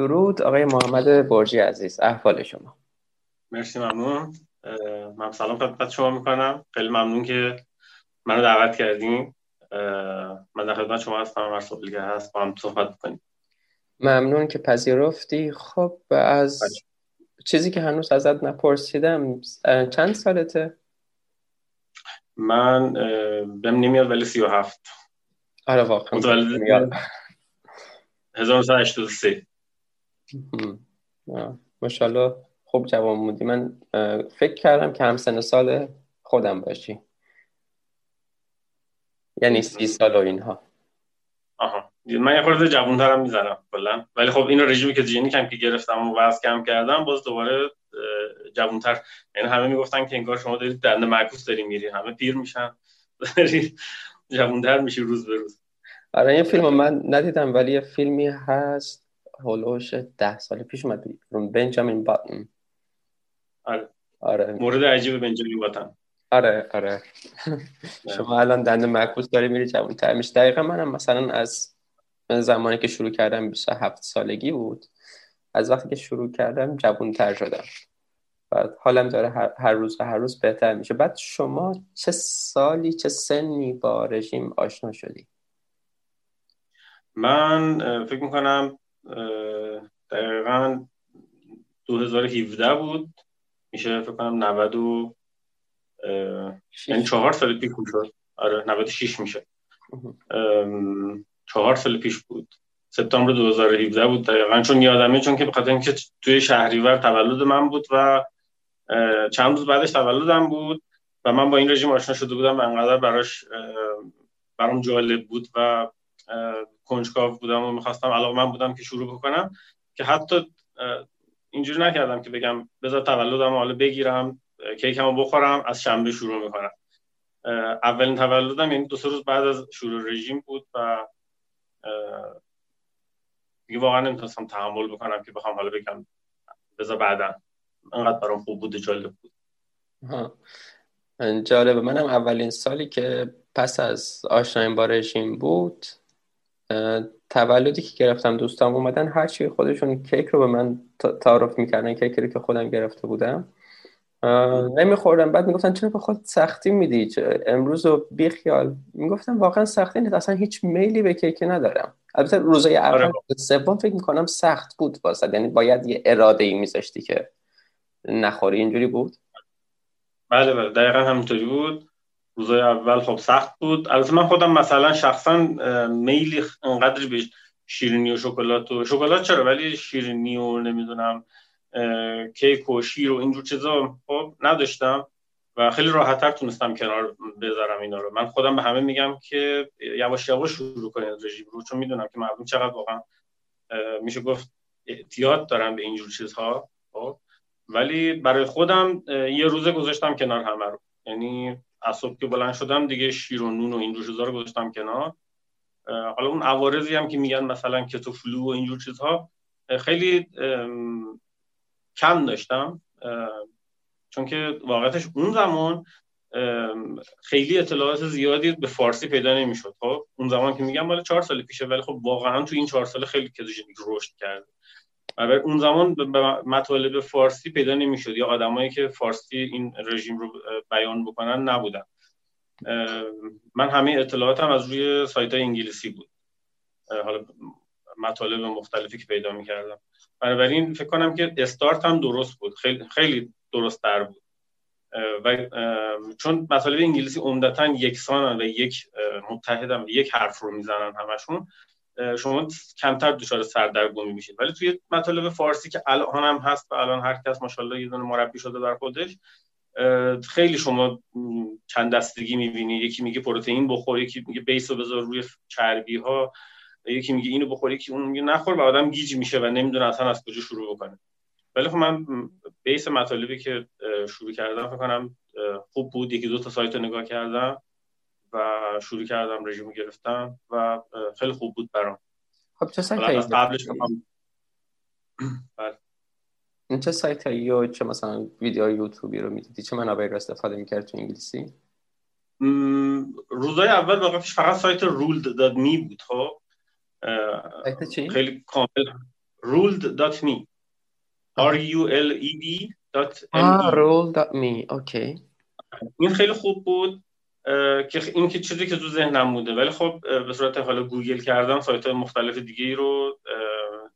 درود آقای محمد برجی عزیز. احوال شما. مرسی ممنون. من سلام خدمت شما می‌کنم. خیلی ممنون که منو دعوت کردیم من در خدمت شما هستم. سوالی که هست با هم صحبت کنیم ممنون که پذیرفتی. خب از بله. چیزی که هنوز ازت نپرسیدم چند سالته؟ من بهم نمیاد ولی سی و هفت. آره واقعا. متولد 1983 ماشاءالله خوب جوان بودی. من فکر کردم که همسن سال خودم باشی. یعنی سی سال و اینها. آها. من یه خورده جوانترم می‌زنم کلا. ولی خب این رژیمی که جینی کم که گرفتم و وزن کم کردم باز دوباره جوانتر. یعنی همه می‌گفتن که انگار شما دارید دنده معکوس داری میری. همه پیر میشن. جوانتر میشی روز به روز. آره این فیلم من ندیدم ولی یه فیلمی هست. هولوش ده سال پیش اومد. بیرون بنجامین باتن آره. آره. مورد عجیب بنجامین باتن آره آره. شما الان دنده معکوس داری میری جوان تر میشه دقیقا منم مثلا از زمانی که شروع کردم 27 سالگی بود. از وقتی که شروع کردم جوان تر شدم. بعد حالم داره هر, هر روز هر روز بهتر میشه. بعد شما چه سالی چه سنی با رژیم آشنا شدی؟ من فکر می‌کنم دقیقا 2017 بود. میشه فکر کنم 90 و یعنی چهار سال پیش شد آره 96 میشه. چهار سال پیش بود. سپتامبر 2017 بود دقیقا. چون یادمه چون که بخاطر اینکه توی شهریور تولد من بود و چند روز بعدش تولدم بود و من با این رژیم آشنا شده بودم و انقدر براش برام جالب بود و کنجکاو بودم و می‌خواستم علاقه من بودم که شروع بکنم که حتی اینجوری نکردم که بگم بذار تولدم حالا بگیرم کیکمو بخورم از شنبه شروع می‌کنم. اولین تولدم یعنی دو سه روز بعد از شروع رژیم بود و دیگه واقعا نمی‌تونستم تحمل بکنم که بخوام حالا بگم بذار بعدا. انقدر برام خوب بود جالب بود. جالبه. منم اولین سالی که پس از آشنایی با رژیم بود تولدی که گرفتم دوستان اومدن هرچی خودشون کیک رو به من تعارف می‌کردن کیکی رو که خودم گرفته بودم. نمیخوردم. بعد می‌گفتن چرا به خود سختی میدی؟ امروز رو بیخیال می‌گفتم واقعا سختی نیست. اصلا هیچ میلی به کیک ندارم. البته روزای اول آره. سوم فکر می‌کنم سخت بود واسه. یعنی باید یه اراده ای میذاشتی که نخوری. اینجوری بود؟ بله بله. دقیقا همینطوری بود. روزای اول خب سخت بود. البته من خودم مثلا شخصا میلی انقدر به شیرینی و شکلات و شکلات چرا؟ ولی شیرینی و نمی‌دونم کیک و شیر و اینجور چیزا خب نداشتم و خیلی راحتتر تونستم کنار بذارم اینا رو. من خودم به همه میگم که یواش یواش شروع کنید رژیم رو چون می‌دونم که مردم چقدر واقعا میشه گفت احتیاط دارن به اینجور چیزها خب. ولی برای خودم یه روزه گذاشتم کنار همه رو. یعنی از صبح که بلند شدم دیگه شیر و نون و اینجور چیزها رو گذاشتم کنار. حالا اون عوارضی هم که میگن مثلا کتو فلو و اینجور چیزها خیلی کم داشتم. چون که واقعتش اون زمان خیلی اطلاعات زیادی به فارسی پیدا نمی‌شد. خب اون زمان که میگم مال چهار سال پیشه ولی خب واقعا تو این چهار سال خیلی کتوژنیک رشد کرده. اون زمان مطالب فارسی پیدا نمی‌شد. یا آدمایی که فارسی این رژیم رو بیان بکنن نبودن. من همه اطلاعاتم از روی سایت انگلیسی بود. حالا مطالب مختلفی که پیدا می‌کردم. بنابراین فکر کنم که استارت هم درست بود. خیلی خیلی درست در بود و چون مطالب انگلیسی عمدتا یکسانن و یک متحدن یک حرف رو می‌زنن همشون شما کمتر دچار سردرگمی میشید. ولی توی مطالب فارسی که الان هم هست و الان هر کس ماشاءالله یه دونه مربی شده بر خودش خیلی شما چند دستگی می‌بینید یکی میگه پروتئین بخور یکی میگه بیس رو بذار روی چربی ها یکی میگه اینو بخور یکی اون میگه نخور و آدم گیج میشه و نمی‌دونه اصلا از کجا شروع بکنه. ولی خب من بیس مطالبی که شروع کردم فکر کنم خوب بود. یکی دو تا سایت رو نگاه کردم. و شروع کردم رژیم گرفتم و خیلی خوب بود برام. خب چه سایت قبلش هم این چه سایت یا چه مثلا ویدیو یوتیوبی رو می‌دیدی؟ چه منابعی رو استفاده می‌کرد تو انگلیسی؟ روزای اول واقعا فقط سایت rule.me بود خب. خیلی کامل. ruled.me r u l e d ruled.me okay. این خیلی خوب بود. که این که چیزی که تو ذهنم بوده. ولی خب به صورت حالا گوگل کردم سایت های مختلف دیگه رو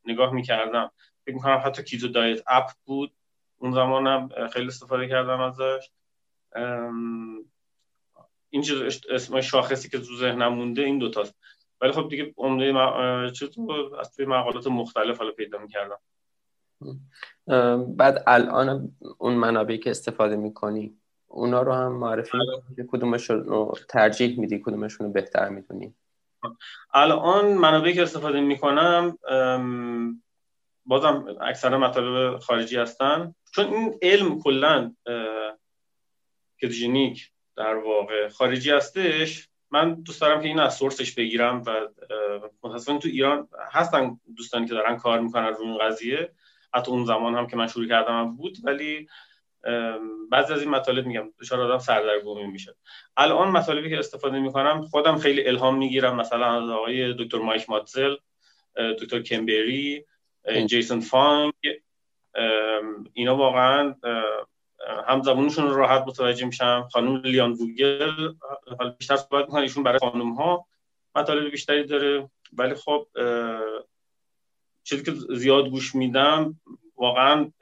نگاه می‌کردم. فکر می‌کنم حتی Keto Diet App بود. اون زمانم خیلی استفاده کردم ازش. این چیز اسم شاخصی که تو ذهنم مونده این دوتاست ولی خب دیگه عمده م... چیز از توی مقالات مختلف حالا پیدا می‌کردم. بعد الان اون منابعی که استفاده می‌کنی اونا رو هم معرفی بله. کدومشون رو ترجیح میدی کدومشون رو بهتر می‌دونی؟ الان منابعی که استفاده می‌کنم بازم اکثر مطالب خارجی هستن. چون این علم کلا کتوژنیک در واقع خارجی هستش. من دوست دارم که این از سورسش بگیرم و متاسفانه تو ایران هستن دوستانی که دارن کار می‌کنن رو این قضیه. حتی اون زمان هم که من شروع کردم بود ولی بعضی از این مطالب میگم دچار آدم سردرگمی میشه. الان مطالبی که استفاده می‌کنم خودم خیلی الهام می‌گیرم مثلا از آقای دکتر مایک ماتزل دکتر کمبری جیسون فانگ اینا واقعا هم زبونشون راحت متوجه میشم. خانم لیان گوگل حالا بیشتر صحبت می‌کنه ایشون برای خانم ها مطالب بیشتری داره. ولی خب چیزی که زیاد گوش میدم واقعا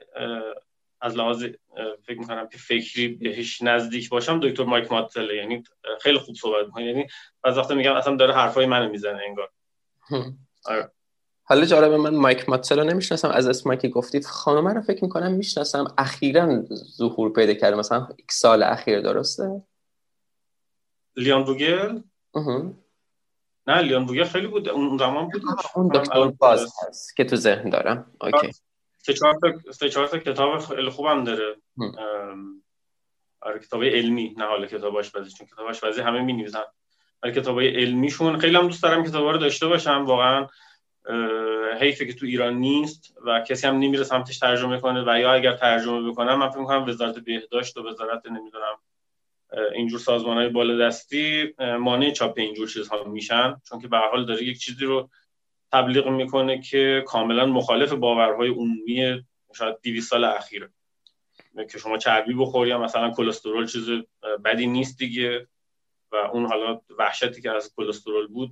از لحاظ فکر می‌کنم که فکری بهش نزدیک باشم دکتر مایک ماتله یعنی خیلی خوب صحبت می‌کنه یعنی از وقتی میگم اصلا داره حرفای منو می‌زنه انگار. آره. حالا جالبه من مایک ماتسل رو نمی‌شناسم. از اسمایی که گفتید خانم رو فکر می‌کنم می‌شناسم. اخیرا ظهور پیدا کرده. مثلا یک سال اخیر درسته؟ لیان بوگل؟ نه لیان بوگل خیلی بود. اون زمان بود. اون دکتر باز هست که تو ذهن دارم. اوکی. سه چهار تا سه چهار تا کتاب خیلی خوبم داره. آره کتاب علمی نه حالا کتاب آشپزی چون کتاب آشپزی همه می‌نویسن. ولی کتابای علمیشون خیلی هم دوست دارم کتابا رو داشته باشم. واقعا حیفه که تو ایران نیست و کسی هم نمیره سمتش ترجمه کنه و یا اگر ترجمه بکنم من فکر می‌کنم وزارت بهداشت و وزارت نمی‌دونم اینجور سازمان های بالادستی مانع چاپ اینجور چیزها میشن. چون که به حال داره یک چیزی رو تبلیغ می‌کنه که کاملا مخالف باورهای عمومی شاید 200 سال اخیره. که شما چربی بخوری یا مثلا کلسترول چیز بدی نیست دیگه و اون حالا وحشتی که از کلسترول بود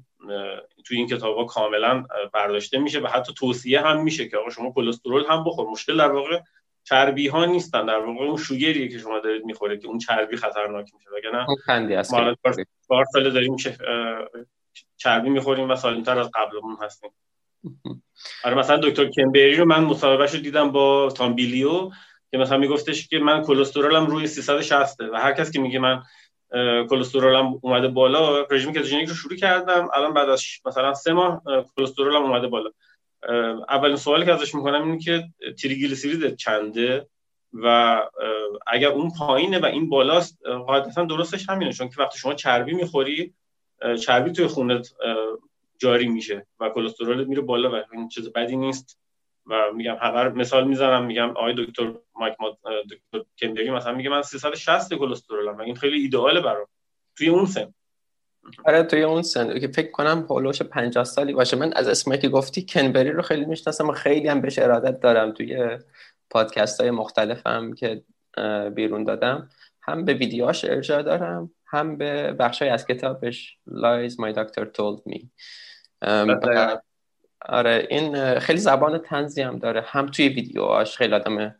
توی این کتاب ها کاملا برداشته میشه و حتی توصیه هم میشه که آقا شما کلسترول هم بخور. مشکل در واقع چربی ها نیستن در واقع اون شوگریه که شما دارید می‌خورید که اون چربی خطرناک میشه. وگرنه ما بار سال داریم. چربی می‌خوریم و سالمتر از قبلمون هستیم. آره مثلا دکتر کمبری رو من مصاحبهش رو دیدم با تام بیلیو که مثلا میگفتش که من کلسترولم روی 360 و هر کس که میگه من کلسترولم اومده بالا رژیم کتوژنیک رو شروع کردم. الان بعد از مثلا سه ماه کلسترولم اومده بالا. اولین سوالی که ازش می‌کنم اینه که تریگلیسیرید چنده و اگر اون پایینه و این بالاست قاعدتا درستش همینه چون که وقتی شما چربی می‌خوری چربی توی خونت جاری میشه و کلسترول میره بالا و این چیز بدی نیست. و میگم همه مثال می‌زنم میگم آقای دکتر مایک دکتر کمبری مثلا میگه من 360 کلسترولم و این خیلی ایدئاله برام؟ توی اون سن. آره توی اون سن. که فکر کنم هولوش 50 سالی باشه. من از اسمایی که گفتی کنبری رو خیلی می‌شناسم و خیلی هم بهش ارادت دارم. توی پادکست های مختلفم که بیرون دادم. هم به ویدیوهاش ارجاع دارم هم به بخشای از کتابش Lies My Doctor Told Me. آره این خیلی زبان تنزی هم داره. هم توی ویدیوهاش خیلی آدم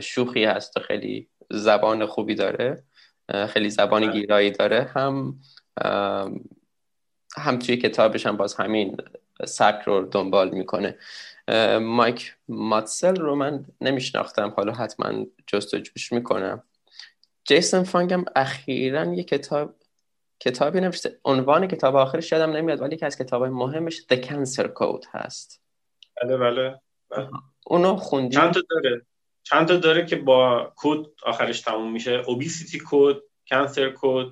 شوخی هست و خیلی زبان خوبی داره خیلی زبان بله. گیرایی داره. هم هم توی کتابش هم باز همین سبک رو دنبال می‌کنه. مایک ماتسل رو من نمیشناختم. حالا حتما جستجوش می‌کنم. جیسون فانگم اخیرا یه کتاب کتابی نوشته. عنوان کتاب آخرش یادم نمیاد ولی که از کتاب مهمش The Cancer Code هست. بله بله, بله. اونو خوندی؟ چند تا داره؟ چند تا داره که با کد آخرش تموم میشه. Obesity Code Cancer Code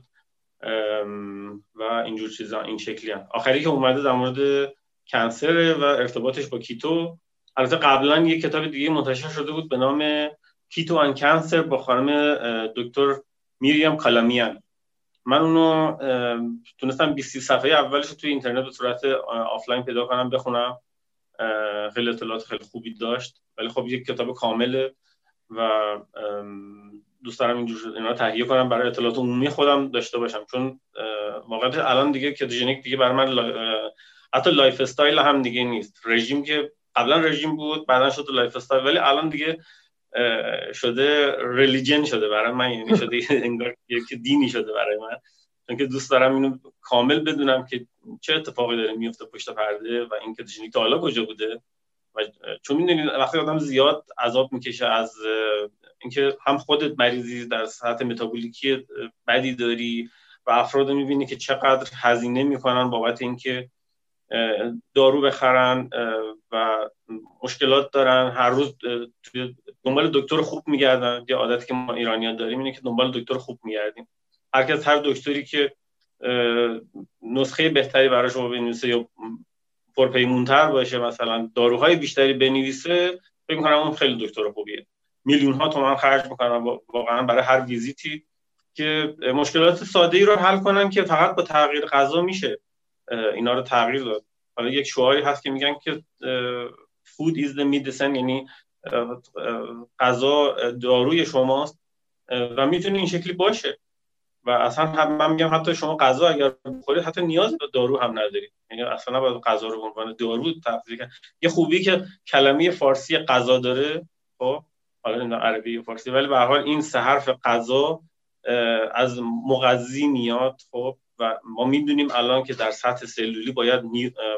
و اینجور چیزا این شکلی هم. آخری که اومده در مورد cancer و ارتباطش با keto. البته قبلا یه کتاب دیگه منتشر شده بود به نام Keto and Cancer با خانم دکتر میریم کالامیان من اونو تونستم 20 صفحه اولش توی اینترنت به صورت آفلاین پیدا کنم بخونم. خیلی اطلاعات خیلی خوبی داشت. ولی خب یک کتاب کامله و دوست دارم اینجور اینا تهیه کنم برای اطلاعات عمومی خودم داشته باشم. چون واقعا الان دیگه کتوژنیک دیگه برای من حتی lifestyle هم دیگه نیست. رژیم که قبلا رژیم بود بعدا شد lifestyle. ولی الان دیگه شده religion شده برای من یعنی شده انگار یک دینی شده برای من. چون که دوست دارم اینو کامل بدونم که چه اتفاقی داره میفته پشت پرده و این کتوژنیک تا حالا کجا بوده. و چون می‌دونید وقتی آدم زیاد عذاب می‌کشه از اینکه هم خودت مریضی در سطح متابولیکی بدی داری و افراد می‌بینی که چقدر هزینه می‌کنن بابت اینکه دارو بخرن و مشکلات دارن. هر روز دنبال دکتر خوب میگردن. یه عادتی که ما ایرانیان داریم اینه که دنبال دکتر خوب میگردیم. هر کس هر دکتری که نسخه بهتری براش رو بنویسه یا پرپیمونتر باشه مثلا داروهای بیشتری بنویسه فکر می‌کنم اون خیلی دکتر خوبیه. میلیون ها تومن خرج می‌کنن واقعا برای هر ویزیتی که مشکلات ساده ای رو حل کنن که فقط با تغییر غذا میشه. اینا رو تغییر داد. حالا یک شعاری هست که میگن که فود is the medicine یعنی غذا داروی شماست. و می‌تونه این شکلی باشه. و اصلا من میگم حتی شما غذا اگر بخورید حتی نیاز به دارو هم ندارید. یعنی اصلا باید غذا رو به عنوان دارو تفسیر یه خوبی که کلمه فارسی غذا داره خب حالا عربی فارسی ولی به حال این سه حرف غذا از مغذی میاد خب و ما می‌دونیم الان که در سطح سلولی باید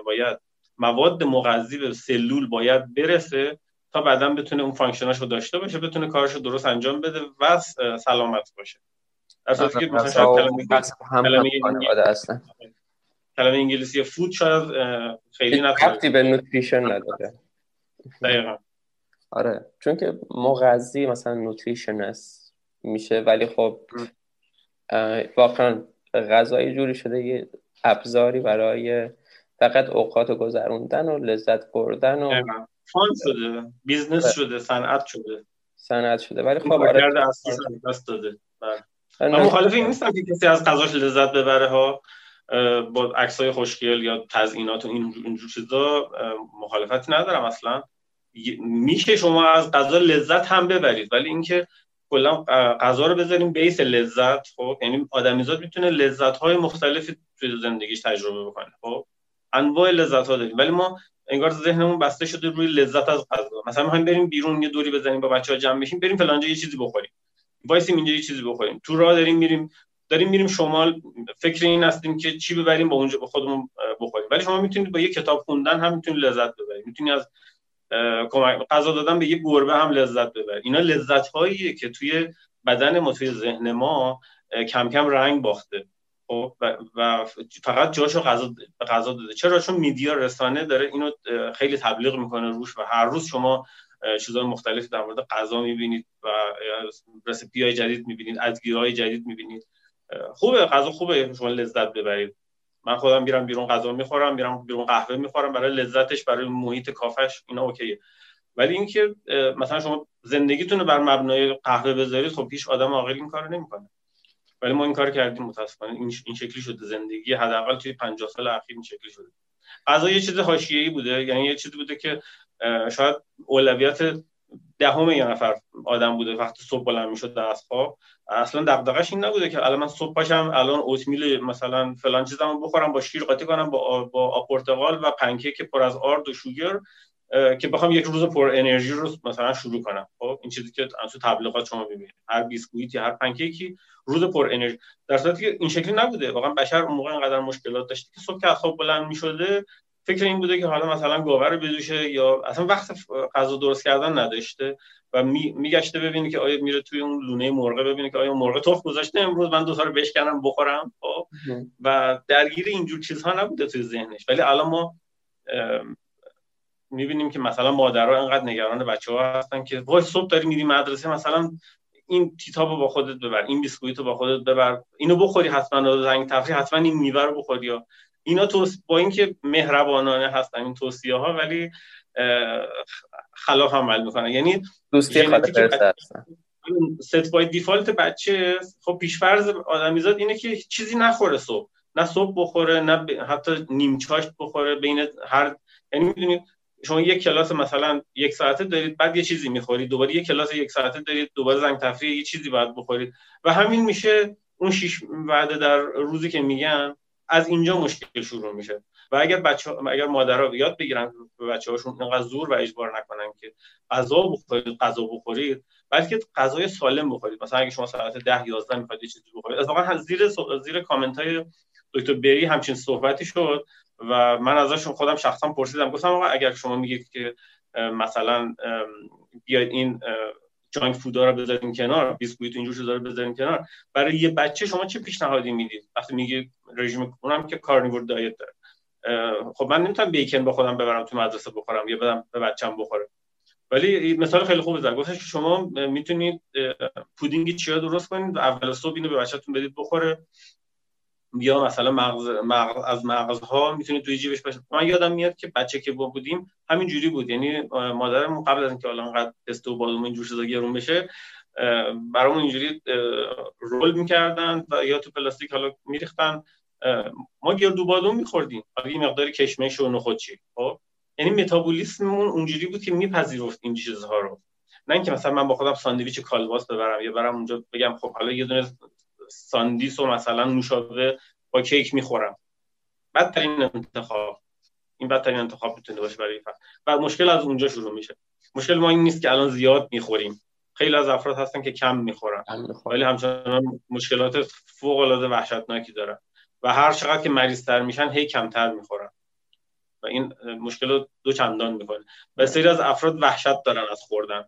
باید مواد مغذی به سلول باید برسه تا بعدا بتونه اون فانکشناش رو داشته باشه بتونه کارش رو درست انجام بده و سلامت باشه. در صورتی که مثلا کلمه کلمه انگلیسی food شاید خیلی ربطی به nutrition نداره. دقیقا. آره چون که مغذی مثلا nutrition است میشه ولی خب واقعا غذای جوری شده یه ابزاری برای فقط اوقات گذروندن و لذت بردن و fun شده business شده صنعت شده. صنعت شده. ولی خب آره. دست داده. بله. من مخالف این نیستم که کسی از غذاش لذت ببره ها با عکسای خوشگل یا تزیینات و این اینجور چیزا مخالفتی ندارم اصلا. میشه شما از غذا لذت هم ببرید ولی اینکه کلا غذا رو بذاریم بیس لذت خب؟ یعنی آدمیزاد می‌تونه لذت های مختلفی توی زندگیش تجربه بکنه خب؟ انواع لذت ها داریم. ولی ما انگار ذهنمون بسته شده روی لذت از غذا. مثلا می‌خوایم بریم بیرون یه دوری بزنیم با بچه‌ها جمع بشیم بریم فلانجا یه چیزی بخوریم. وایسیم اینجا یه چیزی بخوریم. تو راه داریم میریم داریم میریم شمال. فکر این هستیم که چی ببریم با اونجا با خودمون بخوریم. ولی شما می‌تونید با یه کتاب خوندن هم می‌تونید لذت ببرید. می‌تونید از غذا دادن به یه گربه هم لذت ببرید. اینا لذت هاییه که توی بدن ما توی ذهن ما کم کم رنگ باخته. خب و, و فقط جاشو غذا غذا داده. چرا؟ چون میدیا رسانه داره اینو خیلی تبلیغ می‌کنه روش و هر روز شما چیزهای مختلفی در مورد غذا می‌بینید و رسیپی های جدید می‌بینید ادگیرهای جدید می‌بینید. خوبه غذا خوبه شما لذت ببرید. من خودم میرم بیرون غذا می‌خورم میرم بیرون قهوه می‌خورم برای لذتش برای محیط کافش اینا اوکیه. ولی اینکه مثلا شما زندگیتون بر مبنای قهوه بذارید خب هیچ آدم عاقل این کارو نمی‌کنه. ولی ما این کار کردیم متاسفانه. این این شکلی شده. زندگی حداقل توی 50 سال اخیر این شکلی شده. غذا یه چیز حاشیه‌ای بوده. یعنی یه چیزی بوده که شاید اولویت دهم یه نفر آدم بوده وقتی صبح بلند می‌شد از خواب اصلا دغدغش این نبوده که الان من صبح پاشم الان اوتمیل مثلا فلان چیزامو بخورم با شیر قاطی کنم با با پرتقال و پنکیک پر از آرد و شوگر. که بخوام یک روز پر انرژی رو مثلا شروع کنم. خب این چیزی که تو تبلیغات شما می‌بینید. هر بیسکویتی هر پنکیکی روز پر انرژی. در صورتی که این شکلی نبوده. واقعا بشر اون موقع اینقدر مشکلات داشته که صبح که از خواب بلند می‌شده فکر این بوده که حالا مثلا گاوه رو بدوشه یا اصلا وقت غذا درست کردن نداشته و میگشته می ببینه که آیا میره توی اون لونه مرغ ببینه که آیا مرغ تخم گذاشته. امروز من دو تا رو بشکنم بخورم. خب و درگیر اینجور چیزها نبوده توی ذهنش. ولی الان ما می‌بینیم که مثلا مادرها انقدر نگران بچه ها هستن که وای صبح داری میری مدرسه مثلا این کتابو با خودت ببر این بیسکویت رو با خودت ببر اینو بخوری حتما زنگ تفریح حتما این میوه رو بخوری یا اینا توس... با اینکه مهربانانه هستن این توصیه ها ولی خلاف عمل می‌کنن. یعنی دوستی ست بای دیفالت بچه خب پیشفرض آدمیزاد اینه که چیزی نخوره صبح. نه صبح بخوره نه ب... حتی نیم چاشت بخوره بین هر یعنی می‌دونید شما یک کلاس مثلا یک ساعته دارید بعد یه چیزی می‌خورید. دوباره یک کلاس یک ساعته دارید دوباره زنگ تفریح یه چیزی باید بخورید. و همین میشه اون شش وعده در روزی که میگن از اینجا مشکل شروع میشه. و اگر بچه اگر مادرها یاد بگیرن به بچه هاشون اینقدر زور و اجبار نکنن که غذا بخورید غذا بخورید بلکه غذای سالم بخورید. مثلا اگه شما ساعت 10 11 می‌خواید چیزی بخورید. از واقعا زیر زیر کامنت های دکتر بری همچین صحبتی شد. و من ازشون خودم شخصا پرسیدم. گفتم آقا اگر شما میگید که مثلا بیاید این جانک فودا رو بذارین کنار بیسکویت اینجور چیزا رو بذارین کنار برای یه بچه شما چه پیشنهادی می‌دید؟ وقتی میگه رژیم اونم که کارنیور دایت داره. خب من نمی‌تونم بیکن با خودم ببرم تو مدرسه بخورم یا بدم به بچم بخوره. ولی مثال خیلی خوب بزن گفتش که شما می‌تونید پودینگ چیا درست کنید اول صبح اینو به بچه‌تون بدید بخوره. یا مثلا مغز, مغز از مغزها می‌تونید توی جیبش باشه من یادم میاد که بچه که با بودیم همین جوری بود. یعنی مادرم قبل از اینکه الان انقدر تست و بادوم اینجور چیزا گرون بشه برامون اینجوری roll می‌کردن و یا تو پلاستیک حالا میریختن. ما گردو بادوم میخوردیم. حالا یه مقدار کشمش و نخودچی خب؟ یعنی متابولیسممون اونجوری بود که میپذیرفت این چیزها رو. نه اینکه مثلا من با خودم ساندویچ کالباس ببرم یا برم اونجا بگم خب حالا یه دونه ساندیس و مثلا نوشابه با کیک می‌خورم. بدترین انتخاب. این بدترین انتخاب می‌تونه باشه برای فرد و مشکل از اونجا شروع میشه. مشکل ما این نیست که الان زیاد می‌خوریم. خیلی از افراد هستن که کم می‌خورن. ولی همچنان مشکلات فوق العاده وحشتناکی دارن. و هر چقدر که مریض تر میشن هی کمتر می‌خورن. و این مشکل دو چندان می‌کنه. و سری از افراد وحشت دارن از خوردن.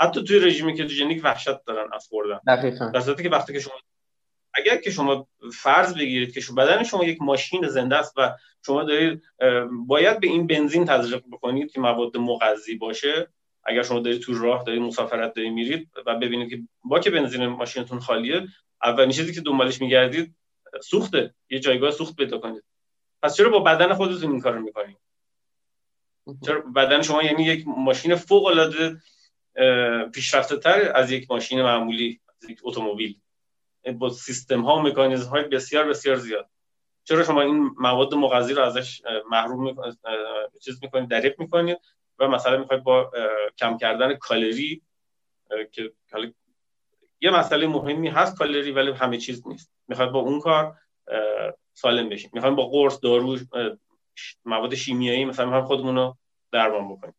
حتی توی رژیم کتوژنیک وحشت دارن از خوردن. دقیقاً. در که وقتی که شما اگر که شما فرض بگیرید که شما بدن شما یک ماشین زنده است و شما دارید باید به این بنزین تزریق بکنید که مواد مغذی باشه. اگر شما دارید تو راه دارید مسافرت دارید میرید و ببینید که با که بنزین ماشینتون خالیه اولین چیزی که دنبالش میگردید سوخته. یه جایگاه سوخت پیدا کنید. پس چرا با بدن خودتون این کارو می‌کنید؟ چرا بدن شما یعنی یک ماشین فوق العاده پیشرفته تر از یک ماشین معمولی از یک اتومبیل؟ با سیستم ها و مکانیزم های بسیار بسیار زیاد. چرا شما این مواد مغذی رو ازش محروم می‌کنید چیز می‌کنید دریق می‌کنید و مثلا می‌خواید با کم کردن کالری که یه مسئله مهمی هست کالری ولی همه چیز نیست. می‌خواد با اون کار سالم بشیم می‌خوایم با قرص دارو مواد شیمیایی مثلا می‌خوایم خودمون رو درمان بکنیم.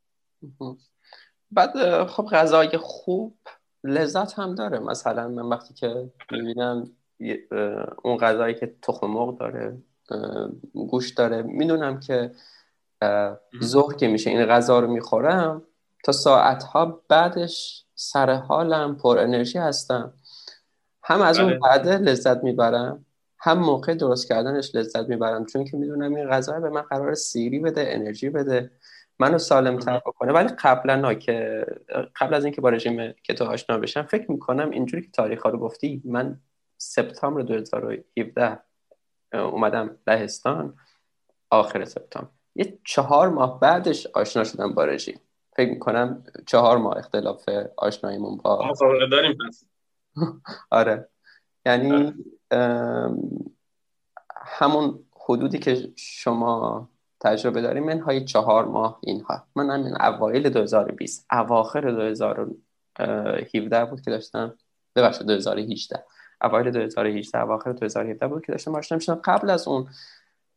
بعد خب غذای خوب لذت هم داره. مثلا من وقتی که می‌بینم اون غذایی که تخم مرغ داره گوش داره می‌دونم که ظهر که میشه این غذا رو می‌خورم تا ساعتها بعدش سر حالم پر انرژی هستم. هم از اون بله. بعده لذت می‌برم هم موقع درست کردنش لذت می‌برم. چون که می‌دونم این غذا به من قرار سیری بده انرژی بده. منو سالم تر بکنه. ولی قبلا که قبل از اینکه با رژیم کتو آشنا بشم فکر می‌کنم اینجوری که تاریخ ها رو گفتی من سپتامبر 2017 اومدم لهستان آخر سپتامبر. یه چهار ماه بعدش آشنا شدم با رژیم. فکر می‌کنم چهار ماه اختلاف آشناییمون با داریم آره. یعنی همون حدودی که شما تجربه داریم منهای چهار ماه اینها. من همین اوایل 2020 اواخر 2017 بود که داشتم. ببخشید 2018 اوایل 2018 اواخر 2017 بود که داشتم آشنا می‌شدم. قبل از اون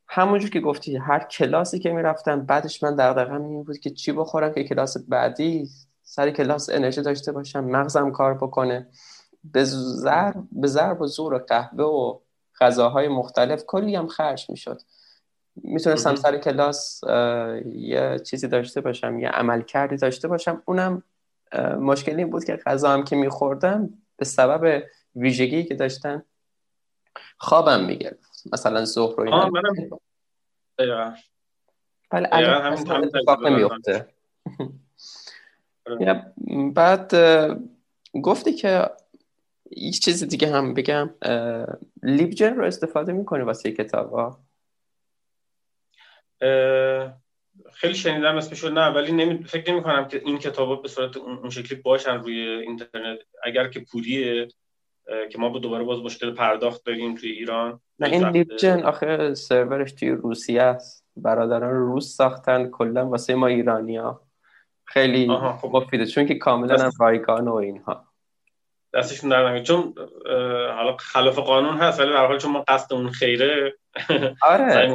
همونجور که گفتی هر کلاسی که می‌رفتم بعدش من دغدغه‌م این بود که چی بخورم که کلاس بعدی سر کلاس انرژی داشته باشم مغزم کار بکنه. به ضرب به ضرب و زور قهوه و غذاهای مختلف کلی هم خرج می‌شد. می‌تونستم سر کلاس یه چیزی داشته باشم یه عمل کردی داشته باشم. اونم مشکلی بود که غذا هم که میخوردم به سبب ویژگی که داشتن خوابم می‌گرفت. مثلا ظهر رو اینا. بله اتفاق نمیفته آره. بعد گفتی که یه چیز دیگه هم بگم. لیبجن رو استفاده می‌کنی واسه کتاب خیلی شنیدم اسمشو نه ولی نمی... فکر نمی کنم که این کتاب به صورت اون شکلی باشن روی اینترنت. اگر که پولیه که ما با دوباره باز مشکل پرداخت داریم توی ایران نه این لیبجن آخه سرورش توی روسیه است. برادران روس ساختن کلا واسه ما ایرانیا خیلی خب. مفیده چون که کاملا هم رایگان و اینها. دستشون در نمیاد. چون حالا خلاف قانون هست ولی حال چون ما قصد اون خیره آره. سعی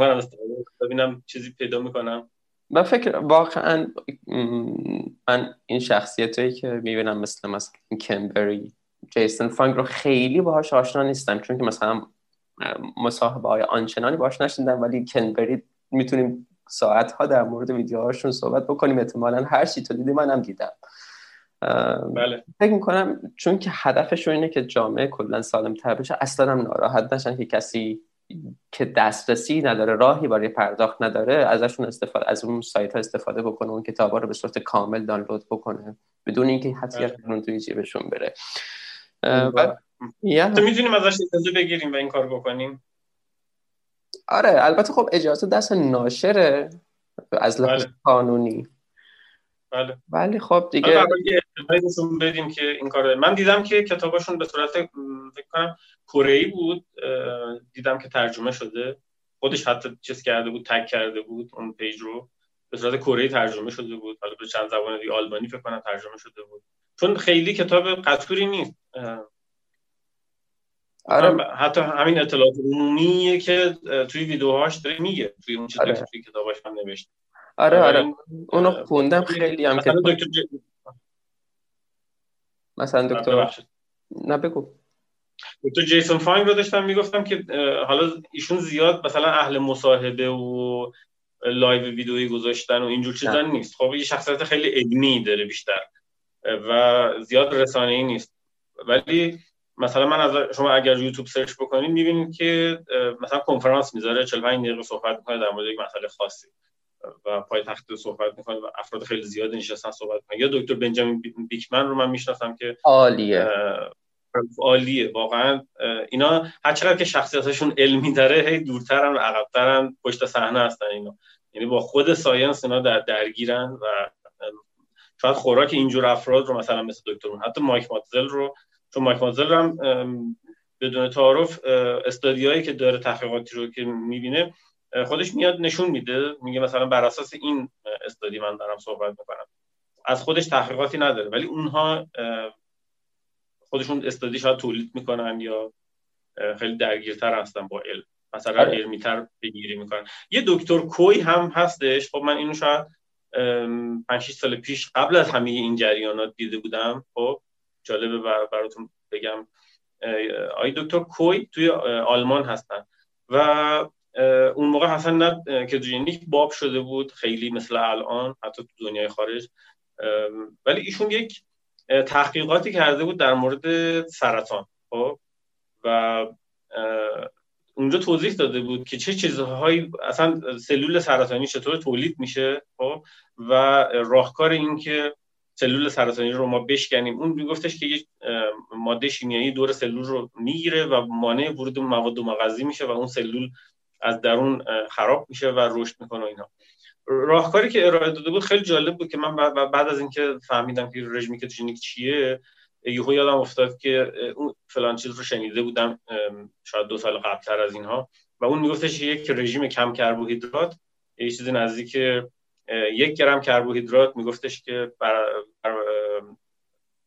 ببینم چیزی پیدا می‌کنم. من فکر واقعا من این شخصیت هایی که می‌بینم مثل مثلا کمبری جیسن فانگ رو خیلی باهاش آشنا نیستم. چون که مثلا مصاحبه های آنچنانی باهاش نشدم ولی کنبری می‌تونیم ساعت ها در مورد ویدیوهاشون صحبت بکنیم. احتمالا هر چی تو دیدی منم دیدم. بله. فکر می‌کنم چون که هدفشون اینه که جامعه کلا سالم تر بشه اصلا هم ناراحت نشن که کسی که دسترسی نداره راهی برای پرداخت نداره ازشون استفاده از اون سایت ها استفاده بکنه اون کتاب ها رو به صورت کامل دانلود بکنه بدون اینکه حتی اون توی جیبشون بره. تو می‌تونیم ازش اجازه بگیریم و این کار بکنیم؟ آره البته خب اجازه دست ناشره از لحاظ بله. قانونی. بله. ولی خب دیگه بدیم که این کار من دیدم که کتاباشون به صورت فکر کنم کره بود دیدم که ترجمه شده. خودش حتی چیز کرده بود تک کرده بود اون پیج رو. به صورت کره ترجمه شده بود. حالا به چند زبان دیگه آلمانی فکر کنم ترجمه شده بود. چون خیلی کتاب قطوری نیست. آره. حتی همین اطلاعات عمومیه که توی ویدیوهاش داره میگه توی اون چیزی آره. که توی کتاباش هم نوشته. آره آره. اونو خوندم خیلی هم مثلا دکتر مثلا دکتر. نه بگو. دکتر جیسون فانگ رو داشتم می‌گفتم که حالا ایشون زیاد مثلا اهل مصاحبه و live ویدیویی گذاشتن و اینجور چیزا نیست. خب یه شخصیت خیلی علمی داره بیشتر و زیاد رسانه ای نیست. ولی مثلا من از شما اگر یوتیوب سرچ بکنید می‌بینید که مثلا کنفرانس می‌ذاره 45 دقیقه صحبت می‌کنه در مورد یک مسئله خاصی. و پای تخت صحبت می‌کنه و افراد خیلی زیاد نشستن صحبت می‌کنن. یا دکتر بنجامین بیکمن رو من می‌شناسم که عالیه. عالیه واقعا. اینا هر چقدر که شخصیتشون علمی داره هی دورترن و عقبترن پشت صحنه هستن اینا. یعنی با خود ساینس اینا در درگیرن و شاید خوراک اینجور افراد رو مثلا مثل دکتر حتی مایک ماتزل رو چون مایک ماتزل هم بدون تعارف استادیایی که داره تحقیقاتی رو که می‌بینه خودش میاد نشون میده میگه مثلا بر اساس این استادی من دارم صحبت می‌کنم. از خودش تحقیقاتی نداره ولی اونها خودشون استادی شاید تولید می‌کنن یا خیلی درگیرتر هستن با علم. مثلا آره. علمیتر بگیری می‌کنن. یه دکتر کوی هم هستش. خب من اینو شاید 5 سال پیش قبل از همه این جریانات دیده بودم. خب جالبه براتون بگم. آی دکتر کوی توی آلمان هستن. و اون موقع حسن نه کتوژنیک باب شده بود خیلی مثل الان حتی تو دنیای خارج. ولی ایشون یک تحقیقاتی کرده بود در مورد سرطان خب؟ و اونجا توضیح داده بود که چه چیزهایی اصلا سلول سرطانی چطور تولید میشه خب؟ و راهکار این که سلول سرطانی رو ما بشکنیم. اون میگفتش که یک ماده شیمیایی دور سلول رو می‌گیره و مانع ورود مواد مغذی میشه و اون سلول از درون خراب میشه و رشد می‌کنه و اینا. راهکاری که ارائه داده بود خیلی جالب بود که من بعد از اینکه فهمیدم که رژیم کتوژنیک چیه یهو یادم افتاد که اون فلان چیز رو شنیده بودم شاید دو سال قبلتر از اینها و اون میگفتش یک رژیم کم کربوهیدرات یه چیزی نزدیک یک گرم کربوهیدرات. میگفتش که بر, بر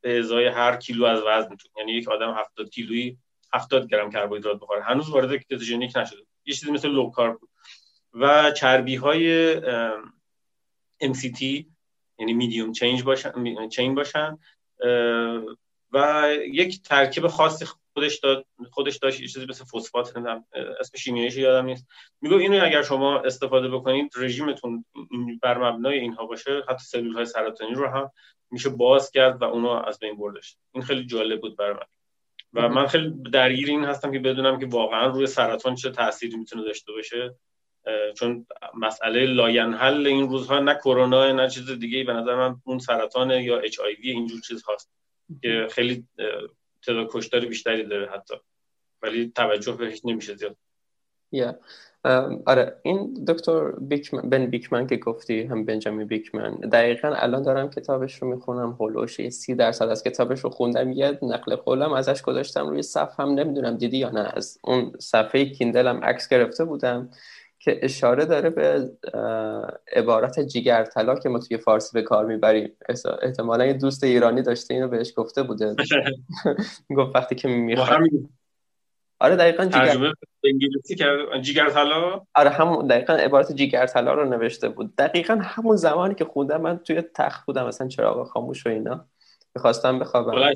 به ازای هر کیلو از وزنتون یعنی یک آدم 70 کیلویی 70 گرم کربوهیدرات بخوره. هنوز وارد کتوژنیک نشده. یه چیزی مثل لو کارب بود. و چربی های MCT یعنی میدیوم چینج باشن چین باشن و یک ترکیب خاصی خودش داد خودش داشت یه چیزی مثل فسفات اسم شیمیاییش یادم نیست. میگه اینو اگر شما استفاده بکنید رژیمتون بر مبنای اینها باشه حتی سلول های سرطانی رو هم میشه باز کرد و اونو از بین بردش این خیلی جالب بود برای من. و من خیلی درگیر این هستم که بدونم که واقعا روی سرطان چه تأثیری می‌تونه داشته باشه. چون مسئله لاینحل این روزها نه کرونا نه چیز دیگه به نظر من اون سرطان یا HIV اینجور چیز هست که خیلی تعداد بیشتری داره حتی. ولی توجه بهش نمیشه زیاد. آره این دکتر بیکمن بن بیکمن که گفتی هم بنجامین بیکمن. دقیقا الان دارم کتابش رو می‌خونم حول و حوش سی درصد از کتابش رو خوندم یه نقل قولم ازش گذاشتم روی صفحه. هم نمی‌دونم دیدی یا نه از اون صفحه کیندلم عکس گرفته بودم که اشاره داره به عبارت جیگرطلا که ما توی فارسی به کار می‌بریم. احتمالا یه دوست ایرانی داشته اینو بهش گفته بوده. گفت وقتی که می‌خواد. آره دقیقا جیگر انگلیسی جیگر طلا؟ آره همون دقیقا عبارت جیگر طلا رو نوشته بود. دقیقا همون زمانی که خوندم من توی تخت بودم مثلا چراغ خاموش و اینا. می‌خواستم بخوابم.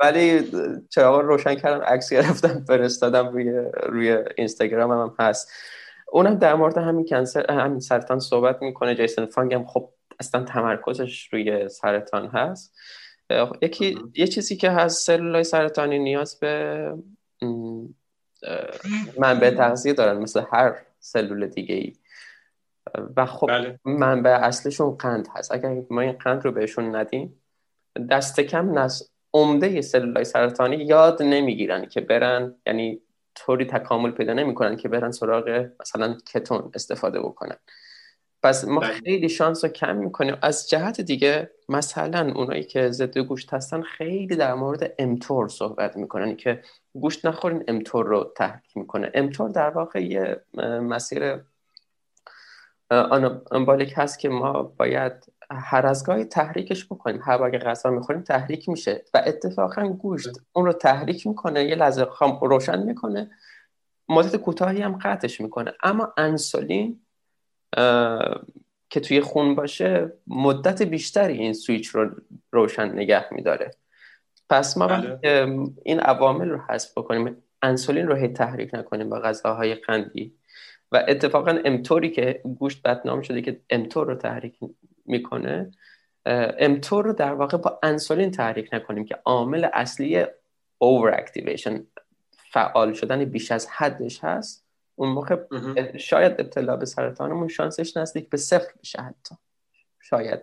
ولی چراغ روشن کردم عکس گرفتم فرستادم روی روی اینستاگرام هم هست. اونم در مورد همین کنسر همین سرطان صحبت می‌کنه. جیسن فانگ هم خب اصلا تمرکزش روی سرطان هست. یکی یه چیزی که هست سلولای سرطانی نیاز به منبع تغذیه دارن مثل هر سلول دیگه ای و خب بله. منبع اصلشون قند هست اگر ما این قند رو بهشون ندیم دست کم نس عمده سلولای سرطانی یاد نمی‌گیرن که برن یعنی طوری تکامل پیدا نمی‌کنن که برن سراغ مثلا کتون استفاده بکنن پس ما بله. خیلی شانس رو کم می‌کنیم از جهت دیگه مثلا اونایی که ضد گوشت هستن خیلی در مورد امتور صحبت می‌کنن که گوشت نخورین امتور رو تحریک می‌کنه. امتور در واقع یه مسیر آنابالیک هست که ما باید هر از گاهی تحریکش بکنیم. هر اگه غذا می‌خوریم تحریک میشه و اتفاقا گوشت اون رو تحریک می‌کنه یه لحظه خام روشن می‌کنه مدت کوتاهی هم قطعش می‌کنه. اما انسولین که توی خون باشه مدت بیشتری این سویچ رو روشن نگه میداره. پس ما بله. این عوامل رو حذف بکنیم انسولین رو هی تحریک نکنیم با غذاهای قندی. و اتفاقا امتوری که گوشت بدنام شده که امتور رو تحریک می‌کنه امتور رو در واقع با انسولین تحریک نکنیم که عامل اصلی اوور اکتیویشن فعال شدن بیش از حدش هست. اون موقع شاید ابتلا به سرطانمون شانسش نزدیک به صفر بشه حتی. شاید.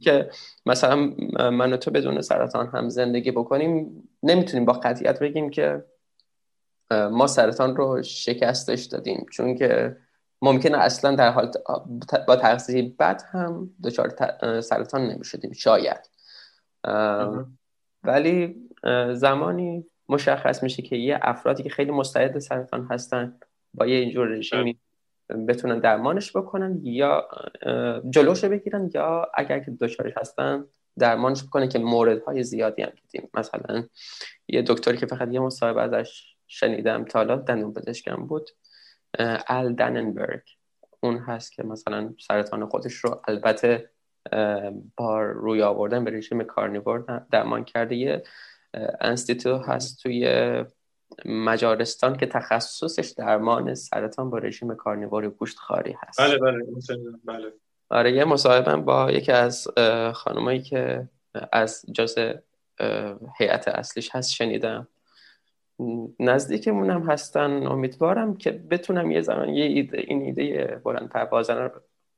که مثلا من و تو بدون سرطان هم زندگی بکنیم نمی‌تونیم با قطعیت بگیم که ما سرطان رو شکستش دادیم. چون که ممکنه اصلا در حال با تغذیه بد هم دچار سرطان نمی‌شدیم. شاید. ولی زمانی مشخص میشه که یه افرادی که خیلی مستعد سرطان هستن با یه اینجور رژیمی بتونن درمانش بکنن یا جلوش بگیرن یا اگر که دچارش هستن درمانش بکنن که موردهای زیادی هم دیدیم مثلا یه دکتری که فقط یه مصاحبه ازش شنیدم تا حالا دندون پزشکم بود ال دننبرگ. اون هست که مثلا سرطان خودش رو البته با روی آوردن به رژیم کارنیور درمان کرده. یه انستیتو هست توی مجارستان که تخصصش درمان سرطان با رژیم کارنیور گوشت خاری هست. بله بله بله. آره یه مصاحبه با یکی از خانمایی که از جز هیئت اصلیش هست شنیدم. نزدیکمون هم هستن. امیدوارم که بتونم یه زمان یه ایده این ایده بلند پروازانه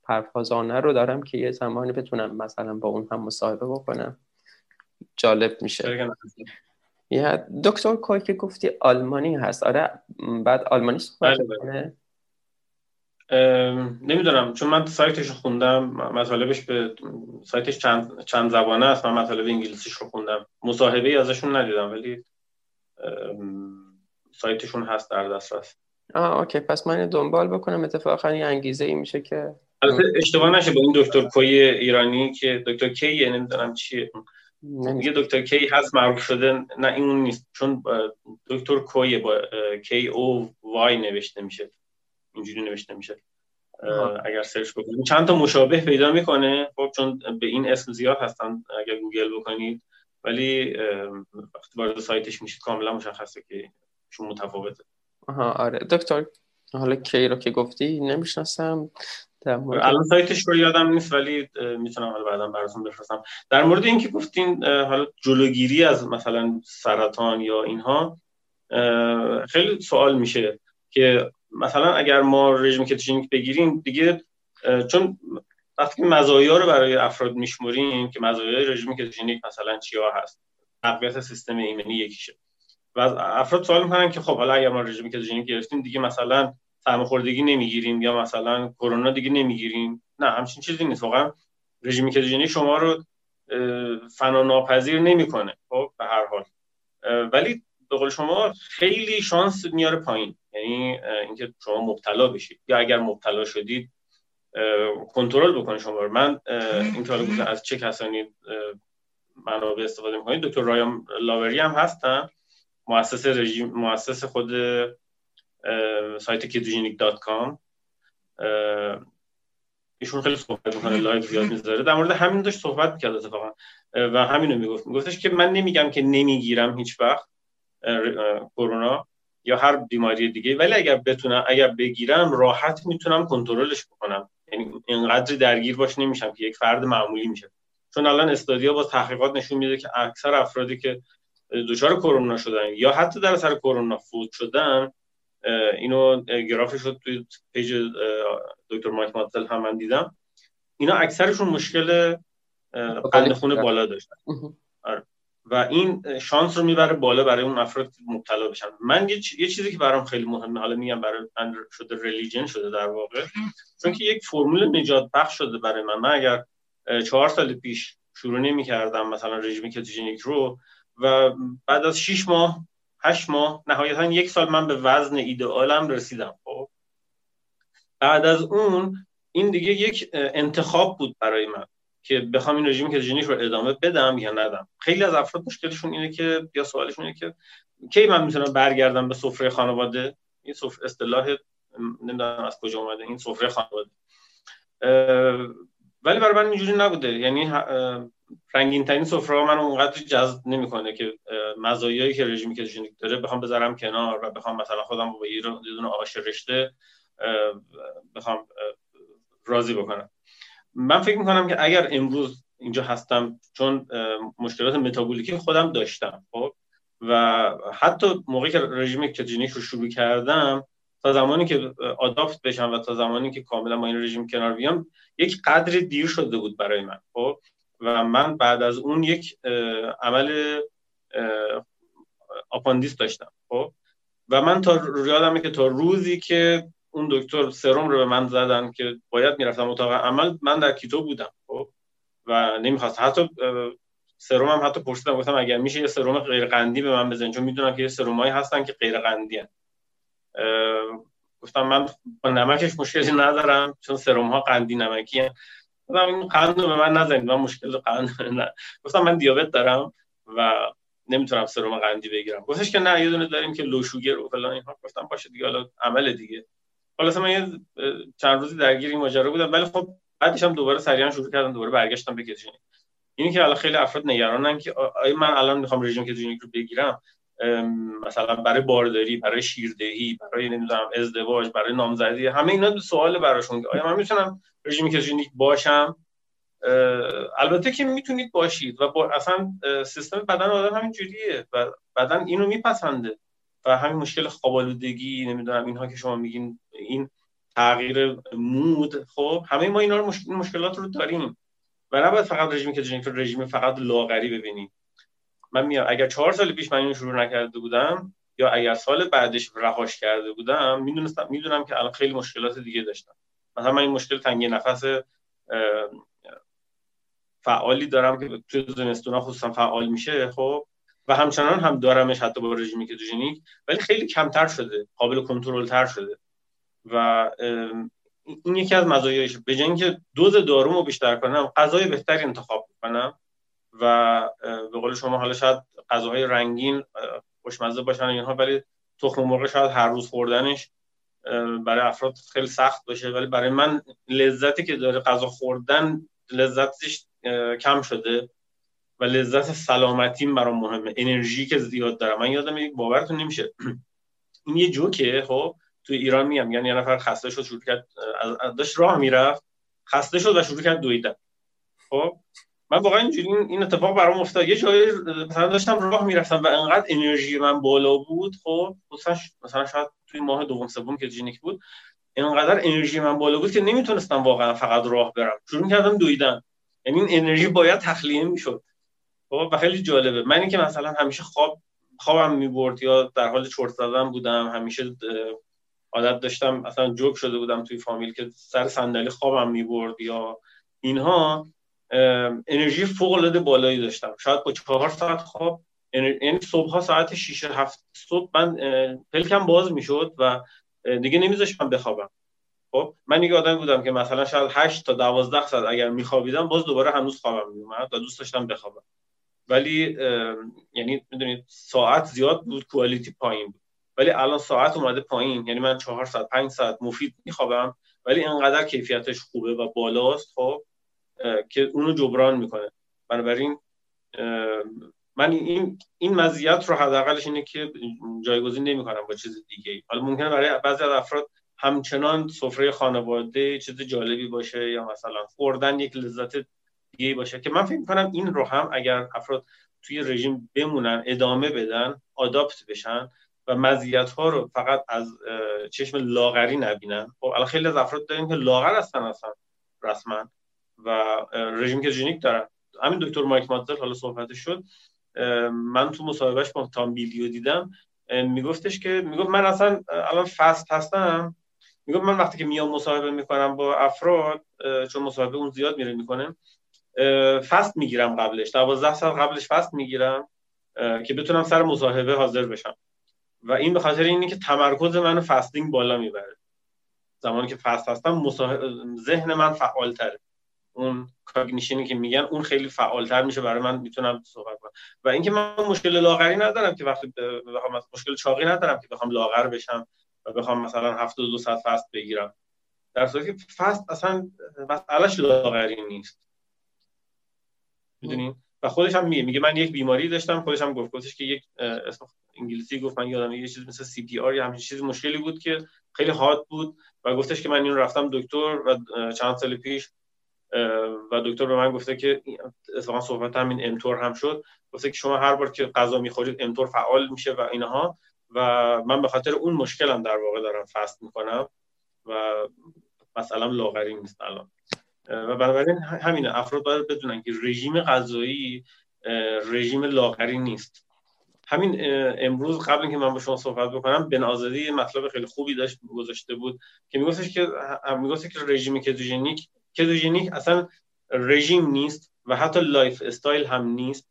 پروازانه رو دارم که یه زمانی بتونم مثلا با اون هم مصاحبه بکنم. جالب میشه. یا دکتر کوی که گفتی آلمانی هست. آره بعد آلمانی صحبت بله، بله. نمی‌دونم چون من سایتش رو خوندم مطالبش به سایتش چند, چند زبانه است من مطالب انگلیسیش رو خوندم. مصاحبه ازشون ندیدم ولی سایتشون هست در دسترس. آه OK پس من دنبال بکنم. اتفاقا یه انگیزه ای میشه که اشتباه نشه با این دکتر کوی ایرانی که دکتر کی نمی‌دونم چیه. یه دکتر کی هست معروف شده؟ نه این نیست. چون دکتر کوی با K O Y نوشته میشه. اینجوری نوشته میشه. اگر search بکنید. چند تا مشابه پیدا می‌کنه. خب چون به این اسم زیاد هستن اگر گوگل بکنید. ولی وقتی وارد سایتش میشید کاملا مشخصه که چون متفاوته. آها آره. دکتر حالا کی رو که گفتی نمی‌شناسم. الان سایتش رو یادم نیست ولی می‌تونم حالا بعدا براتون بفرستم. در مورد اینکه گفتین حالا جلوگیری از مثلا سرطان یا اینها خیلی سوال میشه که مثلا اگر ما رژیم کتوژنیک بگیریم دیگه چون وقتی مزایا رو برای افراد میشمریم که مزایای رژیم کتوژنیک مثلا چیا هست تقویت سیستم ایمنی یکیشه. و افراد سوال می‌کنن که خب حالا اگر ما رژیم کتوژنیک گرفتیم دیگه مثلا سرماخوردگی نمی‌گیریم یا مثلا کرونا دیگه نمی‌گیریم. نه همچین چیزی نیست. واقعا رژیم کتوژنیک شما رو فنا ناپذیر نمی‌کنه. خب به هر حال. ولی به قول شما خیلی شانس میاره پایین. یعنی اینکه شما مبتلا بشید. یا اگر مبتلا شدید کنترل بکنید شما رو. من این که از چه کسانی منابع استفاده می‌کنید؟ دکتر رایان لاوری هم هستن. مؤسس رژیم مؤسس خود سایت ketogenic dot com. ایشون خیلی صحبت می‌کنه live زیاد می‌ذاره. در مورد همین داشت صحبت می‌کرد اتفاقا. و همینو می‌گفت. میگفتش که من نمیگم که نمی‌گیرم هیچ وقت کرونا یا هر بیماری دیگه. ولی اگر بتونم اگر بگیرم راحت می‌تونم کنترلش بکنم. یعنی اینقدر درگیر باش نمیشم که یک فرد معمولی میشه. چون الان study ها یا تحقیقات نشون میده که اکثر افرادی که دچار کرونا شدن یا حتی در اثر کرونا فوت شدن اینو گرافش شد توی page دکتر مایک ماتزل هم من دیدم. اینا اکثرشون مشکل قند خون بالا داشتن. آره. و این شانس رو می‌بره بالا برای اون افراد مبتلا بشن. من یه, یه چیزی که برام خیلی مهمه حالا میگم برای من شده religion شده در واقع چون که یک فرمول نجات بخش شده برای من. من اگر چهار سال پیش شروع نمی کردم مثلا رژیم کتوژنیک رو و بعد از 6 ماه هشت ماه. نهایتا یک سال من به وزن ایدئالم رسیدم. خب. بعد از اون این دیگه یک انتخاب بود برای من که بخوام این رژیم کتوژنیک رو ادامه بدم یا ندم. خیلی از افراد مشکلشون اینه که یا سوالشون اینه که کی من می‌تونم برگردم به سفره خانواده؟ این سفره اصطلاح نمی‌دونم از کجا اومده این سفره خانواده. ولی برای من اینجوری نبوده. یعنی رنگین ترین سفره من اونقدر جذب نمی‌کنه که مزایایی که رژیم کتوژنیک داره بخوام بذارم کنار و بخوام مثلا خودم با یه دونه آش رشته بخوام راضی بکنم. من فکر می‌کنم که اگر امروز اینجا هستم چون مشکلات متابولیکی خودم داشتم خب؟ و حتی موقعی که رژیم کتوژنیک رو شروع کردم تا زمانی که adapt بشم و تا زمانی که کاملا با این رژیم کنار بیام یک قدر دیر شده بود برای من خب؟ و من بعد از اون یک عمل آپاندیس داشتم خب و من تا یادمه که تا روزی که اون دکتر سرم رو به من زدن که باید می‌رفتم اتاق عمل من در keto بودم خب و نمی‌خواست حتی سرم هم حتی پرسیدم گفتم اگر میشه یه سرم غیر قندی به من بزنید چون می‌دونم که یه سرمایی هستن که غیر قندی هن. گفتم من با نمکش مشکلی ندارم چون سرم ها قندی نمکی هن. گفتم این قند به من نزنید من مشکل قند نه. گفتم من دیابت دارم و نمی‌تونم سرم قندی بگیرم. گفتش که نه یه دونه داریم که لوشوگر و فلان اینها. گفتم باشه دیگه حالا عمل دیگه. حالا من یه چند روزی درگیر این ماجرا بودم. ولی خب بعدش هم دوباره سریعا شروع کردم دوباره برگشتم به کتوژنیک اینی که الان خیلی افراد نگرانن که آیا من الان می‌خوام رژیم کتوژنیک رو بگیرم؟ مثلا برای بارداری برای شیردهی برای نمی‌دونم ازدواج برای نامزدی همه اینا سوال براشون آیا من می‌تونم رژیم کتوژنیک باشم؟ البته که می‌تونید باشید و با اصلا سیستم بدن آدم همین جوریه و بدن اینو میپسنده و همین مشکل خوابالودگی نمی‌دونم اینها که شما میگین این تغییر مود خب همه ما اینا رو مشکلات رو داریم و نباید فقط رژیم رو رژیم فقط لاغری ببینیم. من میام. اگر چهار سال پیش من اینو شروع نکرده بودم یا اگر سال بعدش رهاش کرده بودم می‌دونستم می‌دونم که الان خیلی مشکلات دیگه داشتم. مثلا من این مشکل تنگی نفس فعالی دارم که توی زمستونا خصوصا فعال میشه خب. و همچنان هم دارمش حتی با رژیم کتوژنیک ولی خیلی کمتر شده. قابل کنترل تر شده. و این یکی از مزایایش. به جای اینکه دوز دارومو بیشتر کنم غذای بهتری انتخاب کنم و به قول شما حالا شاید غذاهای رنگین خوشمزه باشن اینها ولی تخم مرغ شاید هر روز خوردنش برای افراد خیلی سخت باشه. ولی برای من لذتی که داره غذا خوردن لذتش کم شده و لذت سلامتیم برام مهمه. انرژی که زیاد دارم. من یادم باورتون نمیشه. این یه جوکه خب؟ تو ایران میام یعنی یه نفر خسته شد شروع کرد داشت راه می‌رفت خسته شد و شروع کرد دویدن. خب؟ من واقعا اینجوری این اتفاق برام افتاد. یه جایی مثلا داشتم راه می‌رفتم و انقدر انرژی من بالا بود خب مثلا شاید توی ماه دوم سوم که جینیک بود اینقدر انرژی من بالا بود که نمی‌تونستم واقعا فقط راه برم. شروع کردم دویدن. یعنی این انرژی باید تخلیه می‌شد. خب و خیلی جالبه. من اینکه مثلا همیشه خواب خوابم می‌برد یا در حال چرت زدن بودم همیشه عادت داشتم مثلا جوک شده بودم توی فامیل که سر صندلی خوابم می‌برد یا اینها انرژی فوق العاده بالایی داشتم. شاید با چهار ساعت خواب یعنی صبح ها ساعت 6 هفت صبح من پلکم باز می‌شد و دیگه نمیذاشتم بخوابم. خب من یه آدم بودم که مثلا شاید 8 تا 12 ساعت اگر میخوابیدم باز دوباره هنوز خوابم میومد و دوست داشتم بخوابم. ولی یعنی می‌دونید ساعت زیاد بود کوالیتی پایین بود. ولی الان ساعت اومده پایین یعنی من 4 ساعت 5 ساعت مفید میخوابم. ولی انقدر کیفیتش خوبه و بالاست خب. که اونو جبران می‌کنه. بنابراین من این این مزیت رو حداقلش اینه که جایگزین نمی‌کنم با چیز دیگه حالا ممکنه برای بعضی از افراد همچنان سفره خانواده چیز جالبی باشه یا مثلا خوردن یک لذت دیگه باشه که من فکر می‌کنم این رو هم اگر افراد توی رژیم بمونن ادامه بدن آداپت بشن و مزیت ها رو فقط از چشم لاغری نبینن. خب الان خیلی از افراد داریم که لاغر هستن اصلا رسما. و رژیم کتوژنیک دارن. همین دکتر مایک ماتزل حالا صحبتش شد من تو مصاحبهش با تام بیلیو دیدم میگفتش که می‌گفت من اصلا الان فست هستم. می‌گفت من وقتی که میام مصاحبه می‌کنم با افراد چون مصاحبه اون زیاد میره می‌کنه فست می‌گیرم قبلش. 12 سال قبلش فست می‌گیرم که بتونم سر مصاحبه حاضر بشم. و این به خاطر اینه که تمرکز منو فستینگ بالا می‌بره. زمانی که فست هستم ذهن من فعالتره. اون cognition ی که میگن اون خیلی فعالتر میشه برای من می‌تونم صحبت کنم. و اینکه من مشکل لاغری ندارم که وقتی بخوام مشکل چاقی ندارم که بخوام لاغر بشم و بخوام مثلا 72 ساعت fast بگیرم. در صورتی که fast اصلا مسئلهش لاغری نیست. می‌دونین؟ و خودش هم میگه میگه من یک بیماری داشتم خودش هم گفت گفتش که یک اسم انگلیسی گفت من یادم یه چیز مثل CPR یا همین چیز مشکلی بود که خیلی حاد بود و گفتش که من این رفتم دکتر و چند سال پیش و دکتر به من گفته که اتفاقا صحبت همین امتور هم شد. گفته که شما هر بار که غذا می‌خورید امتور فعال میشه و اینها. و من به خاطر اون مشکلم در واقع دارم فست می‌کنم و مثلا لاغری نیست الان. و بنابراین همینه. افراد باید بدونن که رژیم غذایی رژیم لاغری نیست. همین امروز قبل اینکه من با شما صحبت بکنم بن آزادی مطلب خیلی خوبی داشت گذاشته بود که میگفتش که می‌گفت که رژیم کتوژنیک کتوژنیک اصلا رژیم نیست و حتی lifestyle هم نیست.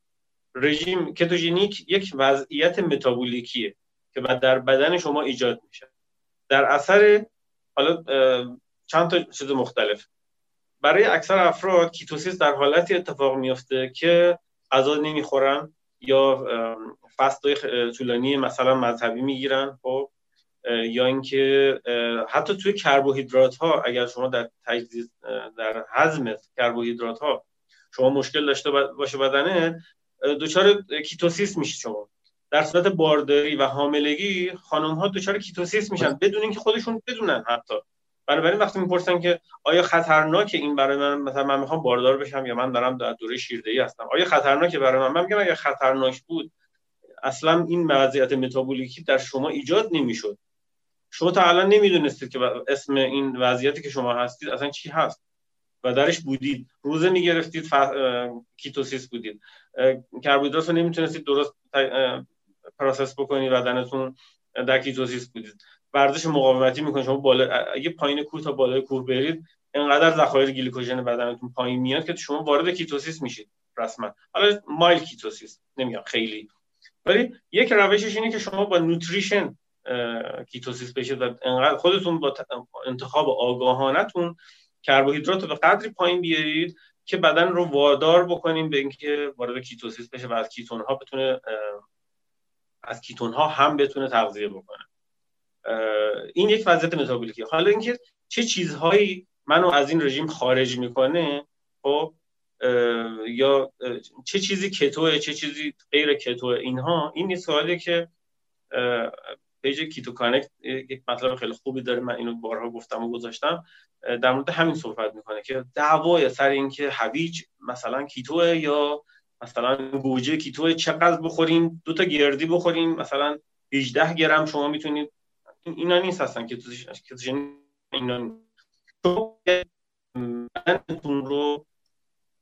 رژیم کتوژنیک یک وضعیت متابولیکیه که در بدن شما ایجاد میشه. در اثر حالا چند تا چیز مختلف. برای اکثر افراد ketosis در حالتی اتفاق میفته که غذا نمی‌خورن یا fast های طولانی مثلا مذهبی می‌گیرن. خب یا اینکه حتی توی کربوهیدرات ها اگر شما در تجزیه در هضم کربوهیدرات ها شما مشکل داشته باشه بدنه دچار ketosis میشه شما. در صورت بارداری و حاملگی خانم ها دچار ketosis میشن بدون اینکه خودشون بدونن حتی. بنابراین وقتی می‌پرسن که آیا خطرناکه این برای من مثلا من می‌خوام باردار بشم یا من دارم در دوره شیردهی هستم آیا خطرناکه برای من؟ من میگم اگر خطرناک بود اصلا این وضعیت متابولیکی در شما ایجاد نمی‌شد. شما تا الان نمی‌دونستید که اسم این وضعیتی که شما هستید اصلا چی هست. و درش بودید. روزه می‌گرفتید ف... ketosis بودید. کربوهیدرات رو نمی‌تونستید درست process بکنید بدنتون در ketosis بودید. ورزش مقاومتی می‌کنید. شما بالا اگه پایین کوه تا بالای کوه برید انقدر ذخایر گلیکوژن بدنتون پایین میاد که شما وارد ketosis میشید رسما. حالا mild ketosis نمیگم خیلی. ولی یک روشش اینه که شما با nutrition ketosis بشید و انقدر خودتون با انتخاب آگاهانتون کربوهیدرات رو به قدری پایین بیارید که بدن رو وادار بکنیم به اینکه وارد ketosis بشه و از ketone ها بتونه از ketone ها هم بتونه تغذیه بکنه. این یک وضعیت متابولیکی حالا اینکه چه چیزهایی منو از این رژیم خارج می‌کنه خب یا چه چیزی keto ه چه چیزی غیر keto ه اینها این یه سوالیه که پیج Keto Connect یک مطلب خیلی خوبی داره. من اینو بارها گفتم و گذاشتم. در مورد همین صحبت می‌کنه که دعوای سر اینکه هویج مثلا keto ه یا مثلا گوجه keto ه چقدر بخوریم؟ دو تا گردی بخوریم مثلا 18 گرم. شما می‌تونید اینا نیست هستن که اینا رو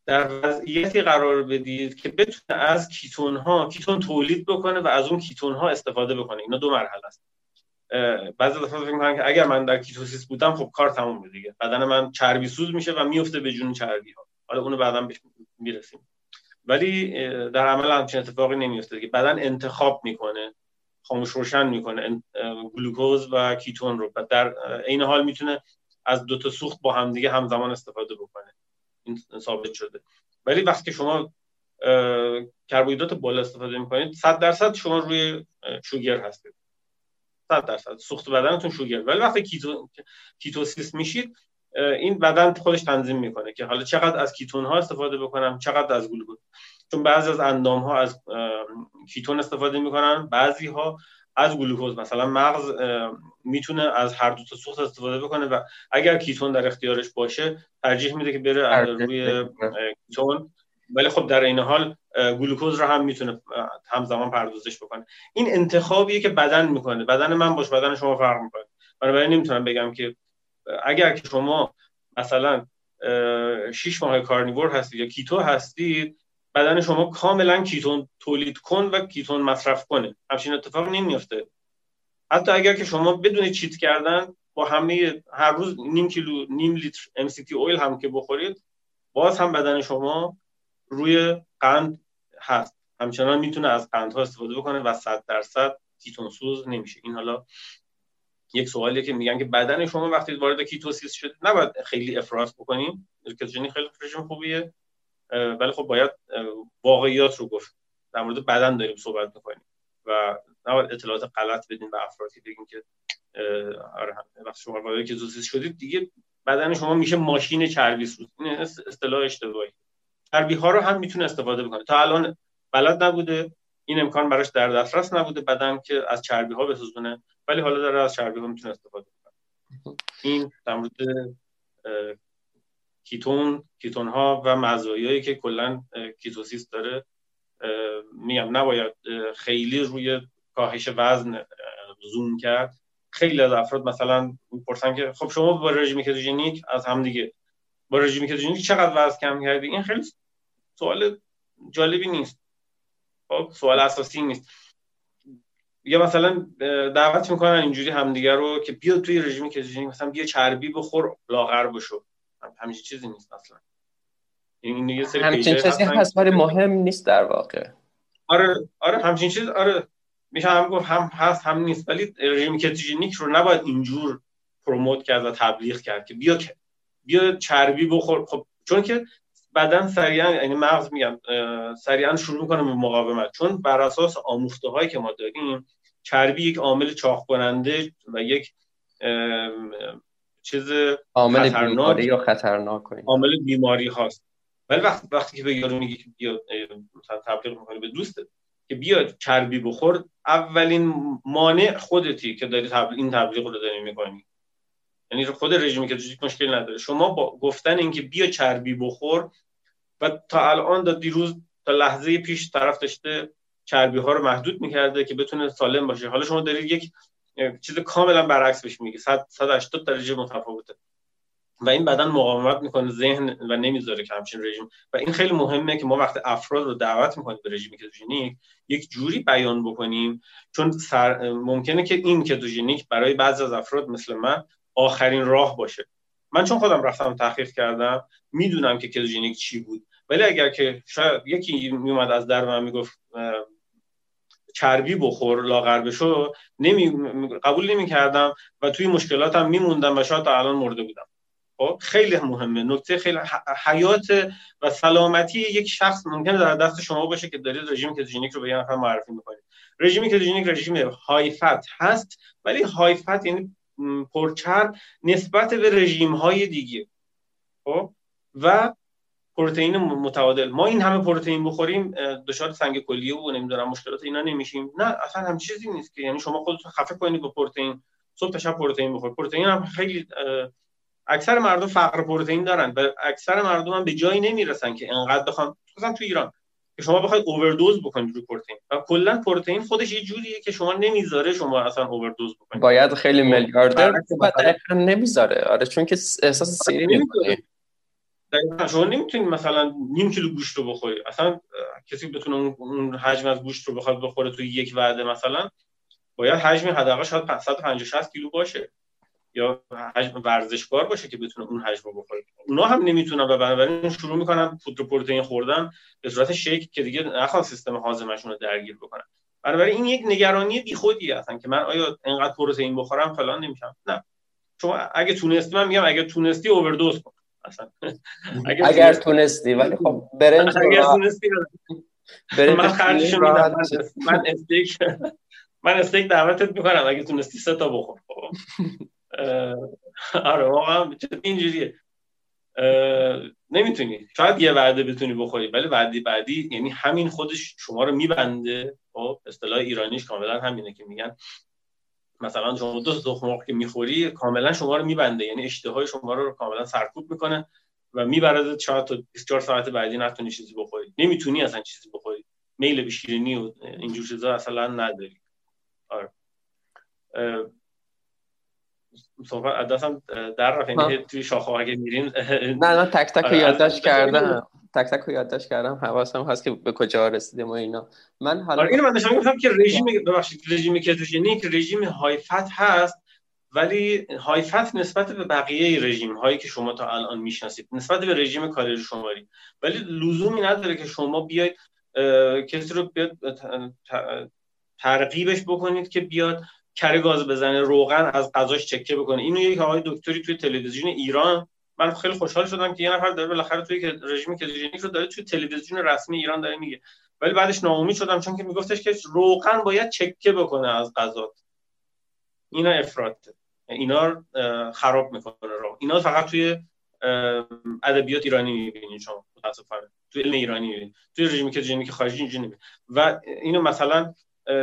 در وضعیتی قرار بدید که بتونه از ketone ها ketone تولید بکنه و از اون ketone ها استفاده بکنه. اینا دو مرحله است. بعضی دفعه فکر می‌کنن که اگر من در ketosis بودم خب کار تموم دیگه. بدن من چربی سوز میشه و میفته به جون چربی ها حالا اونو بعدا بهش می‌رسیم. ولی در عمل همچین اتفاقی نمیفته که بدن انتخاب می‌کنه. خاموش روشن می‌کنه گلوکوز و ketone رو. و در این حال می‌تونه از دو تا سوخت با همدیگه همزمان استفاده بکنه. این ثابت شده. ولی وقتی که شما کربوهیدرات بالا استفاده می‌کنید 100 درصد شما روی sugar هستید. 100 درصد. سوخت بدنتون sugar. ولی وقتی keto ketosis میشید این بدن خودش تنظیم می‌کنه که حالا چقدر از ketone ها استفاده بکنم چقدر از گلوکوز. چون بعضی از اندام ها از کیتون استفاده می‌کنن بعضی ها از گلوکوز مثلا مغز می‌تونه از هر دو تا سوخت استفاده بکنه و اگر کیتون در اختیارش باشه ترجیح میده که بره روی کیتون. ولی خب در این حال گلوکوز رو هم می‌تونه همزمان پردازش بکنه. این انتخابیه که بدن می‌کنه. بدن من باش بدن شما فرق می‌کنه. بنابراین نمی‌تونم بگم که اگر که شما مثلا شیش ماه carnivore هستید یا keto هستید بدن شما کاملا ketone تولید کن و ketone مصرف کنه. همچین اتفاق نمیفته حتی اگر که شما بدون cheat کردن با همه هر روز نیم کیلو نیم لیتر MCT oil هم که بخورید باز هم بدن شما روی قند هست. همچنان می‌تونه از قندها استفاده بکنه و صد درصد ketone سوز نمیشه. این حالا یک سوالیه که میگن که بدن شما وقتی وارد ketosis شد نباید خیلی افراط بکنیم. کتوژنی خیلی رژیم خوبیه. ولی خب باید واقعیات رو گفت. در مورد بدن داریم صحبت می‌کنیم و نباید اطلاعات غلط بدیم به افرادی بگیم که آره وقتی شما وارد ketosis شدید دیگه بدن شما میشه ماشین چربی سوز این اصطلاح اشتباهی. چربی ها رو هم می‌تونه استفاده بکنه. تا الان بلد نبوده این امکان براش در دسترس نبوده بدن که از چربی ها بسوزونه ولی حالا داره از چربی ها می‌تونه استفاده کنه این در مورد ketone ketone ها و مزایایی که کلا ketosis داره میگم نباید خیلی روی کاهش وزن زوم کرد. خیلی از افراد مثلا می‌پرسن که خب شما با رژیم کتوژنیک از هم دیگه با رژیم کتوژنیک چقدر وزن کم کردی؟ این خیلی سوال جالبی نیست. خب سوال اساسی نیست. یا مثلا دعوت می‌کنن اینجوری همدیگه رو که بیا توی رژیم کتوژنیک مثلا بیا چربی بخور لاغر بشو. همیشه چیزی نیست اصلا. این یه سری همچین چیزی هست ولی مهم نیست در واقع. آره آره همچین چیز آره میشه هم گفت هم هست هم نیست ولی رژیم کتوژنیک رو نباید اینجور پروموت کرد و تبلیغ کرد که بیا بیا چربی بخور. خب چون که بدن سریعا یعنی مغز میگم سریعا شروع می‌کنه به مقاومت. چون بر اساس آموخته هایی که ما داریم چربی یک عامل چاق کننده و یک چیز عامل بیماری یا خطرناک عامل بیماری هاست. ولی وقتی وقتی که به یارو میگی که بیا مثلا تبلیغ به دوستت که بیا چربی بخور اولین مانع خودتی که داری تبلیغ این تبلیغ رو داری می‌کنی. یعنی خود رژیم کتوژیک مشکل نداره. شما با گفتن اینکه بیا چربی بخور و تا الان تا دیروز تا لحظه پیش طرف داشته چربی ها رو محدود می‌کرده که بتونه سالم باشه. حالا شما دارید یک چیز کاملا برعکس بهش میگی 180 درجه متفاوته. و این بدن مقاومت می‌کنه ذهن و نمی‌ذاره که همچین رژیم. و این خیلی مهمه که ما وقتی افراد رو دعوت می‌کنیم به رژیم کتوژنیک یک جوری بیان بکنیم. چون سر ممکنه که این کتوژنیک برای بعضی از افراد مثل من آخرین راه باشه. من چون خودم رفتم تحقیق کردم می‌دونم که کتوژنیک چی بود. ولی اگر که شاید یکی میومد از در من می‌گفت چربی بخور لاغر بشو نمی قبول نمی کردم و توی مشکلاتم میموندم و شاید الان مرده بودم. خب خیلی مهمه. نکته خیلی حیات و سلامتی یک شخص ممکنه در دست شما باشه که دارید رژیم کتوژنیک رو به یه نفر معرفی می‌کنید. رژیم کتوژنیک رژیم های فت هست ولی های فت یعنی پرچرب نسبت به رژیم های دیگه. خب؟ و پروتئین متعادل. ما این همه پروتئین بخوریم دچار سنگ کلیه و نمی‌دونم مشکلات اینا نمیشیم. نه اصلا هم چیزی نیست که. یعنی شما خودتون خفه کنید با پروتئین. صبح تا شب پروتئین بخورید. پروتئین هم خیلی اکثر مردم فقر پروتئین دارن. و اکثر مردم هم به جایی نمی‌رسن که انقدر بخوان مثلا تو ایران که شما بخواید اووردوز بکنید رو پروتئین. و کلا پروتئین خودش یه جوریه که شما نمی‌ذاره شما اصلا اووردوز بکنید. باید خیلی میلیاردر نمی‌ذاره. آره چون که احساس سیری نمی‌کنه شما نمی‌تونید مثلا نیم کیلو گوشت رو بخوری. اصلا کسی بتونه اون حجم از گوشت رو بخواد بخوره توی یک وعده مثلا باید حجم حداقل شاید 150 60 کیلو باشه. یا حجم ورزشکار باشه که بتونه اون حجم رو بخوره. اونا هم نمی‌تونن و بنابراین شروع می‌کنن پودر پروتئین خوردن به صورت شیک که دیگه نخواد سیستم هاضمهشون رو درگیر بکنن بنابراین این یک نگرانی بیخودی هستن که من آیا انقدر پروتئین بخورم فلان نمیشم نه. شما اگه تونستی من میگم اگه تونستی اووردوز کن. اصلا. اگر, اگر تونستی ولی خب برنج اگر تونستی من خرجش میدم. من استیک من استیک دعوتت می‌کنم. اگه تونستی سه تا بخور. خب. آره واقعا اینجوریه. نمی‌تونی. شاید یه وعده بتونی بخوری ولی وعده بعدی یعنی همین خودش شما رو میبنده. خب اصطلاح ایرانیش کاملا همینه که میگن مثلا شما دو تخم مرغ که می‌خوری کاملا شما رو میبنده. یعنی اشتهای شما رو کاملا سرکوب می‌کنه و می‌برد شاید تا 24 ساعت بعدی نتونی چیزی بخوری. نمی‌تونی اصلا چیزی بخوری. میل به شیرینی و اینجور چیزا اصلا نداری. آره. صحبت دستم در رفت یعنی توی شاخه اگه میریم نه نه تک تک آره، یادداشت کردم. تک تک یادداشت کردم. حواسم هست که به کجا رسیدیم و اینا. من حالا آره اینو من داشتم گفتم که رژیم ببخشید رژیم کتوژنیک رژیم های فت هست ولی های فت نسبت به بقیه رژیم هایی که شما تا الان می‌شناسید نسبت به رژیم کالری شماری. ولی لزومی نداره که شما بیاید کسی رو بیاد ترغیبش بکنید که بیاد کره گاز بزنه روغن از غذاش چکه بکنه. اینو یک آقای دکتری توی تلویزیون ایران من خیلی خوشحال شدم که یه نفر داره بالاخره توی رژیم کتوژنیک رو داره توی تلویزیون رسمی ایران داره میگه. ولی بعدش ناامید شدم چون که میگفتش که روغن باید چکه بکنه از غذا اینا افراط اینا خراب می‌کنه رو اینا فقط توی ادبیات ایرانی می‌بینید شما متاسفانه. توی علم ایرانی می‌بینید توی رژیم کتوژنیک خارجی اینجوری و اینو مثلا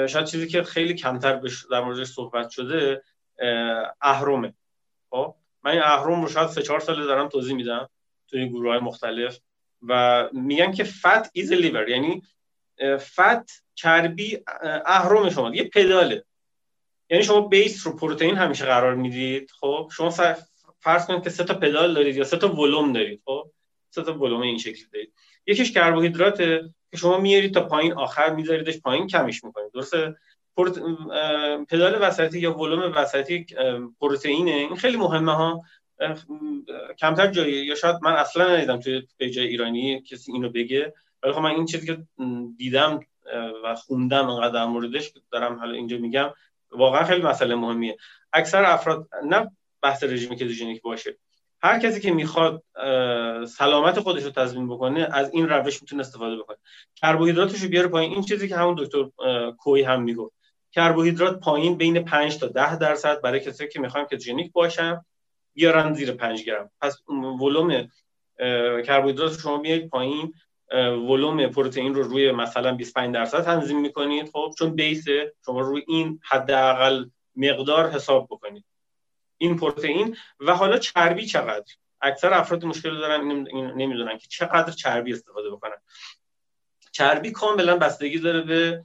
شاید چیزی که خیلی کمتر در موردش صحبت شده اهرمه خب؟ من این اهرم رو شاید سه چهار ساله دارم توضیح میدم توی گروه های مختلف و میگن که fat is lever یعنی fat چربی اهرم شما. یه پداله. یعنی شما base رو پروتئین همیشه قرار می‌دید. خب؟ شما فرض کنید که سه تا پدال دارید یا سه تا ولوم دارید. خب؟ سه تا ولوم این شکلی دارید. یکیش کربوهیدراته. که شما میارید تا پایین آخر میذاریدش پایین کمش می‌کنید درسته؟ پدال وسطی یا ولوم وسطی پروتئینه. این خیلی مهمه ها. کمتر جایی. یا شاید من اصلا ندیدم توی پیج ایرانی کسی اینو بگه. ولی خب من این چیزی که دیدم و خوندم انقدر در موردش دارم حالا اینجا میگم واقعا خیلی مسئله مهمیه. اکثر افراد نه بحث رژیم کتوژنیک باشه. هر کسی که می‌خواد سلامت خودش رو تضمین بکنه از این روش می‌تونه استفاده بکنه. کربوهیدراتش رو بیاره پایین. این چیزی که همون دکتر کوی هم می‌گفت. کربوهیدرات پایین بین 5 تا 10 درصد برای کسایی که می‌خوان کتوژنیک باشن بیارن زیر 5 گرم. پس ولوم کربوهیدرات شما بیاید پایین. ولوم پروتئین رو روی مثلا 25 درصد تنظیم می‌کنید. خب چون بیس شما روی این حداقل مقدار حساب بکنید. این پروتئین و حالا چربی چقدر؟ اکثر افراد مشکل دارن نمی‌دونن که چقدر چربی استفاده بکنن. چربی کاملا بستگی داره به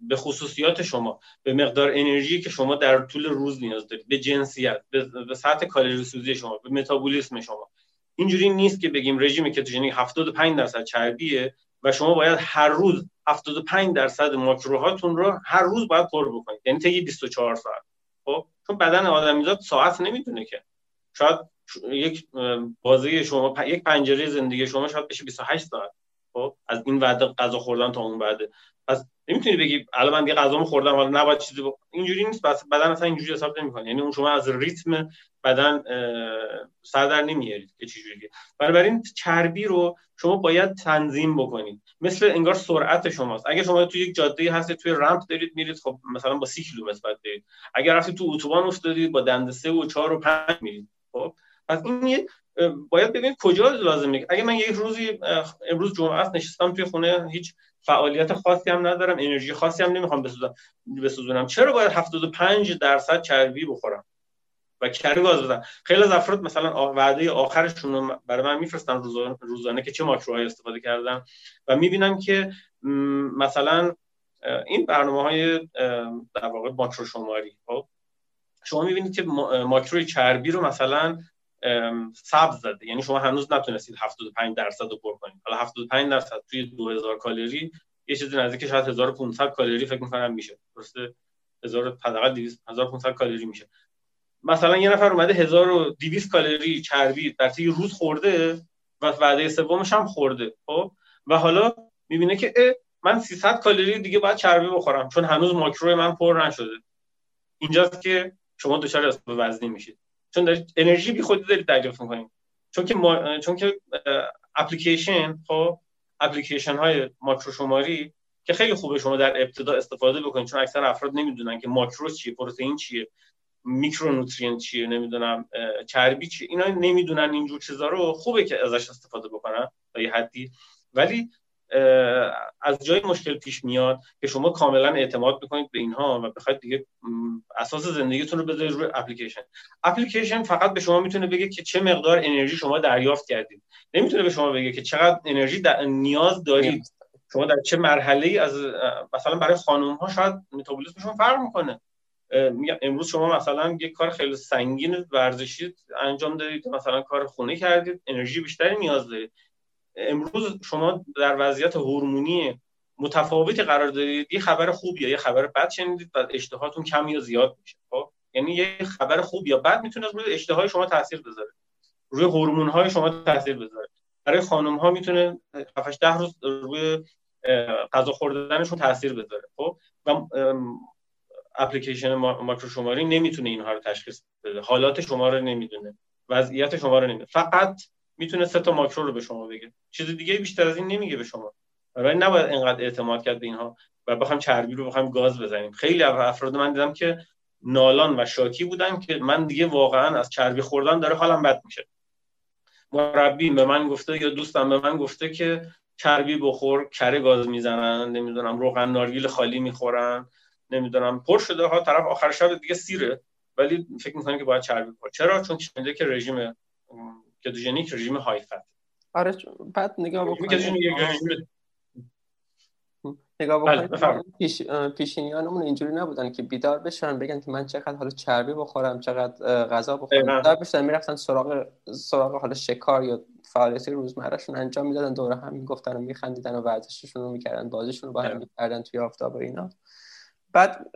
به خصوصیات شما به مقدار انرژی که شما در طول روز نیاز دارید به جنسیت به, سطح کالری سوزی شما به متابولیسم شما. اینجوری نیست که بگیم رژیم کتوژنیک 75 درصد چربیه و شما باید هر روز 75 درصد ماکروهاتون رو هر روز باید پر بکنید. یعنی طی 24 ساعت. خب؟ چون بدن آدمیزاد ساعت نمی‌تونه که. شاید یک بازی شما یک پنجره زندگی شما شاید بشه 28 ساعت. خب از این وعده غذا خوردن تا اون وعده. پس نمی‌تونی بگی الان من دیگه غذامو خوردم حالا نباید چیزی بخ... اینجوری نیست بس بدن اصلا اینجوری حساب نمی‌کنه. یعنی اون شما از ریتم بدن سر در نمیارید که چجوریه بنابراین چربی رو شما باید تنظیم بکنید. مثل انگار سرعت شماست. اگر شما تو یک جاده هستید توی رمپ دارید میرید خب مثلا با 30 کیلومتر بعد برید اگر رفتید تو اتوبان افتادید با دنده 3 و 4 و 5 میرید. خب پس این باید ببینید کجا لازمه. اگه من یک روزی امروز جمعه است نشستم توی خونه هیچ فعالیت خاصی هم ندارم انرژی خاصی هم نمی‌خوام بسوزونم. چرا باید 75 درصد چربی بخورم و کره گاز بدم؟ خیلی از افراد مثلا وعده آخرشون رو برای من میفرستن روزانه, که چه ماکروهای استفاده کردن و می‌بینم که مثلا این برنامه های در واقع ماکرو شماری خب؟ شما می‌بینید که ماکروی چربی رو مثلا سبز زده. یعنی شما هنوز نتونستید 75 درصد رو پر کنید. حالا 75 درصد توی 2000 کالری یه چیزی نزدیک شاید 1500 کالری فکر می‌کنم میشه. درسته؟ 1000 حداقل 1500 کالری میشه. مثلا یه نفر اومده 1200 کالری چربی در یه روز خورده و وعده سومش هم خورده خب؟ و حالا می‌بینه که من 300 کالری دیگه باید چربی بخورم چون هنوز ماکرو من پر نشده. اینجاست که شما دچار استپ وزنی میشید. چون دارید انرژی بی خودی دارید دریافت می‌کنید چون که ما... چون که اپلیکیشن خب اپلیکیشن های ماکرو شماری که خیلی خوبه شما در ابتدا استفاده بکنید. چون اکثر افراد نمی‌دونن که ماکرو چیه پروتئین چیه میکرونوترینت چیه نمی‌دونم چربی چیه. اینا نمی‌دونن اینجور چیزا رو. خوبه که ازش استفاده بکنن تا یه حدی. ولی از جای مشکل پیش میاد که شما کاملا اعتماد بکنید به اینها و بخواید دیگه اساس زندگیتون رو بذارید روی اپلیکیشن. اپلیکیشن فقط به شما می‌تونه بگه که چه مقدار انرژی شما دریافت کردید. نمی‌تونه به شما بگه که چقدر انرژی نیاز دارید. شما در چه مرحله ای از مثلا برای خانم ها شاید متابولیسمشون فرق می‌کنه. امروز شما مثلا یک کار خیلی سنگین ورزشی انجام دادید مثلا کار خونه کردید انرژی بیشتری نیاز دارید. امروز شما در وضعیت هورمونی متفاوتی قرار دارید یه خبر خوب یا یه خبر بد شنیدید و اشتهاتون کم یا زیاد میشه خب؟ یعنی یه خبر خوب یا بد می‌تونه روی اشتهای شما تاثیر بذاره روی هورمون های شما تاثیر بذاره. برای خانم ها می‌تونه 7 ده روز روی غذا خوردنشون تاثیر بذاره خب؟ و اپلیکیشن ماکرو شماری نمی‌تونه اینها رو تشخیص بده حالات شما رو نمی‌دونه وضعیت شما رو نمی‌دونه. فقط می‌تونه سه تا ماکرو رو به شما بگه. چیز دیگه بیشتر از این نمیگه به شما. ولی نباید اینقدر اعتماد کرد به اینها و بخوام چربی رو بخوام گاز بزنیم. خیلی افراد من دیدم که نالان و شاکی بودن که من دیگه واقعا از چربی خوردن داره حالم بد میشه. مربی به من گفته یا دوستم به من گفته که چربی بخور کره گاز می‌زنن نمی‌دونم روغن نارگیل خالی می‌خورن نمی‌دونم. پر شده ها طرف آخر شب دیگه سیره. ولی فکر می‌کنه که باید چربی بخور چرا؟ چون شنیده که رژیم کتوژنیک رژیم های فت. آره بعد نگاه بکنید نگاه بله، بکنید پیش، پیشینیانمون اینجوری نبودن که بیدار بشن بگن که من چقدر حالا چربی بخورم چقدر غذا بخورم. بیدار بشن می‌رفتن سراغ سراغ حالا شکار یا فعالیت روزمرهشون انجام می‌دادن. دوره هم می‌گفتن و میخندیدن و ورزششون رو می‌کردن بازیشون رو با هم می‌کردن توی آفتاب و اینا. بعد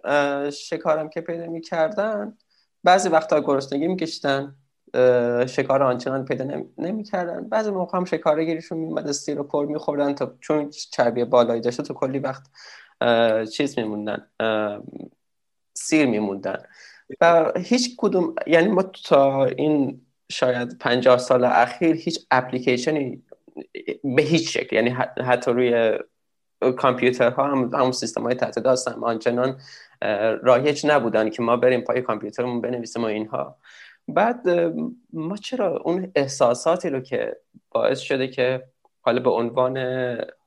شکارم که پیدا می‌کردن بعضی وقتا گرسنگی میکشیدن. شکار آنچنان پیدا نمی‌کردن. بعضی موقع هم شکارگیریشون میمد استیر رو پر میخوردن تا چون چربی بالایی داشته تو کلی وقت چیز میموندن سیر میموندن. و هیچ کدوم یعنی ما تا این شاید پنجاه سال اخیر هیچ اپلیکیشنی به هیچ شکل یعنی حتی روی کامپیوترها هم همون سیستم های تحت داست هم آنچنان رایج نبودن که ما بریم پای کامپیوترمون بنویسیم و اینها. بعد ما چرا اون احساساتی رو که باعث شده که حالا به عنوان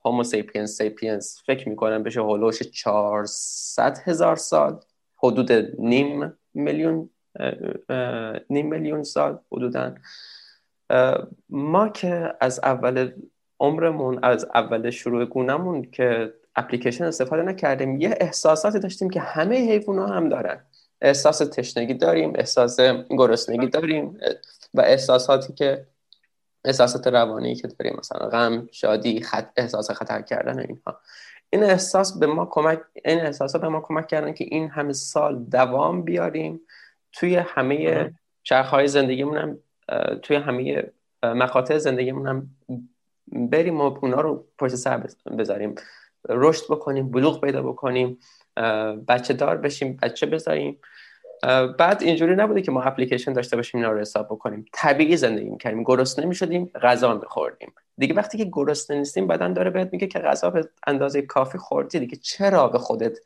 Homo sapiens sapiens فکر می‌کنم بشه حول و حوش 400 هزار سال حدود نیم میلیون نیم میلیون سال حدودا ما که از اول عمرمون از اول شروع گونمون که اپلیکیشن استفاده نکردیم یه احساساتی داشتیم که همه حیوان هم دارن. احساس تشنگی داریم احساس گرسنگی داریم و احساساتی که احساسات روانی که داریم مثلا غم شادی خط... احساس خطر کردن اینها. این احساس به ما کمک این احساسات به ما کمک کردن که این همه سال دوام بیاریم توی همه چرخهای زندگیمون هم توی همه مقاطع زندگیمون هم بریم و اونا رو پشت سر بذاریم. رشد بکنیم بلوغ پیدا بکنیم. بچه دار بشیم بچه بذاریم. بعد اینجوری نبوده که ما اپلیکیشن داشته باشیم اینا رو حساب بکنیم. طبیعی زندگی می‌کردیم. گرسنه می‌شدیم غذا میخوردیم. دیگه وقتی که گرسنه نیستیم بدن داره بهت میگه که غذا به اندازه کافی خوردی دیگه چرا به خودت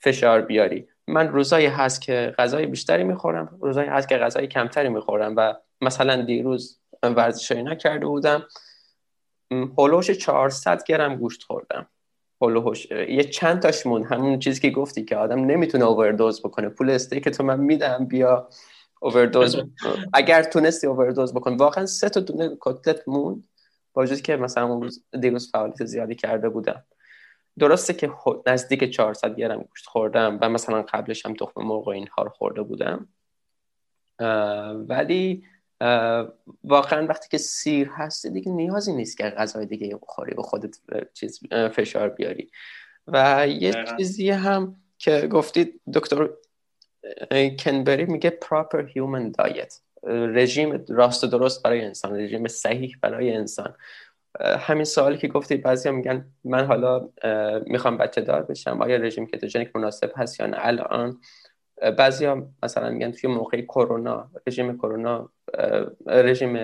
فشار بیاری. من روزایی هست که غذای بیشتری می‌خورم روزایی هست که غذای کمتری می‌خورم و مثلا دیروز ورزش نکرده بودم. هولوش 400 گرم گوشت خوردم. هولوش یه چند تاش مون همون چیزی که گفتی که آدم نمی‌تونه اووردوز بکنه. پول استیک تو من میدم بیا اووردوز اگر تونستی اووردوز بکن واقعا سه تا دونه کتلت مون با وجودی که مثلا اون روز دیروز فعالیت زیادی کرده بودم. درسته که نزدیک 400 گرم گوشت خوردم و مثلا قبلش هم تخم مرغ و اینها رو خورده بودم. ولی واقعا وقتی که سیر هستی دیگه نیازی نیست که غذای دیگه بخوری به خودت چیز فشار بیاری. و یه چیزی هم که گفتید دکتر کنبری میگه proper human diet رژیم راست و درست برای انسان رژیم صحیح برای انسان. همین سوالی که گفتی بعضیا میگن من حالا می‌خوام بچه دار بشم آیا رژیم کتوژنیک مناسب هست یا نه؟ الان بعضیا مثلا میگن توی موقع کرونا رژیم کرونا رژیم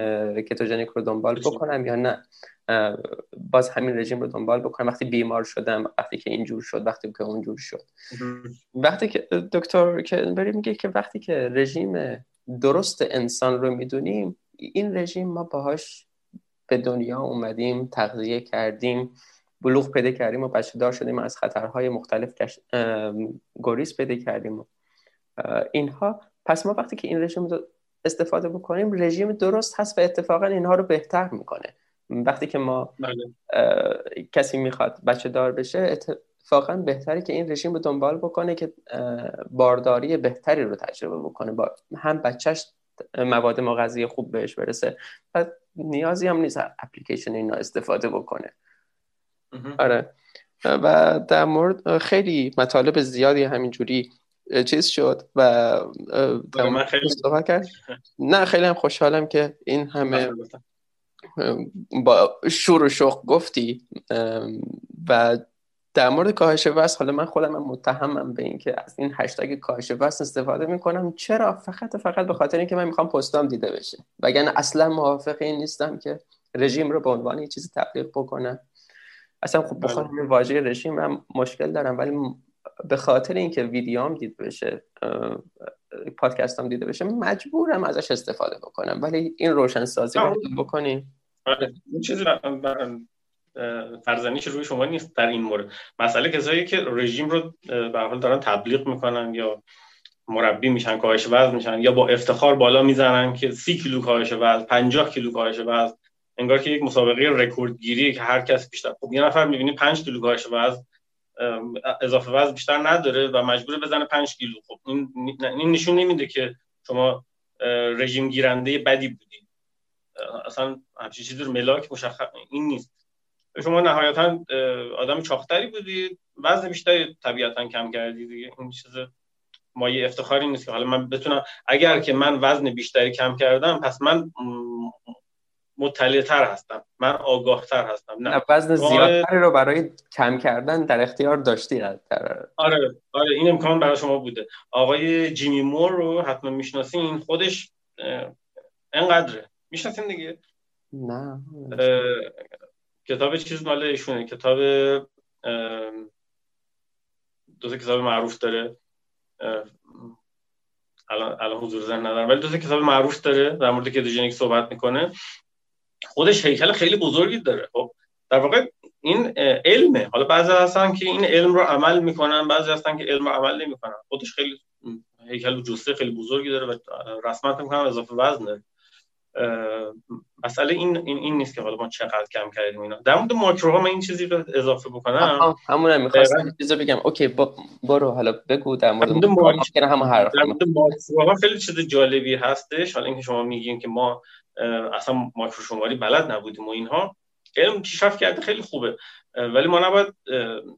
کتوژنیک رو دنبال بکنم یا نه؟ باز همین رژیم رو دنبال بکنم. وقتی بیمار شدم وقتی که اینجور شد وقتی که اونجور شد. وقتی که دکتر کنبری میگه که وقتی که رژیم درست انسان رو می‌دونیم این رژیم ما باهاش به دنیا اومدیم تغذیه کردیم بلوغ پیدا کردیم و بچه دار شدیم از خطرهای مختلف گریز پیدا کردیم. اینها. پس ما وقتی که این رژیم رو استفاده بکنیم رژیم درست هست و اتفاقا اینها رو بهتر می‌کنه. وقتی که ما بله. کسی می‌خواد بچه دار بشه اتفاقا بهتری که این رژیم رو دنبال بکنه که بارداری بهتری رو تجربه بکنه با هم بچهش مواد مغذی خوب بهش برسه و نیازی هم نیست اپلیکیشن اینا استفاده بکنه. آره. و در مورد خیلی مطالب زیادی همینجوری چیز شد و من خیلی کرد. نه خیلی هم خوشحالم که این همه با شور و شوق گفتی. و در مورد کاهش وزن حالا من خودم متهمم به این که از این هشتگ کاهش وزن استفاده می‌کنم. چرا؟ فقط فقط به خاطر اینکه من می‌خوام پستام دیده بشه. وگرنه اصلا موافق این نیستم که رژیم رو به عنوان یه چیزی تبلیغ بکنم. اصلا خب بخوام این واژه رژیم هم مشکل دارم ولی به خاطر اینکه ویدیوام دید بشه پادکستم دیده بشه مجبورم ازش استفاده بکنم. ولی این روشن سازی رو بکنیم آره، این چیزی فرزنیش روی شما نیست در این مورد. مسئله کسایی که رژیم رو به حال دارن تبلیغ می‌کنن یا مربی میشن کاهش وزن میشن یا با افتخار بالا می‌زنن که سی کیلو کاهش وزن 50 کیلو کاهش وزن انگار که یک مسابقه رکورد گیری که هر کس بیشتر. خب یه نفر می‌بینی 5 کیلو کاهش وزن اضافه وزن بیشتر نداره و مجبور بزنه 5 کیلو. خب این این نشون نمیده که شما رژیم گیرنده بدی بودی اصلا همچین چیزی رو ملاک مشخص این نیست. شما نهایتا آدم چاختری بودید وزن بیشتری طبیعتا کم کردید این چیز مایه افتخاری نیست که حالا من بتونم اگر که من وزن بیشتری کم کردم پس من مطلع تر هستم. من آگاه تر هستم. نه. وزن زیادتری رو برای کم کردن در اختیار داشتی در... آره آره این امکان برای شما بوده. آقای جیمی مور رو حتما می‌شناسین. خودش انقدره. می‌شناسین دیگه؟ نه. کتاب چیز مال ایشونه. کتاب دو کتاب معروف داره. الان الان حضور ذهن ندارم. ولی دو کتاب معروف داره. در مورد کتوژنیک صحبت می‌کنه. خودش هیکل خیلی بزرگی داره. خب در واقع این علمه. حالا بعضی هستن که این علم رو عمل می‌کنن بعضی هستن که علم رو عمل نمی‌کنن. خودش خیلی هیکل جسته خیلی بزرگی داره و رسمت می‌کنن اضافه وزن داره. مسئله این این این نیست که حالا ما چقدر کم کردیم اینا. در مورد ماکروها من این چیزی رو اضافه بکنم. همون می‌خواستم چیزو بگم. اوکی برو حالا بگو در مورد ماکروها هم حرف در مورد ماکروها خیلی چیز جالبی هستش. حالا اینکه شما میگین که ما اصلا ماکرو بلد نبودیم و اینها. علم پیشرفت کرده؟ خیلی خوبه. ولی ما نباید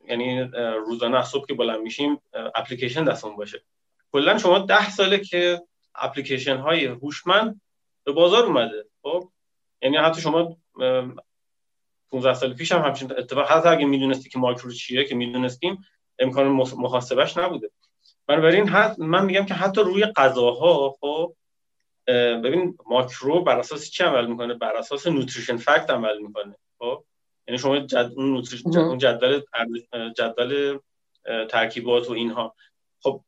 یعنی روزانه صبح که بلند میشیم اپلیکیشن دستمون باشه. کلا شما ده ساله که اپلیکیشن های هوشمند به بازار اومده. خب؟ یعنی حتی شما 15 سال پیش هم همچین اتفاق حتی اگه می‌دونستی که مایکرو چیه که می‌دونستیم امکان محاسبش نبوده. بنابراین من میگم که حتی روی غذاها خب ببین ماکرو بر اساس چی عمل می‌کنه؟ بر اساس نوتریشن فکت عمل می‌کنه. خب؟ یعنی شما جد... اون نوتریشن اون جدول جدول ترکیبات و اینها. خب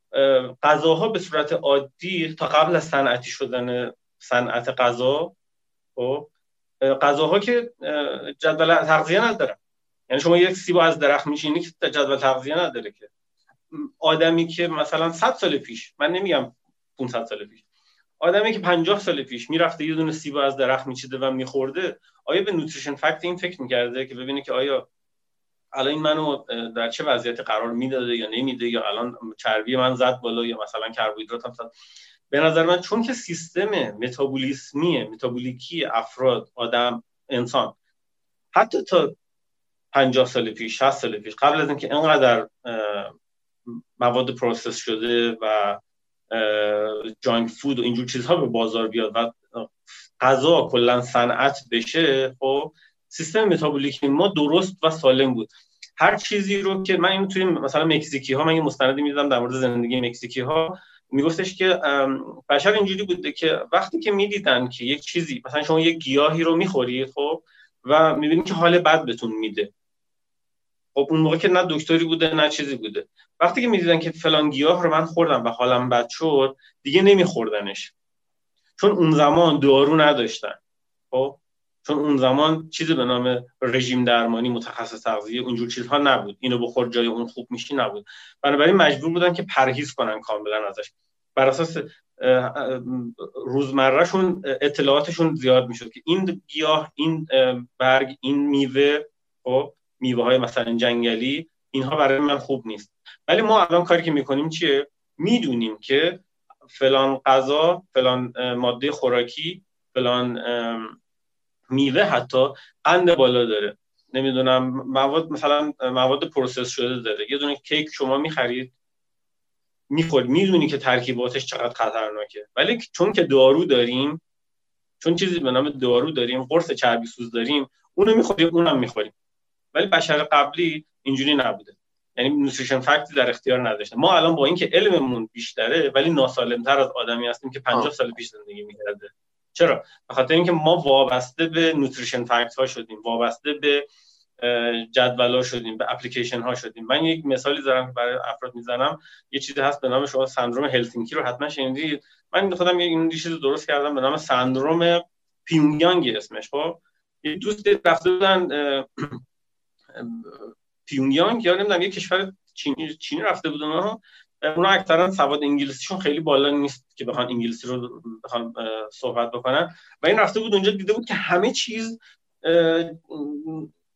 غذاها به صورت عادی تا قبل از صنعتی شدن صنعت غذا خب؟ غذاها که جدول تغذیه ندارن یعنی شما یک سیب از درخت میشینی که جدول تغذیه نداره که. آدمی که مثلا 100 سال پیش من نمیگم 500 سال پیش آدمی که 50 سال پیش می‌رفته یه دونه سیب از درخت میچیده و میخورده آیا به نوتریشن فکت این فکر می‌کرده که ببینه که آیا الان منو در چه وضعیتی قرار می‌داده یا نمیده یا الان چربی من زد بالا یا مثلا کربوهیدرات زد؟ به نظر من چون که سیستم متابولیسمی متابولیکی افراد آدم انسان حتی تا 50 سال پیش 60 سال پیش قبل از اینکه اینقدر مواد process شده و junk food و اینجور چیزها به بازار بیاد و غذا کلا صنعت بشه خب سیستم متابولیک ما درست و سالم بود. هر چیزی رو که من این توی مثلا مکزیکی ها من یه مستندی می‌دیدم در مورد زندگی مکزیکی ها میگفتش که بشر اینجوری بوده که وقتی که می‌دیدن که یک چیزی مثلا شما یک گیاهی رو می‌خورید خب و می‌بینید که حال بد بهتون میده. خب اون موقع که نه دکتری بوده نه چیزی بوده. وقتی که می‌دیدن که فلان گیاه رو من خوردم و حالم بد شد دیگه نمیخوردنش. چون اون زمان دارو نداشتن. خب؟ چون اون زمان چیزی به نام رژیم درمانی متخصص تغذیه اونجور چیزها نبود. اینو بخور جای اون خوب میشی نبود. بنابراین مجبور بودن که پرهیز کنن کاملا ازش. بر اساس روزمرهشون اطلاعاتشون زیاد می‌شد که این گیاه این برگ این میوه خب؟ میوه های مثلا جنگلی اینها برای من خوب نیست. ولی ما الان کاری که می‌کنیم چیه؟ می‌دونیم که فلان غذا فلان ماده خوراکی فلان میوه حتی قند بالا داره. نمی‌دونم مواد مثلا مواد پروسس شده داره. یه دونه کیک شما می‌خرید می‌خورید. می‌دونی که ترکیباتش چقدر خطرناکه. ولی چون که دارو داریم چون چیزی به نام دارو داریم قرص چربی سوز داریم اونو می‌خوریم اونم می‌خوریم. ولی بشر قبلی اینجوری نبوده. یعنی نوتریشن فکتی در اختیار نداشته ما الان با اینکه علممون بیشتره ولی ناسالمتر از آدمی هستیم که 50 سال پیش زندگی می‌کرده. چرا؟ به خاطر اینکه ما وابسته به نوتریشن فکت ها شدیم وابسته به جدول شدیم به اپلیکیشن ها شدیم. من یک مثالی دارم برای افراد می‌زنم. یه چیزی هست به نام شما سندروم هلسینکی رو حتما شنیدید. من خودم این چیز درست کردم به نام سندروم پیونگیانگ اسمش خب؟ یه دوست رفته بودن پیونگیانگ یا نمی‌دونم یه کشور چینی چینی رفته بودن ها اونا اکثرا سواد انگلیسیشون خیلی بالا نیست که بخوان انگلیسی رو بخوان صحبت بکنن. و این رفته بود اونجا دیده بود که همه چیز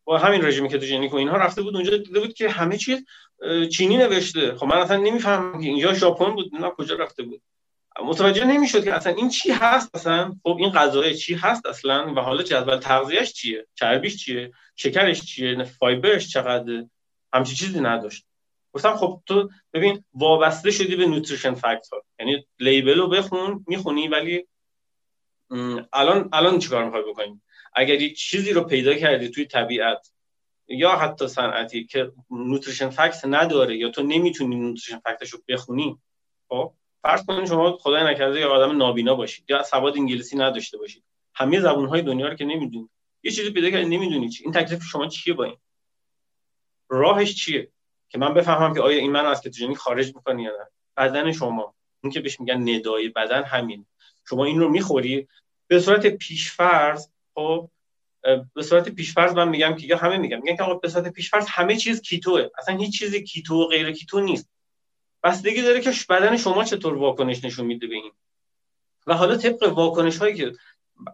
با همین رژیمی که تو جنیک و اینها رفته بود اونجا دیده بود که همه چیز چینی نوشته. خب من اصلا نمی‌فهمم که اینجا ژاپن بود نه کجا رفته بود. متوجه نمی‌شد که اصلا این چی هست اصلا؟ خب این غذای چی هست اصلا؟ و حالا جدول تغذیهش چیه؟ چربیش چیه؟ شکرش چیه؟ فایبرش چقدر همچی چیزی نداشت. گفتم خب تو ببین وابسته شدی به نوتریشن فکت یعنی لیبل رو بخون می‌خونی ولی الان الان چیکار می‌خوای بکنیم اگر یک چیزی رو پیدا کردی توی طبیعت یا حتی صنعتی که نوتریشن فکت نداره یا تو نمی‌تونی نوتریشن فکتش رو بخونی خب؟ فرض کنید شما خدای نکرده یا آدم نابینا باشید یا سواد انگلیسی نداشته باشید همه زبون های دنیا رو که نمی‌دونید یه چیزی پیدا کردی نمی‌دونی چی. این تکلیف شما چیه با این؟ راهش چیه؟ که من بفهمم که آیا این من از کتوژنیک خارج می‌کنه یا نه. بدن شما. اون که بهش میگن ندای بدن همین. شما این رو می‌خوری. به صورت پیشفرض خب به صورت پیشفرض من میگم که یا همه میگم. میگن که به صورت پیشفرض همه چیز keto ه. اصلا هیچ چیزی keto و غیر keto نیست. بستگی داره که بدن شما چطور واکنش نشون میده به این. و حالا طبق واکنش هایی که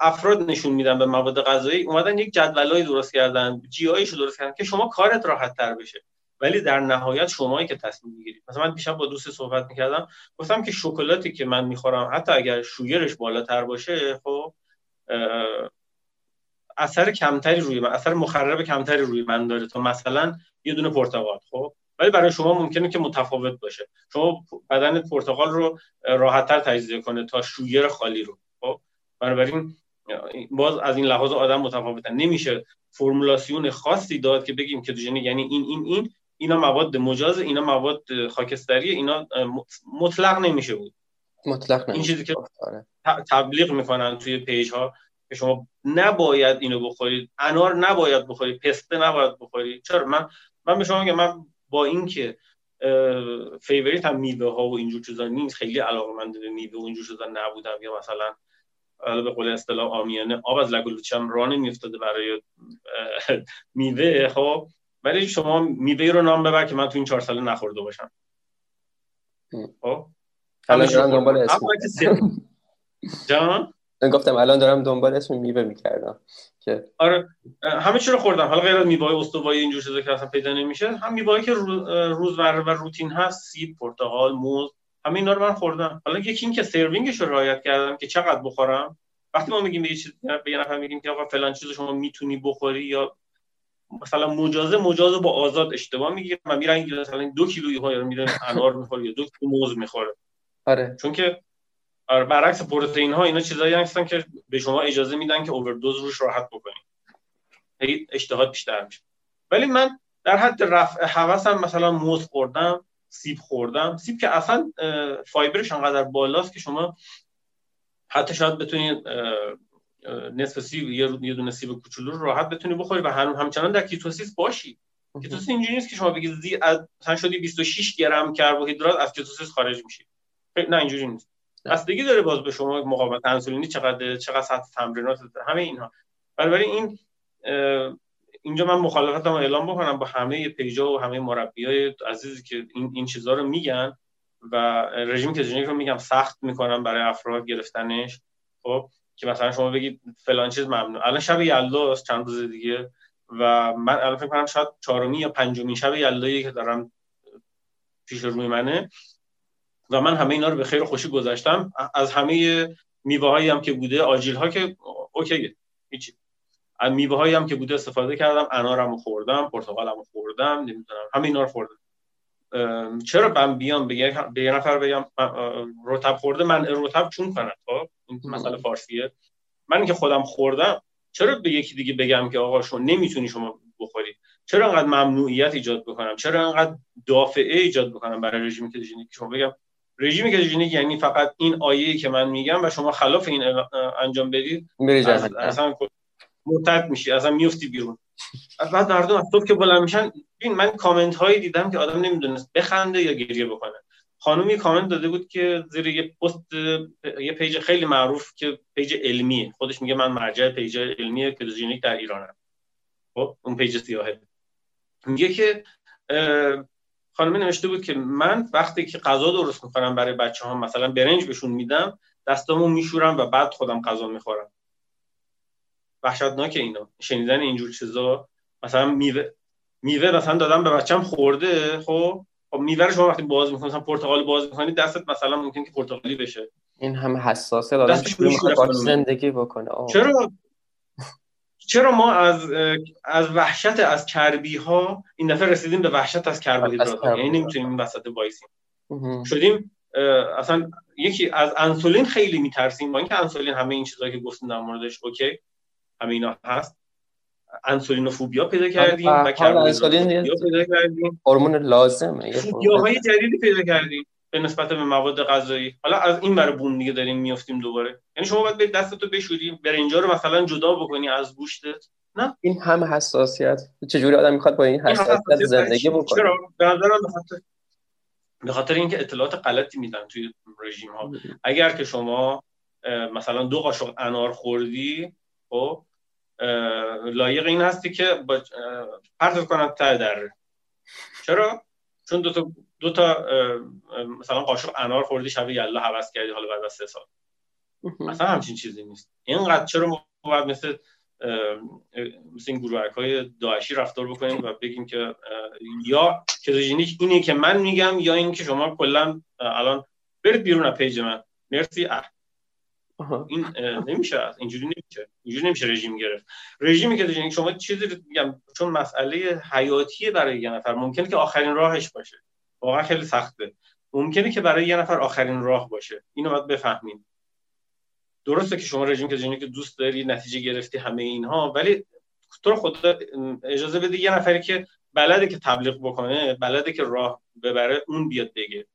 افراد نشون میدن به مواد غذایی اومدن یک جدولایی درست کردن جی رو درست کردن که شما کارت راحت تر بشه. ولی در نهایت شمایی که تصمیم می‌گیرید. مثلا من دیشب با دوست صحبت می‌کردم گفتم که شکلاتی که من می‌خورم حتی اگر شویرش بالاتر باشه خب اثر کمتری روی من اثر مخرب کمتری روی من داره. تا مثلا یه دونه پرتقال خب ولی برای شما ممکنه که متفاوت باشه. شما بدن پرتقال رو راحتتر تجزیه کنه تا شویر خالی رو. خب بنابراین باز از این لحاظ آدم متفاوتن. نمیشه فرمولاسیون خاصی داد که بگیم که یعنی این این این. اینا مواد مجاز اینا مواد خاکستری اینا مطلق نمیشه بود. مطلق نمیشه این چیزی که آره. تبلیغ می‌کنن توی پیج ها که شما نباید اینو بخورید. انار نباید بخورید. پسته نباید بخورید. چرا؟ من من به شما میگم من با اینکه favorite هم میوه ها و اینجور چیزا نیست خیلی علاقه من به میوه و اینجور چیزا نبودم یا مثلا به قول اصطلاح آمیانه آب از لگلوچم راه نمیافتاده برای میوه خب؟ ولی شما میوه رو نام ببر که من تو این چهار ساله نخورده باشم. خب؟ دنبال اسم. جان؟ گفتم الان دارم دنبال اسم میوه می‌کردم که آره همه چی رو خوردم. حالا غیر از میوه استوایی اینجور چیزا که اصلا پیدا نمیشه هم میوه‌ای که روزمره و روتین هست سیب پرتقال موز همه اینا رو من خوردم. حالا یکی این که سروینگش رو رعایت کردم که چقدر بخورم. وقتی ما میگیم به یه چیز به یه نفر میگیم که آقا فلان چیزو شما می‌تونی بخوری یا مثلا مجازه مجازه با آزاد اشتباه می‌گیره من میرن مثلا دو کیلو رو میره انار می‌خوره یا دو کیلو موز می‌خوره. آره. چون که برعکس پروتئین ها اینا چیزایی هستن که به شما اجازه میدن که اووردوز روش راحت بکنید هی اشتهات بیشتر میشه. ولی من در حد رفع هوسم مثلا موز خوردم سیب خوردم. سیب که اصلا fiber ش انقدر بالاست که شما حتی شاید بتونید نصف سیب یه دونه سیب کوچولو رو راحت بتونی بخوری و هم همچنان در ketosis باشی. ketosis اینجوری نیست که شما بگید زی از مثلا شدی 26 گرم کربوهیدرات از ketosis خارج میشی. نه اینجوری نیست. بستگی داره باز به شما مقاومت انسولینی چقدر چقدر سطح تمرینات همه اینها. بنابراین این اینجا من مخالفتم اعلام بکنم با همه پیجا و همه مربیای عزیزی که این این چیزها رو میگن و رژیم کتوژنیک رو میگم سخت می‌کنم برای افراد گرفتنش. خب که مثلا شما بگید فلان چیز ممنوع. الان شب یلداست چند روز دیگه و من الان فکر کنم شاید چهارمی یا پنجمی شب یلدایی که دارم پیش روی منه. و من همه اینا رو به خیر خوشی گذاشتم. از همه میوه هایی هم که بوده آجیل ها که اوکی هیچی. از میوه هایی هم که بوده استفاده کردم انارم خوردم پرتقالم خوردم نمی‌دونم همه اینا رو خوردم. چرا من بیام به یه نفر بگم رتب خورده؟ من رتب چون کنم؟ خب این مسئله فارسیه. من که خودم خوردم چرا به یکی دیگه بگم که آقا شما نمی‌تونی شما بخوری؟ چرا انقدر ممنوعیت ایجاد بکنم؟ چرا انقدر دافعه ایجاد بکنم برای رژیم کتوژنیک شما بگم رژیم کتوژنیک یعنی فقط این آیه که من میگم و شما خلاف این انجام بدید اصلا مرتد میشی اصلا میفتی بیرون. از بعد مردم از صبح که بلند میشن ببین من کامنت هایی دیدم که آدم نمی‌دونست بخنده یا گریه بکنه. خانومی کامنت داده بود که زیر یه پست یه پیج خیلی معروف که پیج علمیه. خودش میگه من مرجع پیج علمی کتوژنیک در ایرانم. خب اون پیج سیاهه. میگه که خانم نوشته بود که من وقتی که غذا درست می‌کنم برای بچه ها مثلا برنج بهشون میدم دستامو میشورم و بعد خودم غذا می‌خورم. وحشتناک اینا. شنیدن اینجور چیزا. مثلا میوه میوه مثلا دادم به بچم خورده. خب خب میوه رو شما وقتی باز می‌کنی مثلا پرتقال باز می‌کنی دستت مثلا ممکن که پرتقالی بشه. این همه حساسه دادم زندگی بکنه. چرا؟ چرا ما از از وحشت از چربی ها این دفعه رسیدیم به وحشت از کربوهیدرات. یعنی نمی‌تونیم این وسط وایسیم. شدیم اصلا یکی از انسولین خیلی میترسیم. با اینکه انسولین همه این چیزایی که گفتیم در موردش اوکی همه اینا هست. فوبیا پیدا کردیم و کربوهیدرات پیدا کردیم. هورمون لازمه فوبیاهای جدیدی پیدا کردیم. به نسبت به مواد غذایی. حالا از این ور بوم دیگه داریم میافتیم دوباره. یعنی شما باید دستتو بشوری برنجا رو مثلا جدا بکنی از گوشتت. نه؟ این هم حساسیت. چجوری آدم می‌خواد با این حساسیت, زندگی بکنه؟ چرا؟ به نظرم به خاطر اینکه اطلاعات غلطی میدن توی رژیم ها اگر که شما مثلا دو قاشق انار خوردی خب لایق این هستی که با پرتت کنن ته دره. چرا؟ چون دو تا دو تا مثلا قاشق انار خوردی شب یلا حوض کردی حالا بعد از سه سال. مثلا همچین چیزی نیست. اینقدر چرا ما باید مثل مثل این گروهک های داعشی رفتار بکنیم و بگیم که یا کتوژنیک اینه که من میگم یا این که شما کلا الان برید بیرون از پیج من. مرسی اه. این نمیشه اینجوری نمیشه. اینجوری نمیشه رژیم گرفت. رژیمی که شما چیزی میگم چون مسئله حیاتیه برای یه نفر ممکنه که آخرین راهش باشه. واقعا خیلی سخته. ممکنه که برای یه نفر آخرین راه باشه. اینو باید بفهمیم. درسته که شما رژیم که دوست داری نتیجه گرفتی همه اینها ولی تو خدا اجازه بده یه نفری که بلده که تبلیغ بکنه بلده که راه ببره اون بیاد بگه.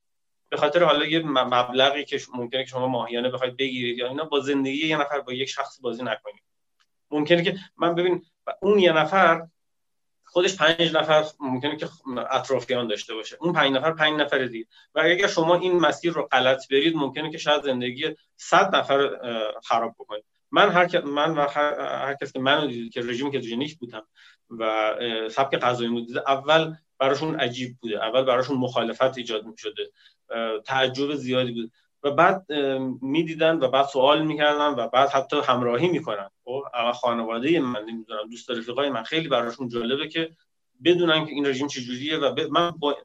به خاطر حالا یه مبلغی که ممکنه که شما ماهیانه بخواید بگیرید یا اینا با زندگی یه نفر با یک شخص بازی نکنید. ممکنه که من ببین اون یه نفر خودش پنج نفر ممکنه که اطرافیان داشته باشه. اون پنج نفر پنج نفر دید و اگر شما این مسیر رو غلط برید ممکنه که شاید زندگی صد نفر خراب بکنید. من هر من و هر, کس که منو دید که رژیم کتوژنیک بودم و سبک غذایی دیده اول براشون عجیب بوده. اول براشون مخالفت ایجاد می شده تعجب زیادی بود. و بعد می‌دیدن و بعد سوال می‌کردن و بعد حتی همراهی می‌کنن. خب خانواده من نمی‌دونم دوست رفیقای من خیلی براشون جالبه که بدونن که این رژیم چجوریه و من با...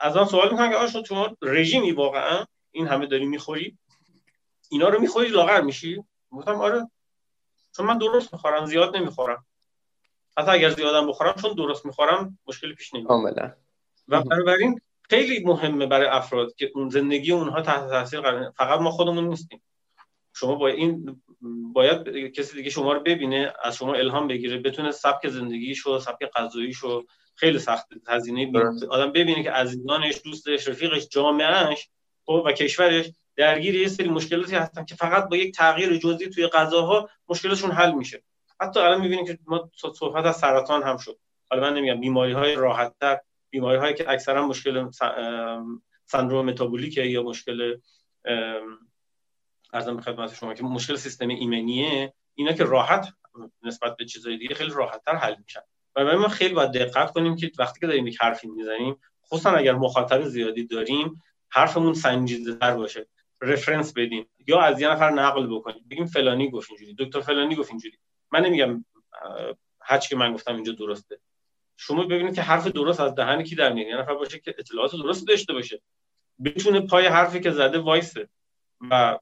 از آن سوال می‌کنم که آقا شما رژیمی واقعا؟ این همه داری می‌خوری؟ اینا رو می‌خوری لاغر میشی؟ گفتم آره. چون من درست می‌خورم زیاد نمی‌خورم. حتی اگر زیادم بخورم چون درست می‌خورم مشکلی پیش نمیاد. کاملا. و بنابراین خیلی مهمه برای افراد که اون زندگی اونها تحت تاثیر قرار فقط ما خودمون نیستیم. شما با این باید کسی دیگه شما رو ببینه از شما الهام بگیره بتونه سبک زندگیشو سبک غذاییشو خیلی سخت هزینه آدم ببینه که عزیزانش دوستش رفیقش جامعهش خب و کشورش درگیر یه سری مشکلاتی هستن که فقط با یک تغییر جزئی توی غذاها مشکلشون حل میشه. حتی الان می‌بینیم که ما صحبت از سرطان هم شد. حالا من نمیگم بیماری های راحت تر بیماری هایی که اکثرا مشکل سندروم متابولیکه یا مشکل ارزم به خدمت شما که مشکل سیستم ایمنیه اینا که راحت نسبت به چیزهای دیگه خیلی راحت تر حل میشن. و ما خیلی باید دقت کنیم که وقتی که داریم یک حرفی می‌زنیم خصوصا اگر مخاطب زیادی داریم حرفمون سنجیده تر باشه. رفرنس بدیم. یا از یه نفر نقل بکنیم. بگیم فلانی گفت اینجوری دکتر فلانی گفت اینجوری. من نمیگم هر که من گفتم اینجا درسته. شما ببینید که حرف درست از دهن کی در میاد. یه نفر باشه که اطلاعات درست داشته باشه. بتونه پای حرفی که زده وایسه و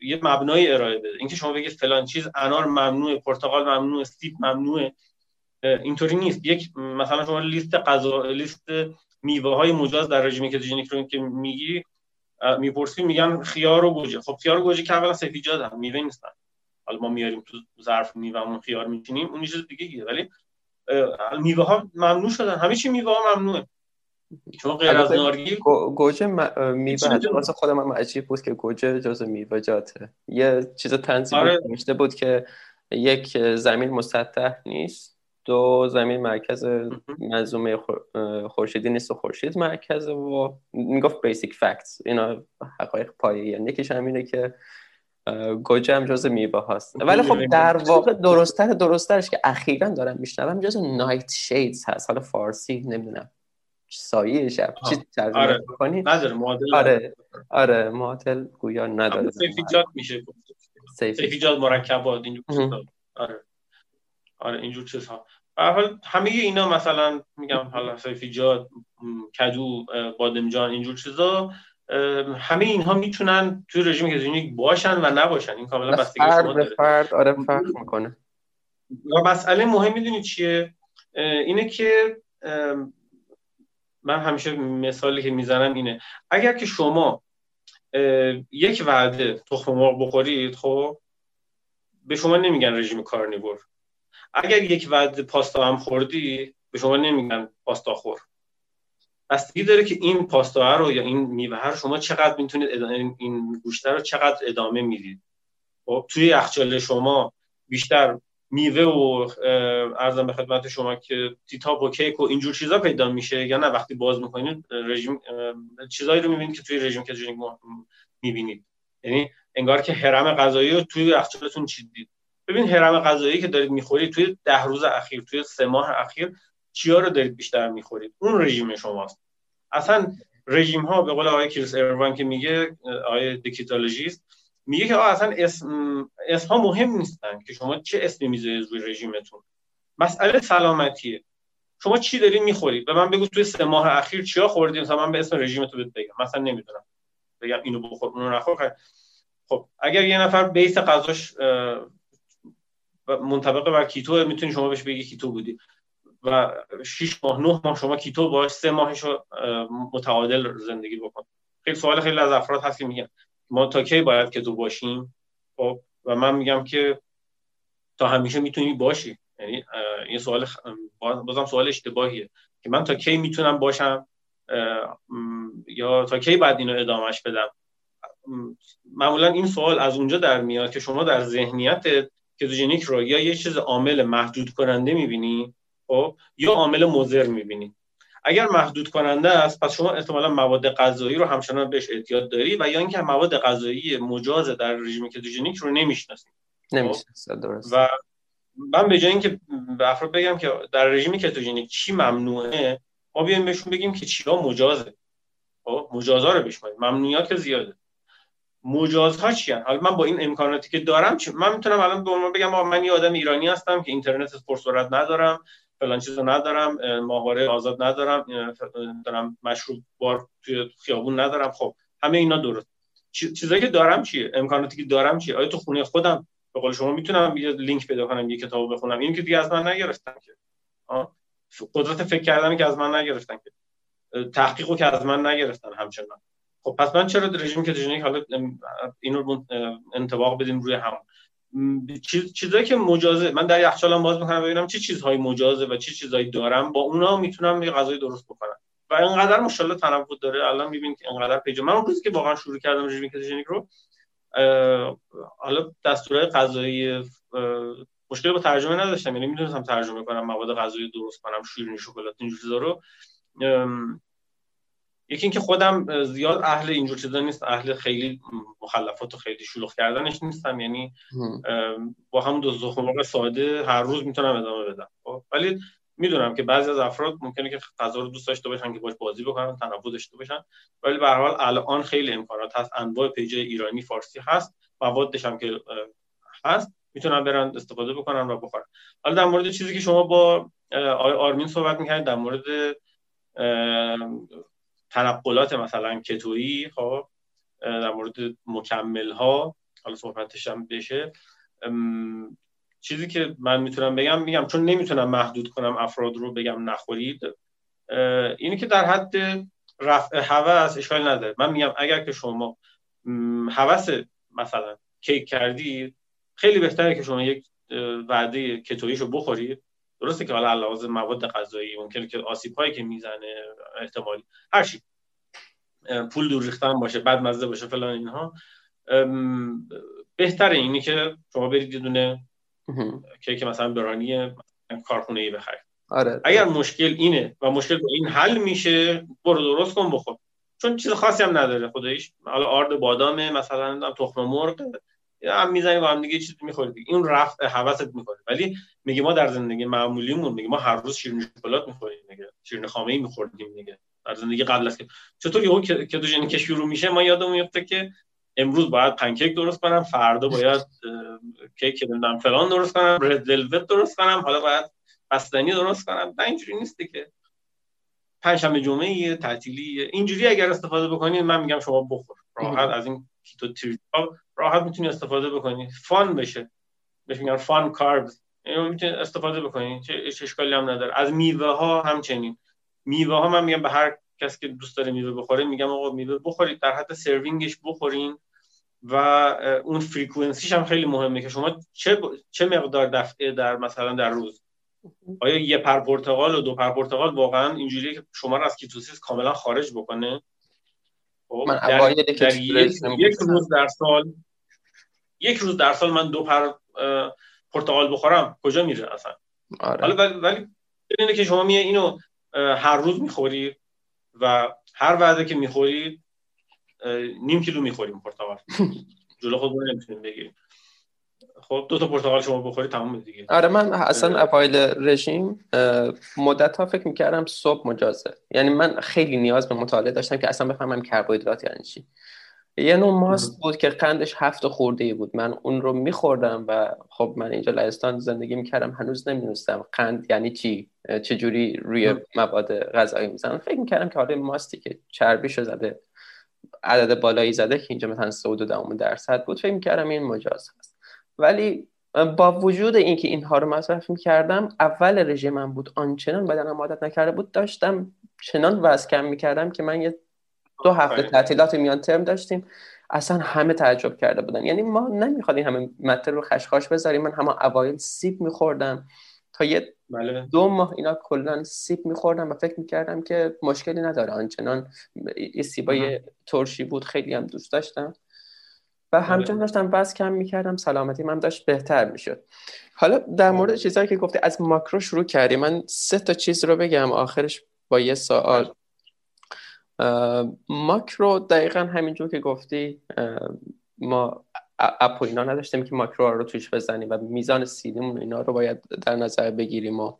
یه مبنای ارائه بده. اینکه شما بگید فلان چیز انار ممنوعه پرتقال ممنوعه سیب ممنوعه اینطوری نیست. یک مثلا شما لیست غذا لیست میوه های مجاز در رژیم کتوژنیک رو که میگی می‌پرسی میگن خیار و گوجه. خب خیار و گوجه که اولا سفیجاد هم میوه نیستن. حالا ما میاریم تو ظرف میوهمون خیار میچینیم اون چیز دیگه ولی میوه ها ممنوع شدن. همه چی میوه ها ممنوعه. شما غیر از نارگیل گوجه میوه واسه خودم هم عجیب بود که گوجه جز جاته. یه چیز تنظیم آره. بود که یک زمین مسطح نیست. دو زمین مرکز منظومه خورشیدی نیست و خورشید مرکز و می‌گفت بیسیک فکتس اینا حقایق پایه یعنی یکیش همینه که گوجه هم جز میوه هاست. ولی خب در واقع درستتر درستترش که اخیرا دارم میشنوم جز نایت شیدز هست. حالا فارسی نمی‌دونم سایه شب. چی ترجمه آره. کنی نداره معادل آره. آره معادل گویا نداره. سیفیجات میشه. سیفیجات مرکبات اینجور آره. آره اینجور چیزها. حال همه اینا مثلا میگم حالا سیفیجات کدو بادمجان اینجور چیزا همه اینها می‌تونن توی رژیم کتونیک باشن و نباشن. این کاملا بستگی شما داره. فرد آره فرق می‌کنه. و مسئله مهم می‌دونی چیه؟ اینه که من همیشه مثالی که می‌زنم اینه. اگر که شما یک وعده تخم مرغ بخورید خب به شما نمیگن رژیم کارنیور اگر یک وعده پاستا هم خوردی به شما نمیگن پاستا خور. بستگی داره که این پاستا رو یا این میوه رو شما چقدر می‌تونید این گوشته رو چقدر ادامه می‌دید. خب توی یخچال شما بیشتر میوه و ارزم به خدمت شما که تیتاپ و کیک و اینجور چیزا پیدا میشه یا نه؟ وقتی باز می‌کنید رژیم چیزایی رو می‌بینید که توی رژیم کتوژنیک می‌بینید. یعنی انگار که حرم غذایی رو توی یخچالتون چیدید. ببین حرم غذایی که دارید می‌خورید توی ده روز اخیر توی سه ماه اخیر چیا رو دارید بیشتر می‌خورید؟ اون رژیم شماست. اصلا رژیم ها به قول آقای کریس اروان که میگه آقای The Ketologist میگه که اصلا اسم اسم ها مهم نیستن که شما چه اسمی می‌ذارید روی رژیمتون. مسئله سلامتیه. شما چی دارید می‌خورید؟ به من بگو توی سه ماه اخیر چیا خوردید مثلا من به اسم رژیمتو بهت بگم. مثلا نمی‌دونم. بگم اینو بخور اونو نخور. خب اگر یه نفر base غذاش منطبق بر keto می‌تونی شما بهش بگی keto بودی. و 6 ماه 9 ماه شما keto باش سه ماهش رو متعادل زندگی بکن. خیلی سوال خیلی از افراد هست که میگن ما تا کی باید که تو باشیم؟ خب و من میگم که تا همیشه می‌تونی باشی. یعنی این سوال بازم سوال اشتباهیه که من تا کی می‌تونم باشم؟ یا تا کی باید اینو ادامهش بدم؟ معمولا این سوال از اونجا در میاد که شما در ذهنیت کتوژنیک رو یا یه چیز عامل محدود کننده می‌بینی خب یا عامل مضر می‌بینی. اگر محدود کننده است پس شما احتمالا مواد غذایی رو همچنان بهش اعتیاد داری و یا اینکه مواد غذایی مجاز در رژیم کتوژنیک رو نمی‌شناسی نمی‌شناسید درست. و من به جای اینکه به افراد بگم که در رژیم کتوژنیک چی ممنوعه ما بیایم بهشون بگیم که چیا مجازه. خب؟ مجازا رو بشماریم ممنوعیت که زیاده. مجازها چی حالا من با این امکاناتی که دارم چی؟ من می‌تونم الان به بگم من یه آدم ایرانی هستم که اینترنت پرسرعت ندارم. فلان چیزو ندارم ماهواره آزاد ندارم دارم مشروب بار توی خیابون ندارم. خب همه اینا درست. چیزایی که دارم چیه؟ امکاناتی که دارم چیه؟ آیا تو خونه خودم؟ به قول شما می‌تونم یه لینک پیدا کنم یه کتاب بخونم. این که دیگه از من نگرفتن که. قدرت فکر کردن که از من نگرفتن که. تحقیق رو که از من نگرفتن همچنان. خب پس من چرا رژیم کتوژنیک حالا این رو انطباق بدیم روی هم چیز چیزایی که مجازه من در یخچالم باز می‌کنم ببینم چه چی چیزهایی مجازه و چه چی چیزهایی دارم با اونا می‌تونم یه غذای درست بکنم و اینقدر مشالله تنوع داره. الان می‌بینید که اینقدر پیج من اون روزی که واقعا شروع کردم رژیم کتوژنیک رو حالا دستورهای غذایی مشکل با ترجمه نداشتم. یعنی می‌تونستم ترجمه کنم مواد غذایی درست کنم شیرینی شکلات اینجور چیزا رو. یکی اینکه خودم زیاد اهل اینجور چیزا نیست اهل خیلی مخلفات و خیلی شلوغ کردنش نیستم. یعنی با هم دو زخم ساده هر روز می‌تونم ادامه بدم. خب، ولی می‌دونم که بعضی از افراد ممکنه که غذا رو دوست داشته باشن که باش بازی بکنن تنوع داشته باشن. ولی به هر حال الان خیلی امکانات هست. انواع پیج ایرانی فارسی هست. موادش هم که هست. می‌تونن برن استفاده بکنن و بخورن. حالا در مورد چیزی که شما با آرمین صحبت می‌کنید در مورد تنقلات مثلا کتویی خب در مورد مکمل ها حالا صحبتش هم بشه. چیزی که من می‌تونم بگم میگم چون نمی‌تونم محدود کنم افراد رو بگم نخورید اینی که در حد رفع هوس اشکال نداره. من میگم اگر که شما هوس مثلا کیک کردید خیلی بهتره که شما یک وعده کتویشو بخورید. درسته که حالا علاوه مواد غذایی ممکنه که آسیب هایی که می‌زنه احتمالی هر چی. پول دور ریختن باشه بد مزه باشه فلان اینها. بهتره اینی که شما برید یه دونه که مثلا برانی کارخونه ای بخرید. آره. اگر مشکل اینه و مشکل با این حل میشه برو درست کن بخور. چون چیز خاصی هم نداره خودش. حالا آرد بادامه مثلا تخم مرغ هم می‌زنی با هم دیگه چیزی می‌خورید این رفت حواست می‌کنه ولی میگه ما در زندگی معمولیمون میگه ما هر روز شیرینی شکلات می‌خوریم میگه شیرینی خامه ای میخوردیم میگه در زندگی قبل از که چطور یهو کتوژنی که شروع میشه ما یادمون میفته که امروز باید پنکیک درست کنم فردا باید کیک نمی‌دونم فلان درست کنم رد ولوت درست کنم حالا باید بستنی درست کنم. نه اینجوری نیستی که پنجشنبه جمعه تعطیلی اینجوری اگر استفاده بکنید من میگم شما بخور. راحت از این keto treat ها راحت می‌تونی استفاده بکنی. fun بشه. بهش میگن fun carbs. اینو می‌تونی استفاده بکنی. چه اشکالی هم نداره. از میوه ها همچنین. میوه ها من میگم به هر کسی که دوست داره میوه بخوره میگم آقا میوه بخورید. در حد serving ش بخورین. و اون frequency ش هم خیلی مهمه که شما چه چه مقدار دفعه در مثلا در روز؟ آیا یه پر پرتقال و دو پر پرتقال واقعا اینجوریه که شما رو از ketosis کاملا خارج بکنه؟ من در, در یک, یک روز در سال یک روز در سال من دو پر پرتقال بخورم. کجا میره اصلا؟ آره. حالا ولی اینه که شما میه اینو هر روز می‌خورید و هر وعده که می‌خورید نیم کیلو می‌خوریم پرتقال جلو خودمون نمی‌تونیم بگیریم. خب دو تا پرتقال شما بخورید تمام دیگه. آره من اصلا اوایل رژیم مدت ها فکر می‌کردم صبح مجازه. یعنی من خیلی نیاز به مطالعه داشتم که اصلا بفهمم کربوهیدرات یعنی چی. یه نوع ماست بود که قندش هفت خورده ای بود. من اون رو میخوردم و خب من اینجا لهستان زندگی می‌کردم. هنوز نمی‌دونستم قند یعنی چی چجوری روی مواد غذایی می‌زنن فکر می‌کردم که حالا ماستی که چربیشو زده عدد بالایی زده که اینجا مثلا 32 درصد بود. فکر می‌کردم این مجاز هست. ولی با وجود اینکه اینها رو مصرف می‌کردم اول رژیمم بود آنچنان بدنم عادت نکرده بود داشتم چنان وزن کم می‌کردم که من یه دو هفته تعطیلات میان ترم داشتیم اصلا همه تعجب کرده بودن. یعنی ما نمیخوادیم همه متر رو خشخاش بذاریم من همه اوایل سیب میخوردم. تا یه بله. دو ماه اینا کلا سیب میخوردم و فکر می‌کردم که مشکلی نداره. آنچنان این سیبای ترشی بود خیلی هم دوست داشتم. و بله. همچنان داشتم بس کم می‌کردم سلامتی من داشت بهتر می‌شد. حالا در مورد بله. چیزهایی که گفته از ماکرو شروع کردی. من سه تا چیز رو بگم آخرش با یه سوال. ماکرو دقیقا همینجور که گفتی ما اپ و اینا نداشتیم که ماکرو رو توش بزنیم و میزان سیدیمون اینا رو باید در نظر بگیریم و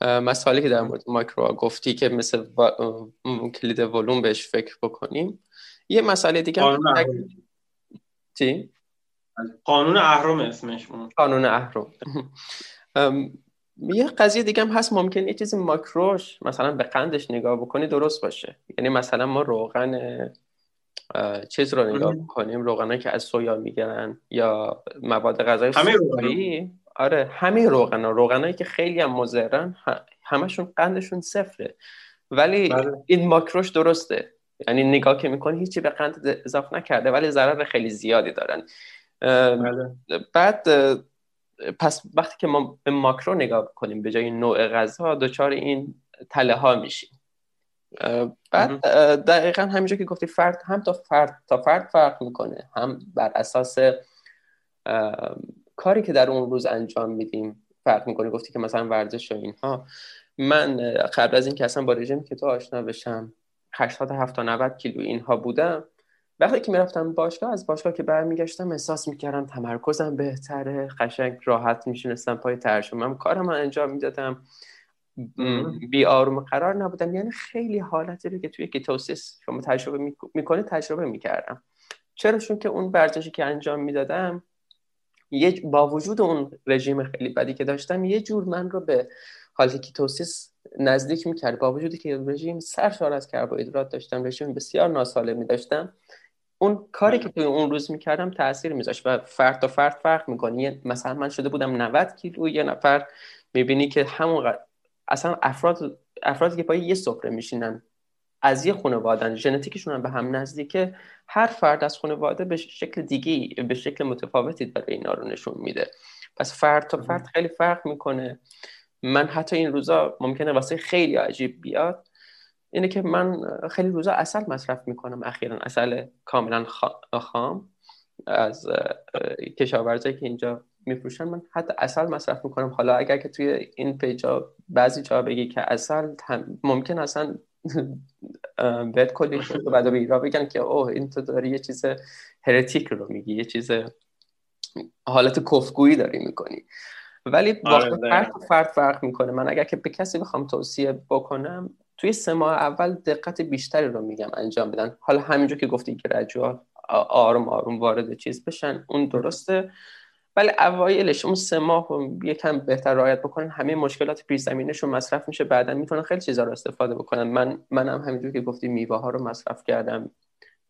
مسائلی که در مورد ماکرو گفتی که مثل کلید ولوم بهش فکر بکنیم. یه مسئله دیگه چی؟ قانون اهرم اسمش قانون اهرم. یه قضیه دیگه هم هست ممکن یه چیزی ماکروش مثلا به قندش نگاه بکنی درست باشه. یعنی مثلا ما روغن چیز رو نگاه بکنیم روغنایی که از سویا می‌گیرن یا مواد غذایی همه آره همه روغنا روغنایی که خیلی هم مضرن همشون قندشون صفره. ولی بله. این ماکروش درسته. یعنی نگاه که می‌کنی هیچی به قند اضافه نکرده ولی ضرر خیلی زیادی دارن. بله. بعد پس وقتی که ما به ماکرو نگاه کنیم به جای نوع غذا دچار این تله ها میشیم بعد دقیقا همینجا که گفتی فرد هم تا فرد تا فرد فرق می‌کنه هم بر اساس کاری که در اون روز انجام میدیم فرق می‌کنه. گفتی که مثلا ورزش و اینها. من قبل از اینکه اصلا با رژیم که تو آشنا بشم 80 70 90 کیلو اینها بودم. وقتی که می‌رفتم باشگاه از باشگاه که برمیگشتم احساس می‌کردم تمرکزم بهتره قشنگ راحت میشونستم پای ترجمه‌م. کارم انجام می‌دادم. بی آروم قرار نبودم. یعنی خیلی حالتی رو که توی ketosis شما تجربه می‌کنید تجربه می‌کردم. چرا چون که اون ورزشی که انجام می‌دادم یه با وجود اون رژیم خیلی بدی که داشتم یه جور من رو به حالت ketosis نزدیک می‌کرد. با وجودی که رژیم سرشار از کربوهیدرات داشتم رژیم بسیار ناسالمی داشتم اون کاری که توی اون روز می‌کردم تاثیر میذاشت و فرد تا فرد فرق می‌کنه مثلا من شده بودم 90 کیلو یه نفر می‌بینی که همون اصلا افراد افرادی که پای یه سفره میشینن از یه خانواده ژنتیکشون هم به هم نزدیکه. هر فرد از خانواده به شکل دیگه به شکل متفاوتی داره اینا رو نشون میده. پس فرد تا فرد خیلی فرق می‌کنه. من حتی این روزا ممکنه واسه خیلی عجیب بیاد اینه که من خیلی روزا اصل مصرف می‌کنم اخیرا اصل کاملا خام از کشاورزایی که اینجا میفروشن. من حتی اصل مصرف می‌کنم. حالا اگر که توی این پیجا بعضی جا بگی که اصل ممکن اصلا بهت کلی شد و بعد به بگن که اوه این تو داری یه چیز هرتیک رو میگی یه چیز حالت کفگویی داری می‌کنی. ولی آره، واقعا فرق فرق فرق می‌کنه. من اگر که به کسی بخوام توصیه بکنم توی سه ماه اول دقت بیشتری رو میگم انجام بدن. حالا همینجور که گفتی گرجوال آروم آروم وارد چیز بشن اون درسته. ولی اوایلش اون سه ماه یکم بهتر رعایت بکنن. همه مشکلات پیش زمینشون مصرف میشه. بعدا می‌تونن خیلی چیزا رو استفاده بکنن. من منم همینجور که گفتی میوه ها رو مصرف کردم.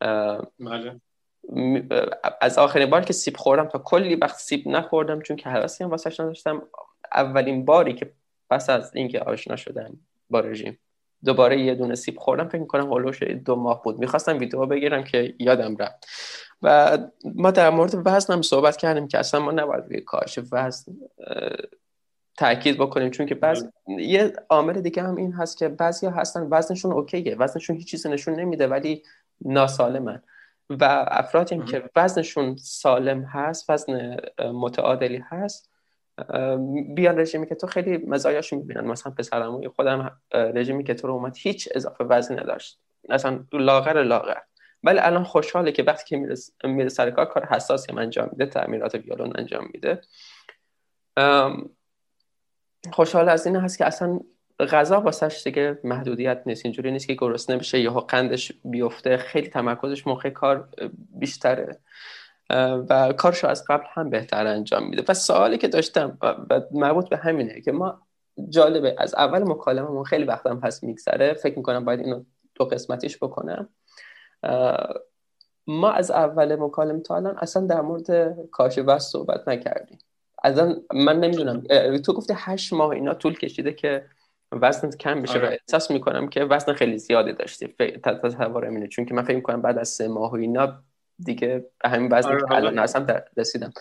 بله. از آخرین بار که سیب خوردم تا کلی وقت سیب نخوردم چون که حواسی هم واسش نداشتم. اولین باری که پس از اینکه آشنا شدم با رژیم دوباره یه دونه سیب خوردم فکر می‌کنم هولوش دو ماه بود. می‌خواستم ویدیو بگیرم که یادم رفت. و ما در مورد وزن هم صحبت کردیم که اصلا ما نباید روی کاهش وزن تاکید بکنیم. چون که بعض یه عامل دیگه هم این هست که بعضی هستن وزنشون اوکیه. وزنشون هیچ چیزی نشون نمیده ولی ناسالمن. و افرادی هم که وزنشون سالم هست وزن متعادلی هست بیان رژیمی که تو خیلی مزایاش می‌بینن. مثلا پسرموی خودم رژیمی که تو رو اومد هیچ اضافه وزن نداشت. اصلا لاغر لاغر. ولی الان خوشحاله که وقتی که میره سر کار کار حساسی انجام میده تعمیرات ویولون انجام میده. خوشحال از این هست که اصلا غذا واسش دیگه محدودیت نیست. اینجوری نیست که گرسنه بشه یا قندش بیفته. خیلی تمرکزش موقع کار بیشتره. و کارشو از قبل هم بهتر انجام میده. و سوالی که داشتم و مربوط به همینه که ما جالبه از اول مکالمه خیلی وقتم هست میگذره. فکر می‌کنم باید اینو دو قسمتیش بکنم. ما از اول مکالمه تا الان اصلا در مورد کاش وزن صحبت نکردیم. اصلا من نمی‌دونم تو گفتی هشت ماه اینا طول کشیده که وزن کم بشه و آره. احساس می‌کنم که وزن خیلی زیادی داشتی تصور اینه. چون که من فکر می‌کنم بعد از سه ماه و اینا دیگه به همین وزن که الان اصلا رسیدم.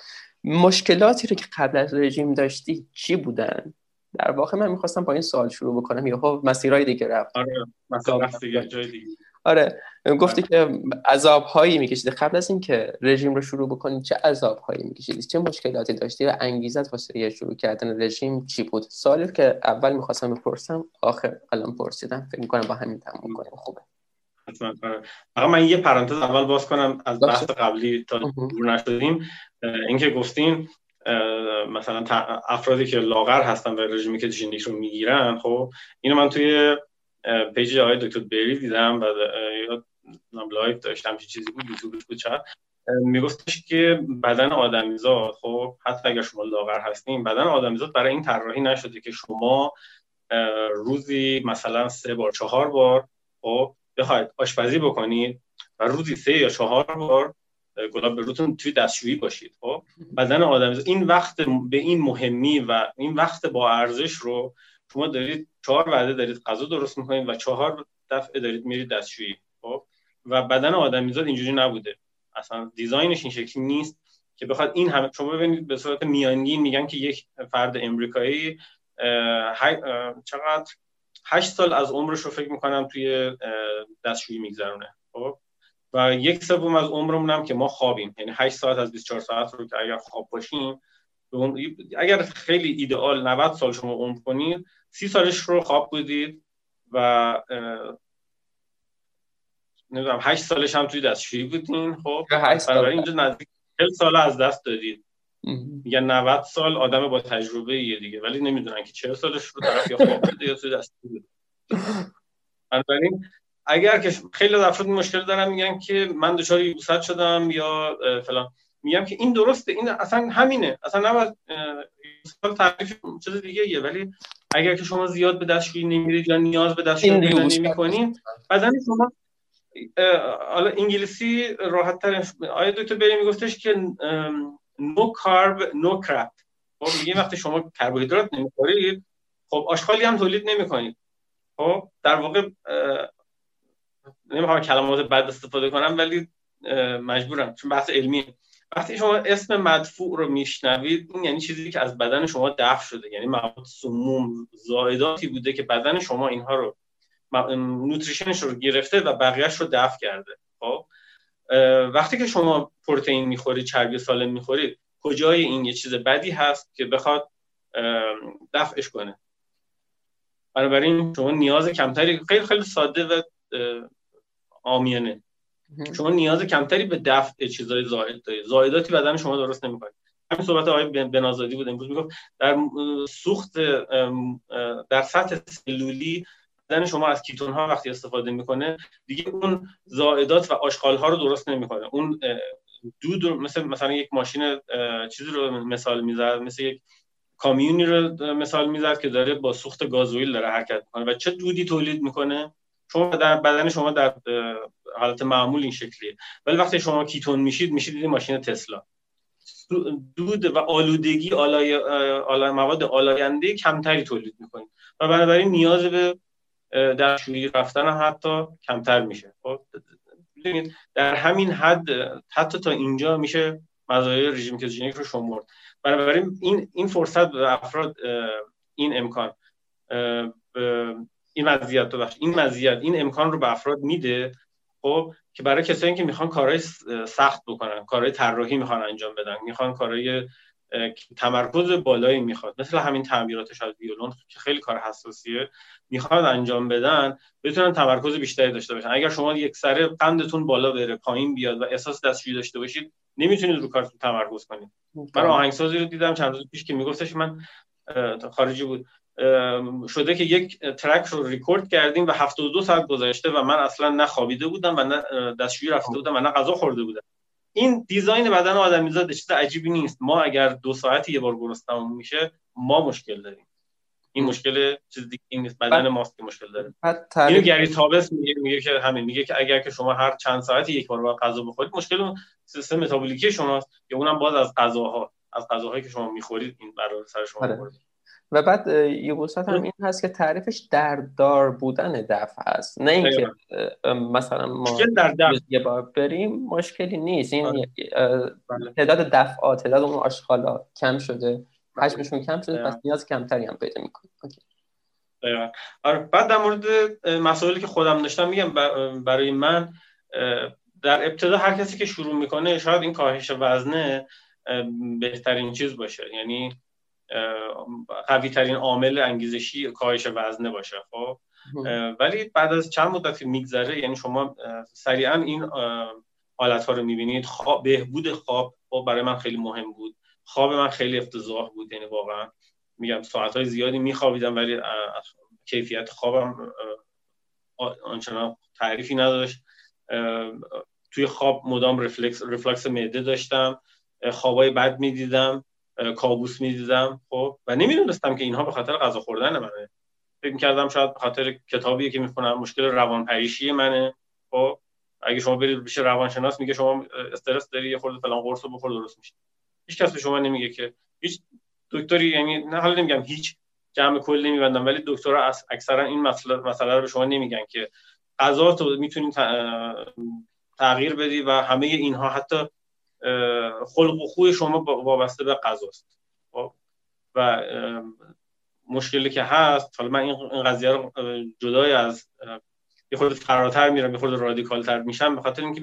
مشکلاتی رو که قبل از رژیم داشتی چی بودن؟ در واقع من می‌خواستم با این سوال شروع بکنم. خب مسیرهای دیگه رفت. آره دیگه جای دیگه. آره گفتی که عذاب هایی میکشیدی. قبل از اینکه رژیم رو شروع بکنی چه عذاب هایی میکشیدی؟ چه مشکلاتی داشتی و انگیزت واسه شروع کردن رژیم چی بود؟ سوالی که اول می‌خواستم بپرسم آخر الان پرسیدم. فکر می‌کنم با همین تموم کنیم. خوبه. فقط من یه پرانتز اول باز کنم. از بحث قبلی تا دور نشدیم. اینکه گفتین مثلا افرادی که لاغر هستن و رژیم کتوژنیک رو می‌گیرن خب اینو من توی پیج آقای دکتر بری دیدم و یا لایو داشتم چه چیزی بود یوتیوبش بود چند. میگفتش که بدن آدمیزاد خب حتی اگر شما لاغر هستین بدن آدمیزاد برای این طراحی نشده که شما روزی مثلا سه بار چهار بار خب بخواید آشپزی بکنید و روزی سه یا چهار بار گلاب به روتون توی دستشویی باشید خب. بدن آدمیزاد این وقت به این مهمی و این وقت با ارزش رو شما دارید چهار وعده دارید غذا درست می‌کنید و چهار دفعه دارید میرید دستشویی خب؟ و بدن آدمیزاد اینجوری نبوده. اصلا دیزاینش این شکلی نیست که بخواد این همه شما ببینید به صورت میانگین میگن که یک فرد امریکایی چقدر هشت سال از عمرش رو فکر می‌کنم توی دستشویی میگذرونه خب؟ و یک سوم از عمرمون هم که ما خوابیم. یعنی 8 ساعت از 24 ساعت رو که اگر خواب باشیم اگر خیلی ایدئال 90 سال شما عمر کنید 30 سالش رو خواب بودید و نمی‌دونم 8 سالش هم توی دستشویی بودین خب؟ برای اینجا نزدیک 40 سال از دست دادید میگن 90 سال آدم با تجربه یه دیگه ولی نمی‌دونن که 40 سالش رو طرف یا خواب بوده یا توی دستشویی بنابراین اگر که خیلی از افراد مشکل دارن میگن که من دچار یوست شدم یا فلان. میگم که این درسته این اصلا همینه. اصلا نباید سال تعریف چیز دیگه یه ولی اگر که شما زیاد به دستشویی نمیرید یا نیاز به دستشویی پیدا بدن شما حالا انگلیسی راحت تر آیا دکتر بری میگفتش که نو کارب نو کرپ خب میگه وقتی شما کربوهیدرات نمی‌خورید خب آشغالی هم تولید نمی‌کنید. خب در واقع نمی‌خوام کلمات بد استفاده کنم ولی مجبورم چون بحث علمی وقتی شما اسم مدفوع رو میشنوید این یعنی چیزی که از بدن شما دفع شده. یعنی مواد سموم زائداتی بوده که بدن شما اینها رو نوتریشنش رو گرفته و بقیهش رو دفع کرده. خب؟ وقتی که شما پروتئین می‌خورید چربی سالم می‌خورید کجای این یه چیز بدی هست که بخواد دفعش کنه؟ بنابراین شما نیاز کمتری خیلی خیلی ساده و آمیانه شما نیاز کمتری به دفع چیزای زائد دارید. زائداتی بدن شما درست نمی‌کنه همین صحبت آقای بنازادی بود امروز می‌گفت در سوخت در سطح سلولی بدن شما از کیتون ها وقتی استفاده می‌کنه دیگه اون زائدات و آشغال ها رو درست نمی‌کنه. اون دود مثل مثلا یک ماشین چیزی رو مثال می‌زد مثل یک کامیونی رو مثال می‌زد که داره با سوخت گازوئیل داره حرکت می‌کنه. و چه دودی تولید می‌کنه؟ شما در بدن شما در حالت معمول این شکلیه. ولی وقتی شما کیتون میشید میشید این ماشین تسلا. دود و آلودگی آلای, آلای مواد آلاینده کمتری تولید می‌کنید. و بنابراین نیاز به در شویی رفتن حتی کمتر میشه. خب در همین حد حتی تا اینجا میشه مزایای رژیم کتوژنیک رو شمرد بنابراین این این فرصت به افراد این امکان این مزیت ببخش. این مزیت این امکان رو به افراد میده خب که برای کسایی که می‌خوان کارهای سخت بکنن کارهای طراحی می‌خوان انجام بدن می‌خوان کارهای تمرکز بالایی می‌خواد مثل همین تعمیرات شاید ویولون که خیلی کار حساسیه می‌خواد انجام بدن بتونن تمرکز بیشتری داشته باشن. اگر شما یک سره قندتون بالا بره پایین بیاد و احساس دستشویی داشته باشید نمی‌تونید رو کارتون تمرکز کنید. من آهنگسازی رو دیدم چند روز پیش که میگفتش من خارجی بود. شده که یک ترک رو ریکورد کردیم و 72 ساعت گذشته و من اصلا نه خوابیده بودم و نه دستشویی رفته بودم و نه غذا خورده بودم. این دیزاین بدن آدمیزاد چیز عجیبی نیست. ما اگر دو ساعتی یه بار گرسنمون میشه ما مشکل داریم. این مشکل چیز دیگه این نیست. بدن ماست که مشکل داره. اینو گری تابس میگه میگه که همین میگه که اگر که شما هر چند ساعتی یک بار غذا بخورید مشکل سیستم متابولیکی شماست که اونم باز از غذاها از غذاهایی که شما می‌خورید این برای سر شما آره. و بعد یوبوست هم این هست که تعریفش در دار بودن دفع هست نه اینکه مثلا ما یه بار بریم مشکلی نیست. این بله. بله. تعداد دفعات تعداد اون آشغالا کم شده. حجمشون کم شده پس نیاز کمتری هم پیدا می‌کنه. آره بعد در مورد مسائلی که خودم داشتم میگم برای من در ابتدا هر کسی که شروع می‌کنه شاید این کاهش وزنه بهترین چیز باشه. یعنی قوی ترین عامل انگیزشی کاهش وزنه باشه خب؟ ولی بعد از چند مدت میگذره یعنی شما سریعا این حالت ها رو می‌بینید. خواب بهبود خواب خب برای من خیلی مهم بود. خواب من خیلی افتضاح بود یعنی واقعا میگم ساعت های زیادی میخوابیدم ولی کیفیت خوابم آنچنان تعریفی نداشت. توی خواب مدام رفلکس رفلکس معده داشتم. خوابای بد می‌دیدم. کابوس می‌دیدم خب؟ و نمی‌دونستم که اینها به خاطر غذا خوردن منه. فکر می‌کردم شاید به خاطر کتابی که می‌خونم مشکل روانپریشی منه خب؟ اگه شما برید پیش روانشناس میگه شما استرس داری یه خورده فلان قرص بخور درست میشه. هیچ کس به شما نمیگه که هیچ دکتری یعنی نه حالا نمیگم هیچ جمع کلی میبندن ولی دکترها اکثرا این مسئله مسئله رو به شما نمیگن که غذا تو می‌تونید تغییر بدی و همه اینها حتی خلق و خوی شما وابسته به غذاست خب؟ و مشکلی که هست حالا من این قضیه رو جدای از یه خورده فراتر میرم یه خورده رادیکال تر میشم به خاطر اینکه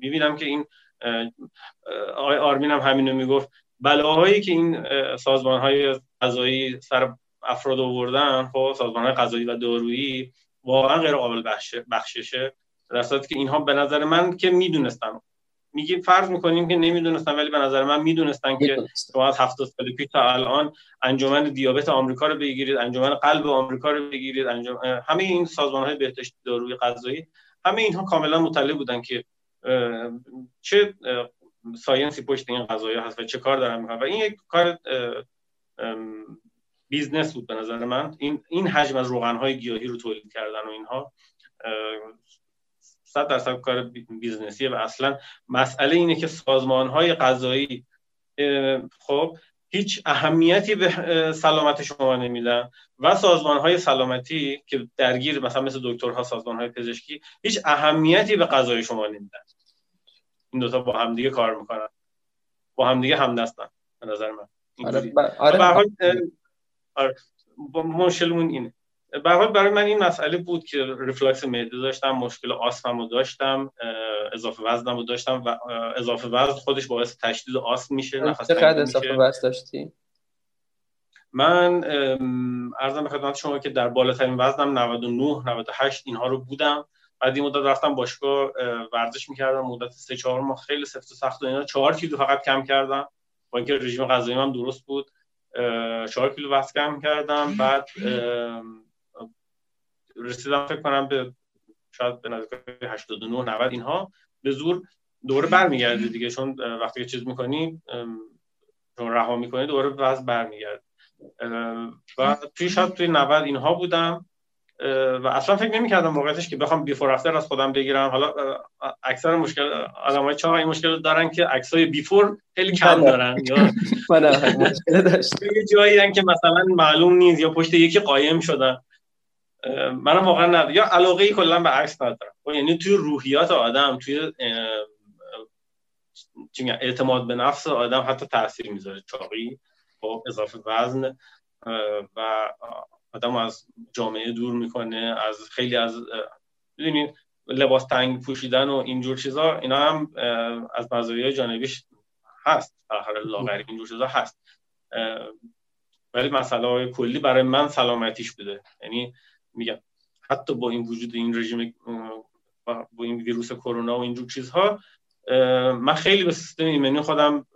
می‌بینم که این آقای آرمین هم همینو می‌گفت بلاهایی که این سازمان های قضایی سر افراد آوردن خب سازمان های قضایی و دارویی واقعا غیر قابل بخششه در که اینها به نظر من که می‌دونستن میگیم فرض می‌کنیم که نمی‌دونستن ولی به نظر من می‌دونستن که شما از 70 سال پیش تا الان انجمن دیابت آمریکا رو بگیرید انجمن قلب آمریکا رو بگیرید انجام همه این سازمان های بهداشت داروی غذایی همه اینها کاملا مطلع بودن که چه science ی پشت این قضایا هست و چه کار دارن می‌کنن. و این یک کار business بود به نظر من. این این حجم از روغن های گیاهی رو تولید کردن و اینها. صد درصد کار بیزنسیه و اصلا مسئله اینه که سازمان های قضایی خب هیچ اهمیتی به سلامت شما نمیدن و سازمان های سلامتی که درگیر مثلا مثل دکترها سازمان های پزشکی هیچ اهمیتی به قضای شما نمیدن. این دوتا با همدیگه کار می‌کنن. با همدیگه همدستن به نظر من. آره, آره. آره. مشکلمون اینه. به حال برای من این مسئله بود که ریفلاکس معده داشتم مشکل آسمم رو داشتم اضافه وزنم رو داشتم و اضافه وزن خودش باعث تشدید آسم میشه نفس چقدر اضافه وزن داشتی؟ من عرضم به خدمت شما که در بالاترین وزنم 99 98 اینها رو بودم. بعد این مدت رفتم باشگاه ورزش می‌کردم مدت 3 4 ماه خیلی سفت و سخت و اینا. 4 کیلو فقط کم کردم. با اینکه رژیم غذایی هم درست بود. 4 کیلو وزن کم کردم. بعد رسیدم فکر کنم به شاید به نزدیک 89 90 اینها. به زور دوره برمیگرده دیگه چون وقتی که چیز می‌کنی چون رها می‌کنی دوره وزن برمیگرده. و توی شاید توی 90 اینها بودم. و اصلا فکر نمی‌کردم واقعیتش که بخوام بیفور افتر از خودم بگیرم. حالا اکثر مشکل آدمای چاق این مشکل دارن که عکسای بیفور خیلی کم دارن یا یه جایی که مثلا معلوم نیست یا پشت یکی قایم شدن. منم واقعا ندارم. یا علاقه ای کلا به عکس ندارم. خب، یعنی توی روحیات آدم توی اعتماد به نفس آدم حتی تاثیر می‌ذاره. چاقی خب اضافه وزن و آدم از جامعه دور می‌کنه از خیلی از لباس تنگ پوشیدن و اینجور چیزا اینا هم از مزایای جانبیش هست. آخر لاغری اینجور چیزا هست. ولی مسئله کلی برای من سلامتیش بوده. یعنی میگم. حتی با این وجود این رژیم با این ویروس کرونا و اینجور چیزها من خیلی به سیستم ایمنی خودم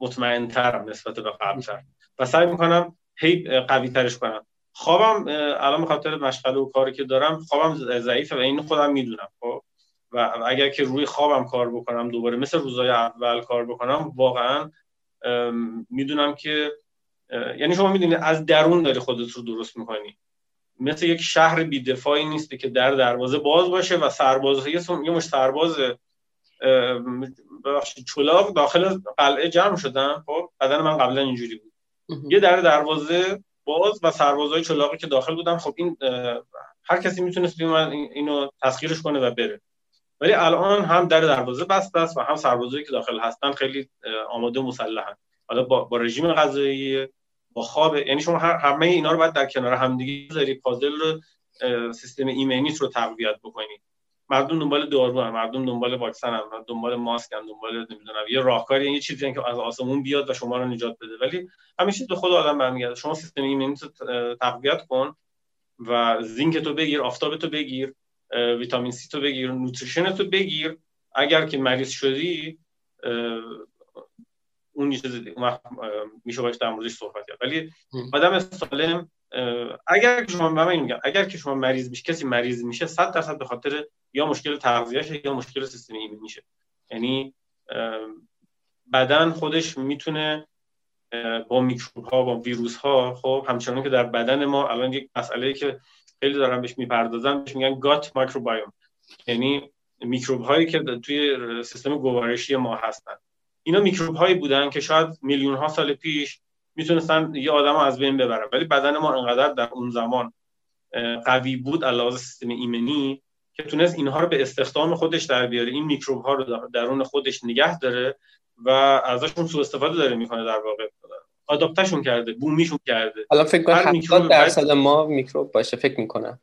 مطمئن ترم نسبت به قبلتر. و سعی می‌کنم هی قوی ترش کنم. خوابم الان خاطر مشغله و کاری که دارم خوابم ضعیفه و این خودم می‌دونم خب؟ و اگر که روی خوابم کار بکنم دوباره مثل روزای اول کار بکنم واقعا می‌دونم که یعنی شما می‌دونید از درون داری خودت رو درست می‌کنی. مثل یک شهر بیدفاعی نیست که در دروازه باز باشه و سرباز یه مش سرباز چلاق داخل قلعه جمع شدن. خب بدن من قبلا اینجوری بود. یه در دروازه باز و سربازای چلاقی که داخل بودن خب این هر کسی می‌تونست بیومد اینو تسخیرش کنه و بره. ولی الان هم در دروازه بسته است و هم سربازایی که داخل هستن خیلی آماده مسلحن. حالا با, با رژیم غذایی با خواب یعنی شما همه اینا رو باید در کنار همدیگه بذاری پازل رو سیستم ایمنیت رو تقویت بکنی مردم دنبال دارو هم مردم دنبال واکسن هم دنبال ماسک هم دنبال نمی‌دونم یه راهکاری یه چیزی که از آسمون بیاد و شما رو نجات بده. ولی چیز به خود آدم برمیگرده. شما سیستم ایمنیت رو تقویت کن و زینک تو بگیر آفتاب تو بگیر ویتامین سی تو بگیر نوتریشن تو بگیر. اگر که مریض شدی اون چیز میشه باش در موردش صحبت کرد. ولی آدم سالم اگر که شما من میگم اگر که شما مریض میشه کسی مریض میشه 100 درصد به خاطر یا مشکل تغذیه‌اش یا مشکل سیستم میشه. یعنی بدن خودش می‌تونه با میکروب ها با ویروس ها خب همچنان که در بدن ما الان یک مسئله که خیلی دارن بهش می‌پردازن بهش میگن گات مایکروبیوم یعنی میکروب هایی که توی سیستم گوارشی ما هستن. اینا میکروب هایی بودن که شاید میلیون ها سال پیش می‌تونستن یه آدم از بین ببرن. ولی بدن ما انقدر در اون زمان قوی بود علاوه سیستم ایمنی که تونست اینها رو به استخدام خودش در بیاره. این میکروب ها رو درون خودش نگه داره و ازشون سوء استفاده داره می‌کنه در واقع. آداپتشون کرده بومیشون کرده. حالا فکر کنم 70 درصد ما میکروب باشه فکر می‌کنم.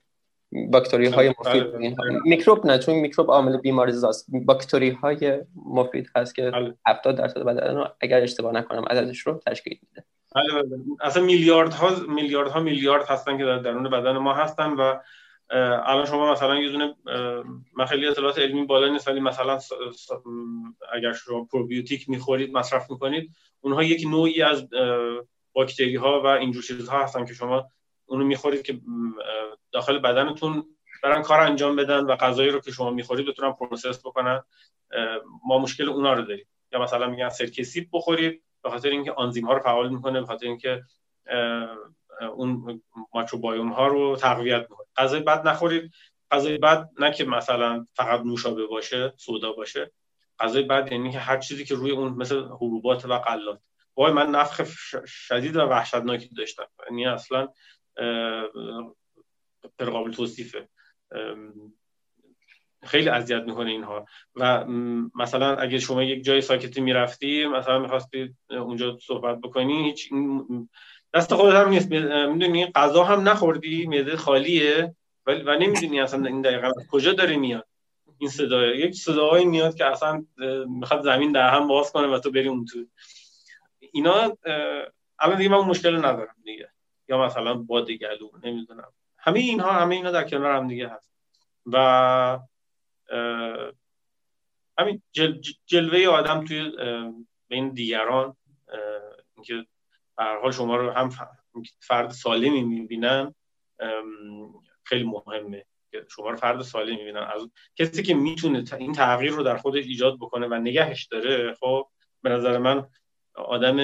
باکتری های بله، مفید بله، بله. میکروب نه چون میکروب عامل بیماری زاست. باکتری های مفید هست که 70 درصد بدن رو اگر اشتباه نکنم عددش رو تشکیل میده. اصلا میلیارد ها میلیارد ها میلیارد هستن که در درون بدن ما هستن و الان شما مثلا یه دونه من خیلی اطلاعات علمی بالا نیست ولی مثلا اگر شما پروبیوتیک می‌خورید مصرف می‌کنید اونها یک نوعی از باکتری ها و اینجور چیزها هستن که شما اونو می‌خورید که داخل بدنتون برن کار انجام بدن و غذایی رو که شما می‌خورید بتونن process بکنن. ما مشکل اونا رو داریم. یا مثلا میگن سرکه سیب بخورید به خاطر اینکه آنزیم ها رو فعال می‌کنه به خاطر اینکه اون مایکروبایوم ها رو تقویت می‌کنه. غذای بد نخورید. غذای بد نه که مثلا فقط نوشابه باشه سودا باشه. غذای بد یعنی که هر چیزی که روی اون مثل حبوبات و غلات. وای من نفخ شدید و وحشتناکی داشتم. یعنی اصلا قابل توصیفه. خیلی اذیت می‌کنه اینها. و مثلا اگه شما یک جای ساکتی می‌رفتی مثلا می‌خواستی اونجا صحبت بکنی هیچ دست خودت هم نیست. می‌دونی غذا هم نخوردی میده خالیه ولی و نمی‌دونی اصلا این دقیقا کجا داره میاد. این صدا یک صداهایی میاد که اصلا می‌خواد زمین در هم باز کنه و تو بری اون تو. اینا الان دیگه من مشکل ندارم دیگه. یا مثلا باد گلو نمی‌دونم. همه اینها همه اینا در کنار هم دیگه هست. و همین جل جلوه آدم توی بین دیگران اینکه به حال شما رو هم فرد سالمی می‌بینن خیلی مهمه شما رو فرد سالم می‌بینن. از کسی که می‌تونه این تغییر رو در خودش ایجاد بکنه و نگهش داره خب به نظر من آدم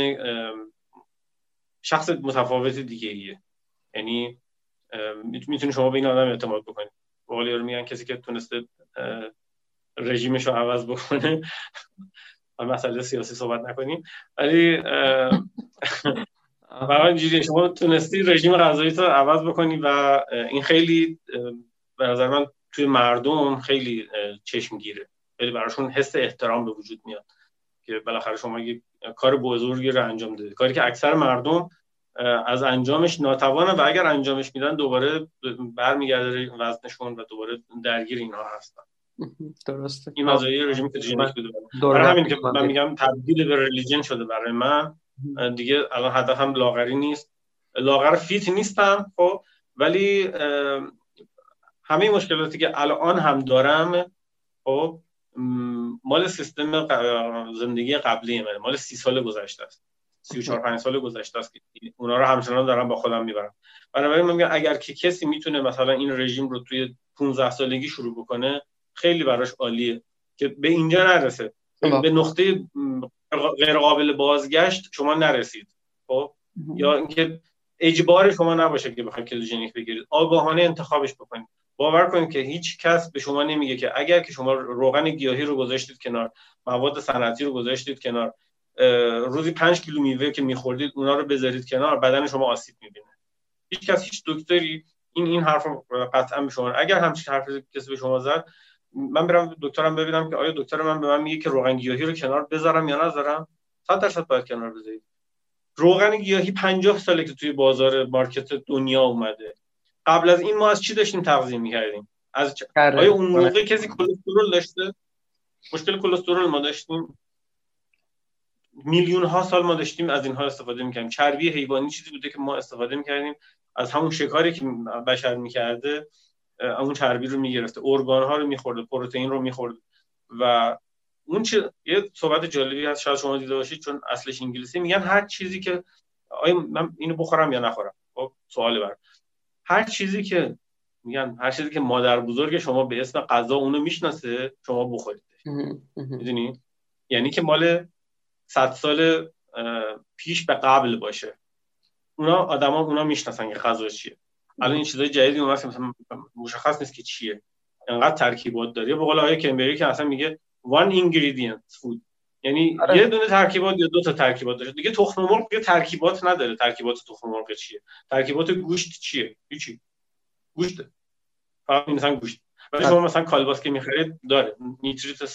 شخص متفاوت دیگه ایه یعنی می‌تونی شما به این آدم اعتماد بکنید قولی رو میگن کسی که تونسته رژیمش رو عوض بکنه. مسئله سیاسی صحبت نکنیم. ولی واقعا اینجوری شما تونستی رژیم غذایی تو عوض بکنی و این خیلی به نظر من توی مردم خیلی چشم گیره خیلی براشون حس احترام به وجود میاد. که بالاخره شما یه کار بزرگی رو انجام دادید. کاری که اکثر مردم از انجامش ناتوانه و اگر انجامش میدن دوباره برمیگرده وزنشون و دوباره درگیر اینها هستن. درسته. این مزایای رژیم کتوژنیک بوده. برای همین که من میگم تبدیل به ریلیجن شده برای من. دیگه الان هدفم لاغری نیست. لاغر فیت نیستم خب ولی همه مشکلاتی که الان هم دارم خب مال سیستم زندگی قبلی من مال سی سال گذشته است. سی و چهار پنج سال گذشته است که اونا رو همچنان دارم با خودم می‌برم. بنابراین من میگم اگر که کسی می‌تونه مثلا این رژیم رو توی 15 سالگی شروع بکنه خیلی براش عالیه که به اینجا نرسه. به نقطه غیر قابل بازگشت شما نرسید. خب؟ یا اینکه اجبار شما نباشه که بخواید کتوژنیک بگیرید. آگاهانه انتخابش بکنید. باور کنید که هیچ کس به شما نمیگه که اگر که شما روغن گیاهی رو گذاشتید کنار مواد صنعتی رو گذاشتید کنار روزی پنج کیلو میوه که میخوردید اونا رو بذارید کنار بدن شما آسیب می‌بینه. هیچ کس هیچ دکتری این این حرف قطعا به شما اگر همچین حرف کسی به شما زد من برم دکترم ببینم که آیا دکتر من به من میگه که روغن گیاهی رو کنار بذارم یا نذارم؟ 100 درصد باید کنار بذارید. روغن گیاهی 50 ساله که توی بازار مارکت دنیا اومده. قبل از این ما از چی داشتیم تغذیه می‌کردیم؟ از چ... آیا اون موقع کسی کلسترول داشته؟ مشکل کلسترول ما داشتیم. میلیون ها سال ما داشتیم از اینها استفاده می‌کردیم. چربی حیوانی چیزی بوده که ما استفاده می‌کردیم. از همون شکاری که بشر می‌کرده اون چربی رو می‌گرفته. ارگان ها رو میخورده پروتئین رو میخورده. و اون چه یه صحبت جالبی هست. شاید شما دیده باشید چون اصلش انگلیسی. میگن هر چیزی که آیا من اینو بخورم یا نخورم؟ خب سوال بر هر چیزی که میگن هر چیزی که مادر بزرگ شما به اسم غذا اونو می‌شناسه شما بخورید. می‌دونی؟ یعنی که مال 100 سال پیش به قبل باشه. اونا آدما اونا می‌شناسن که غذا چیه. الان این چیزای جدیدی اومد مثلا مشخص نیست که چیه. انقدر ترکیبات داره. به قول آقای کمبری که اصلا میگه one ingredient food. یعنی آره. یه دونه ترکیبات یا دو تا ترکیبات داره دیگه تخم مرغ دیگه ترکیبات نداره. ترکیبات تخم مرغ چیه؟ ترکیبات گوشت چیه؟ هیچی. گوشت فقط مثلا گوشت. ولی شما مثلا کالباس که می‌خرید داره. نیتریت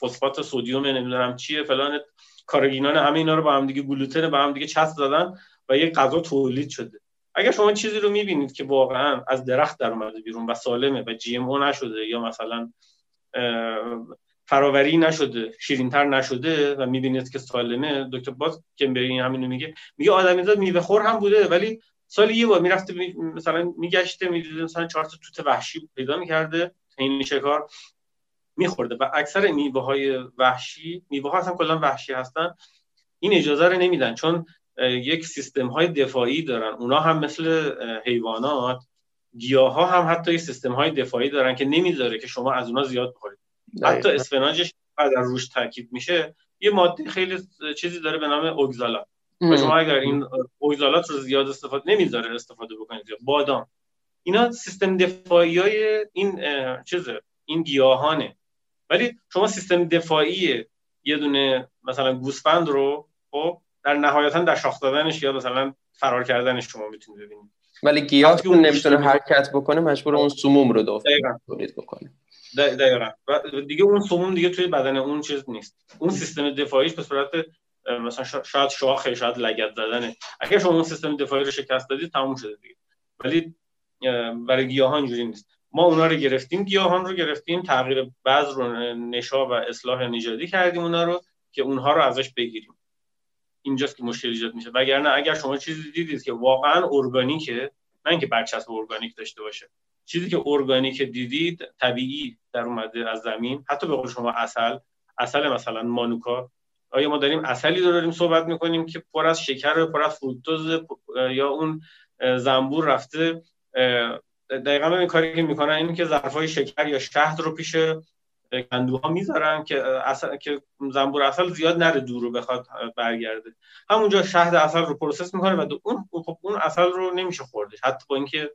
فسفات سدیم نمی‌دونم چیه فلان کارگینان همه اینا رو با هم دیگه گلوتن با هم دیگه چسب دادن و یه غذا تولید شده. اگر شما چیزی رو می‌بینید که واقعا از درخت در اومده بیرون و سالمه و جی ام نشده یا مثلا فراوری نشده شیرینتر نشده و می‌بینید که سالمه. دکتر باز که به این همینو میگه میگه آدمیزاد میوه خور هم بوده ولی سال یه بار می‌رفته می... مثلا میگشته می‌دیده مثلا چهار تا توت وحشی پیدا می‌کرده این شکار میخورده. و اکثر میوه های وحشی میوه ها اصلا کلا وحشی هستن این اجازه رو نمیدن چون یک سیستم های دفاعی دارن. اونا هم مثل حیوانات گیاه ها هم حتی سیستم های دفاعی دارن که نمی‌ذاره که شما از اونا زیاد بخورید. حتی اسفناجش بعد از روش تاکید میشه یه ماده خیلی چیزی داره به نام اوگزالات و شما اگر این اوگزالات رو زیاد استفاده نمی‌ذاره استفاده بکنید بادام. اینا سیستم دفاعی های این چیزه این گیاهانه. ولی شما سیستم دفاعی یه دونه مثلا گوسفند رو خب در نهایتا در شاخ دادنش یا مثلا فرار کردنش شما می‌تونید ببینید. ولی گیاه که نمی‌تونه حرکت بکنه مجبور اون سموم رو تولید بکنه. دقیقا. و دیگه اون سموم دیگه توی بدن اون چیز نیست. اون سیستم دفاعیش به صورت مثلا شاید شاخه شاید لگت زدنه. اگر شما اون سیستم دفاعی رو شکست دادید تموم شده دیگه. ولی برای گیاهان اینجوری نیست. ما اونا رو گرفتیم گیاهان رو گرفتیم تغییر بعض رو نشا و اصلاح نژادی کردیم اونا رو که اونها رو ازش بگیریم. اینجاست که مشکل ایجاد میشه. وگرنه اگر شما چیزی دیدید که واقعا ارگانیکه نه اینکه برچسب ارگانیک داشته باشه. چیزی که ارگانیک دیدید طبیعی در اومده از زمین. حتی به قول شما اصل عسل مثلا مانوکا. آیا ما داریم عسلی داریم صحبت می‌کنیم که پر از شکر پر از فروکتوز یا اون زنبور رفته؟ دقیقا این کاری که می‌کنن این که ظرفای شکر یا شهد رو پیش کندوها می‌ذارن که عسل که زنبور عسل زیاد نره دور رو بخواد برگرده. همونجا شهد عسل رو process می‌کنه و اون خب اون عسل رو نمیشه خوردش. حتی با اینکه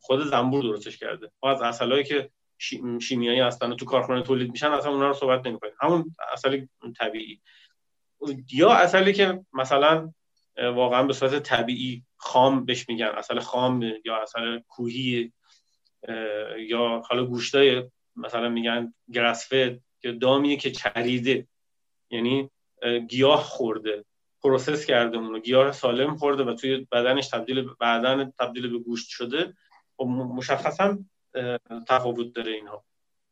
خود زنبور درستش کرده. ما از اصلایی که شیمیایی هستن تو کارخانه تولید میشن اصلا اونا رو صحبت نمی‌کنیم. همون اصل طبیعی. یا اصلی که مثلا واقعا به صورت طبیعی خام بهش میگن. اصل خام یا اصل کوهی یا حالا گوشتای مثلا میگن گرسفه که دامیه که چریده. یعنی گیاه خورده. پروسس کرده اونو. گیاه سالم خورده و توی بدنش تبدیل بعدن تبدیل به گوشت شده. و خب مشخصا تفاوت داره اینها.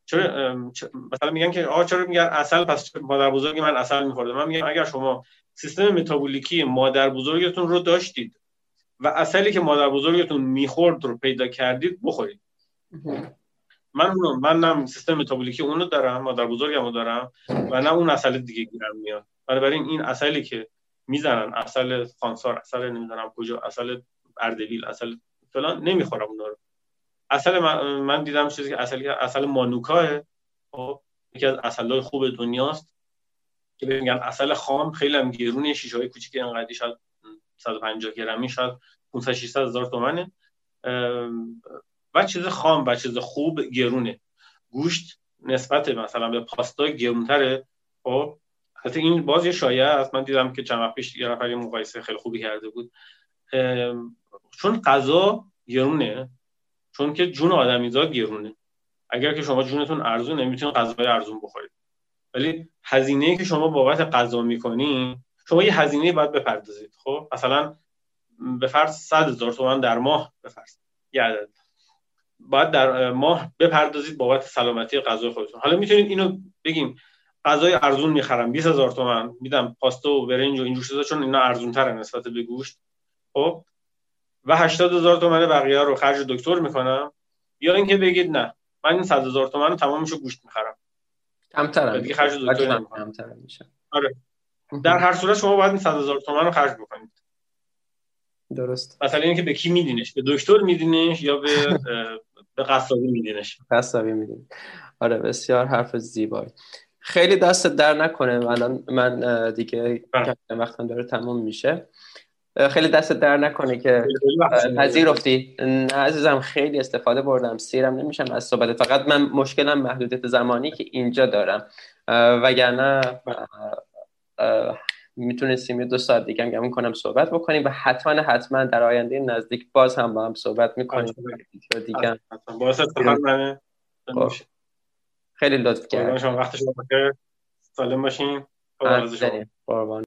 چرا مثلا میگن که آقا چرا میگن اصل پس مادر بزرگی من اصل میخورده. من میگم اگر شما سیستم متابولیکی مادر بزرگتون رو داشتید و اصلی که مادر بزرگتون می‌خورد رو پیدا کردید بخورید. من من نه سیستم متابولیکی اونو دارم مادر بزرگمو دارم و نه اون اصل دیگه گیرم میاد. بنابراین این اصلی که می‌زنن اصل خانسار اصل نمی‌دونم کجا اصل اردبیل اصل فلان نمی‌خورم اونا رو. اصل من, دیدم چیزی که اصل اصل مانوکاه. خب یکی از اصلای خوب دنیاست. که میگن اصل خام خیلی هم گرونه شیشه های کوچیک انقدی شاید 150 گرمی شاید 500 600 هزار تومنه. و چیز خام و چیز خوب گرونه. گوشت نسبت مثلا به پاستا گرونتره. خب البته این باز یه شایعه است. من دیدم که چند وقت پیش یه نفر مقایسه خیلی خوبی کرده بود. چون غذا گرونه چون که جون آدمیزاد گرونه. اگر که شما جونتون ارزونه می‌تونید غذای ارزون بخورید. ولی هزینه که شما بابت غذا می‌کنی شما یه هزینه باید بپردازید. خب؟ مثلا به فرض 100 هزار تومان در ماه به فرض یه عدد. باید در ماه بپردازید بابت سلامتی غذای خودتون. حالا می‌تونید اینو بگیم. غذای ارزون می‌خرم 20 هزار تومن میدم پاستا و برنج و اینجور چیزا چون اینا ارزون تره نسبت به گوشت. خب؟ و 80 هزار تومن بقیه رو خرج دکتر می‌کنم. یا اینکه بگید نه من این 100 هزار تومن تمامشو گوشت می‌خرم. کمتر دیگه خرج دکتر میشه. آره. در هر صورت شما باید این 100 هزار تومن رو خرج بکنید. درست. مثلا اینکه به کی میدینش؟ به دکتر میدینش یا به به قصابی میدینش؟ قصابی میدین. آره بسیار حرف زیبایی. خیلی دست در نکنه. الان من دیگه وقتم داره تمام میشه. خیلی دست در نکنه که پذیرفتی. نه عزیزم خیلی استفاده بردم. سیرم نمیشم از صحبت. فقط من مشکلم محدودیت زمانی که اینجا دارم. وگرنه می‌تونستیم یه دو ساعت دیگه هم کنم صحبت بکنیم و حتما حتما در آینده نزدیک باز هم با هم صحبت می‌کنیم. دیگه باعث خیلی لطف کرد شما وقت شما بخیر. سالم باشین. قربان.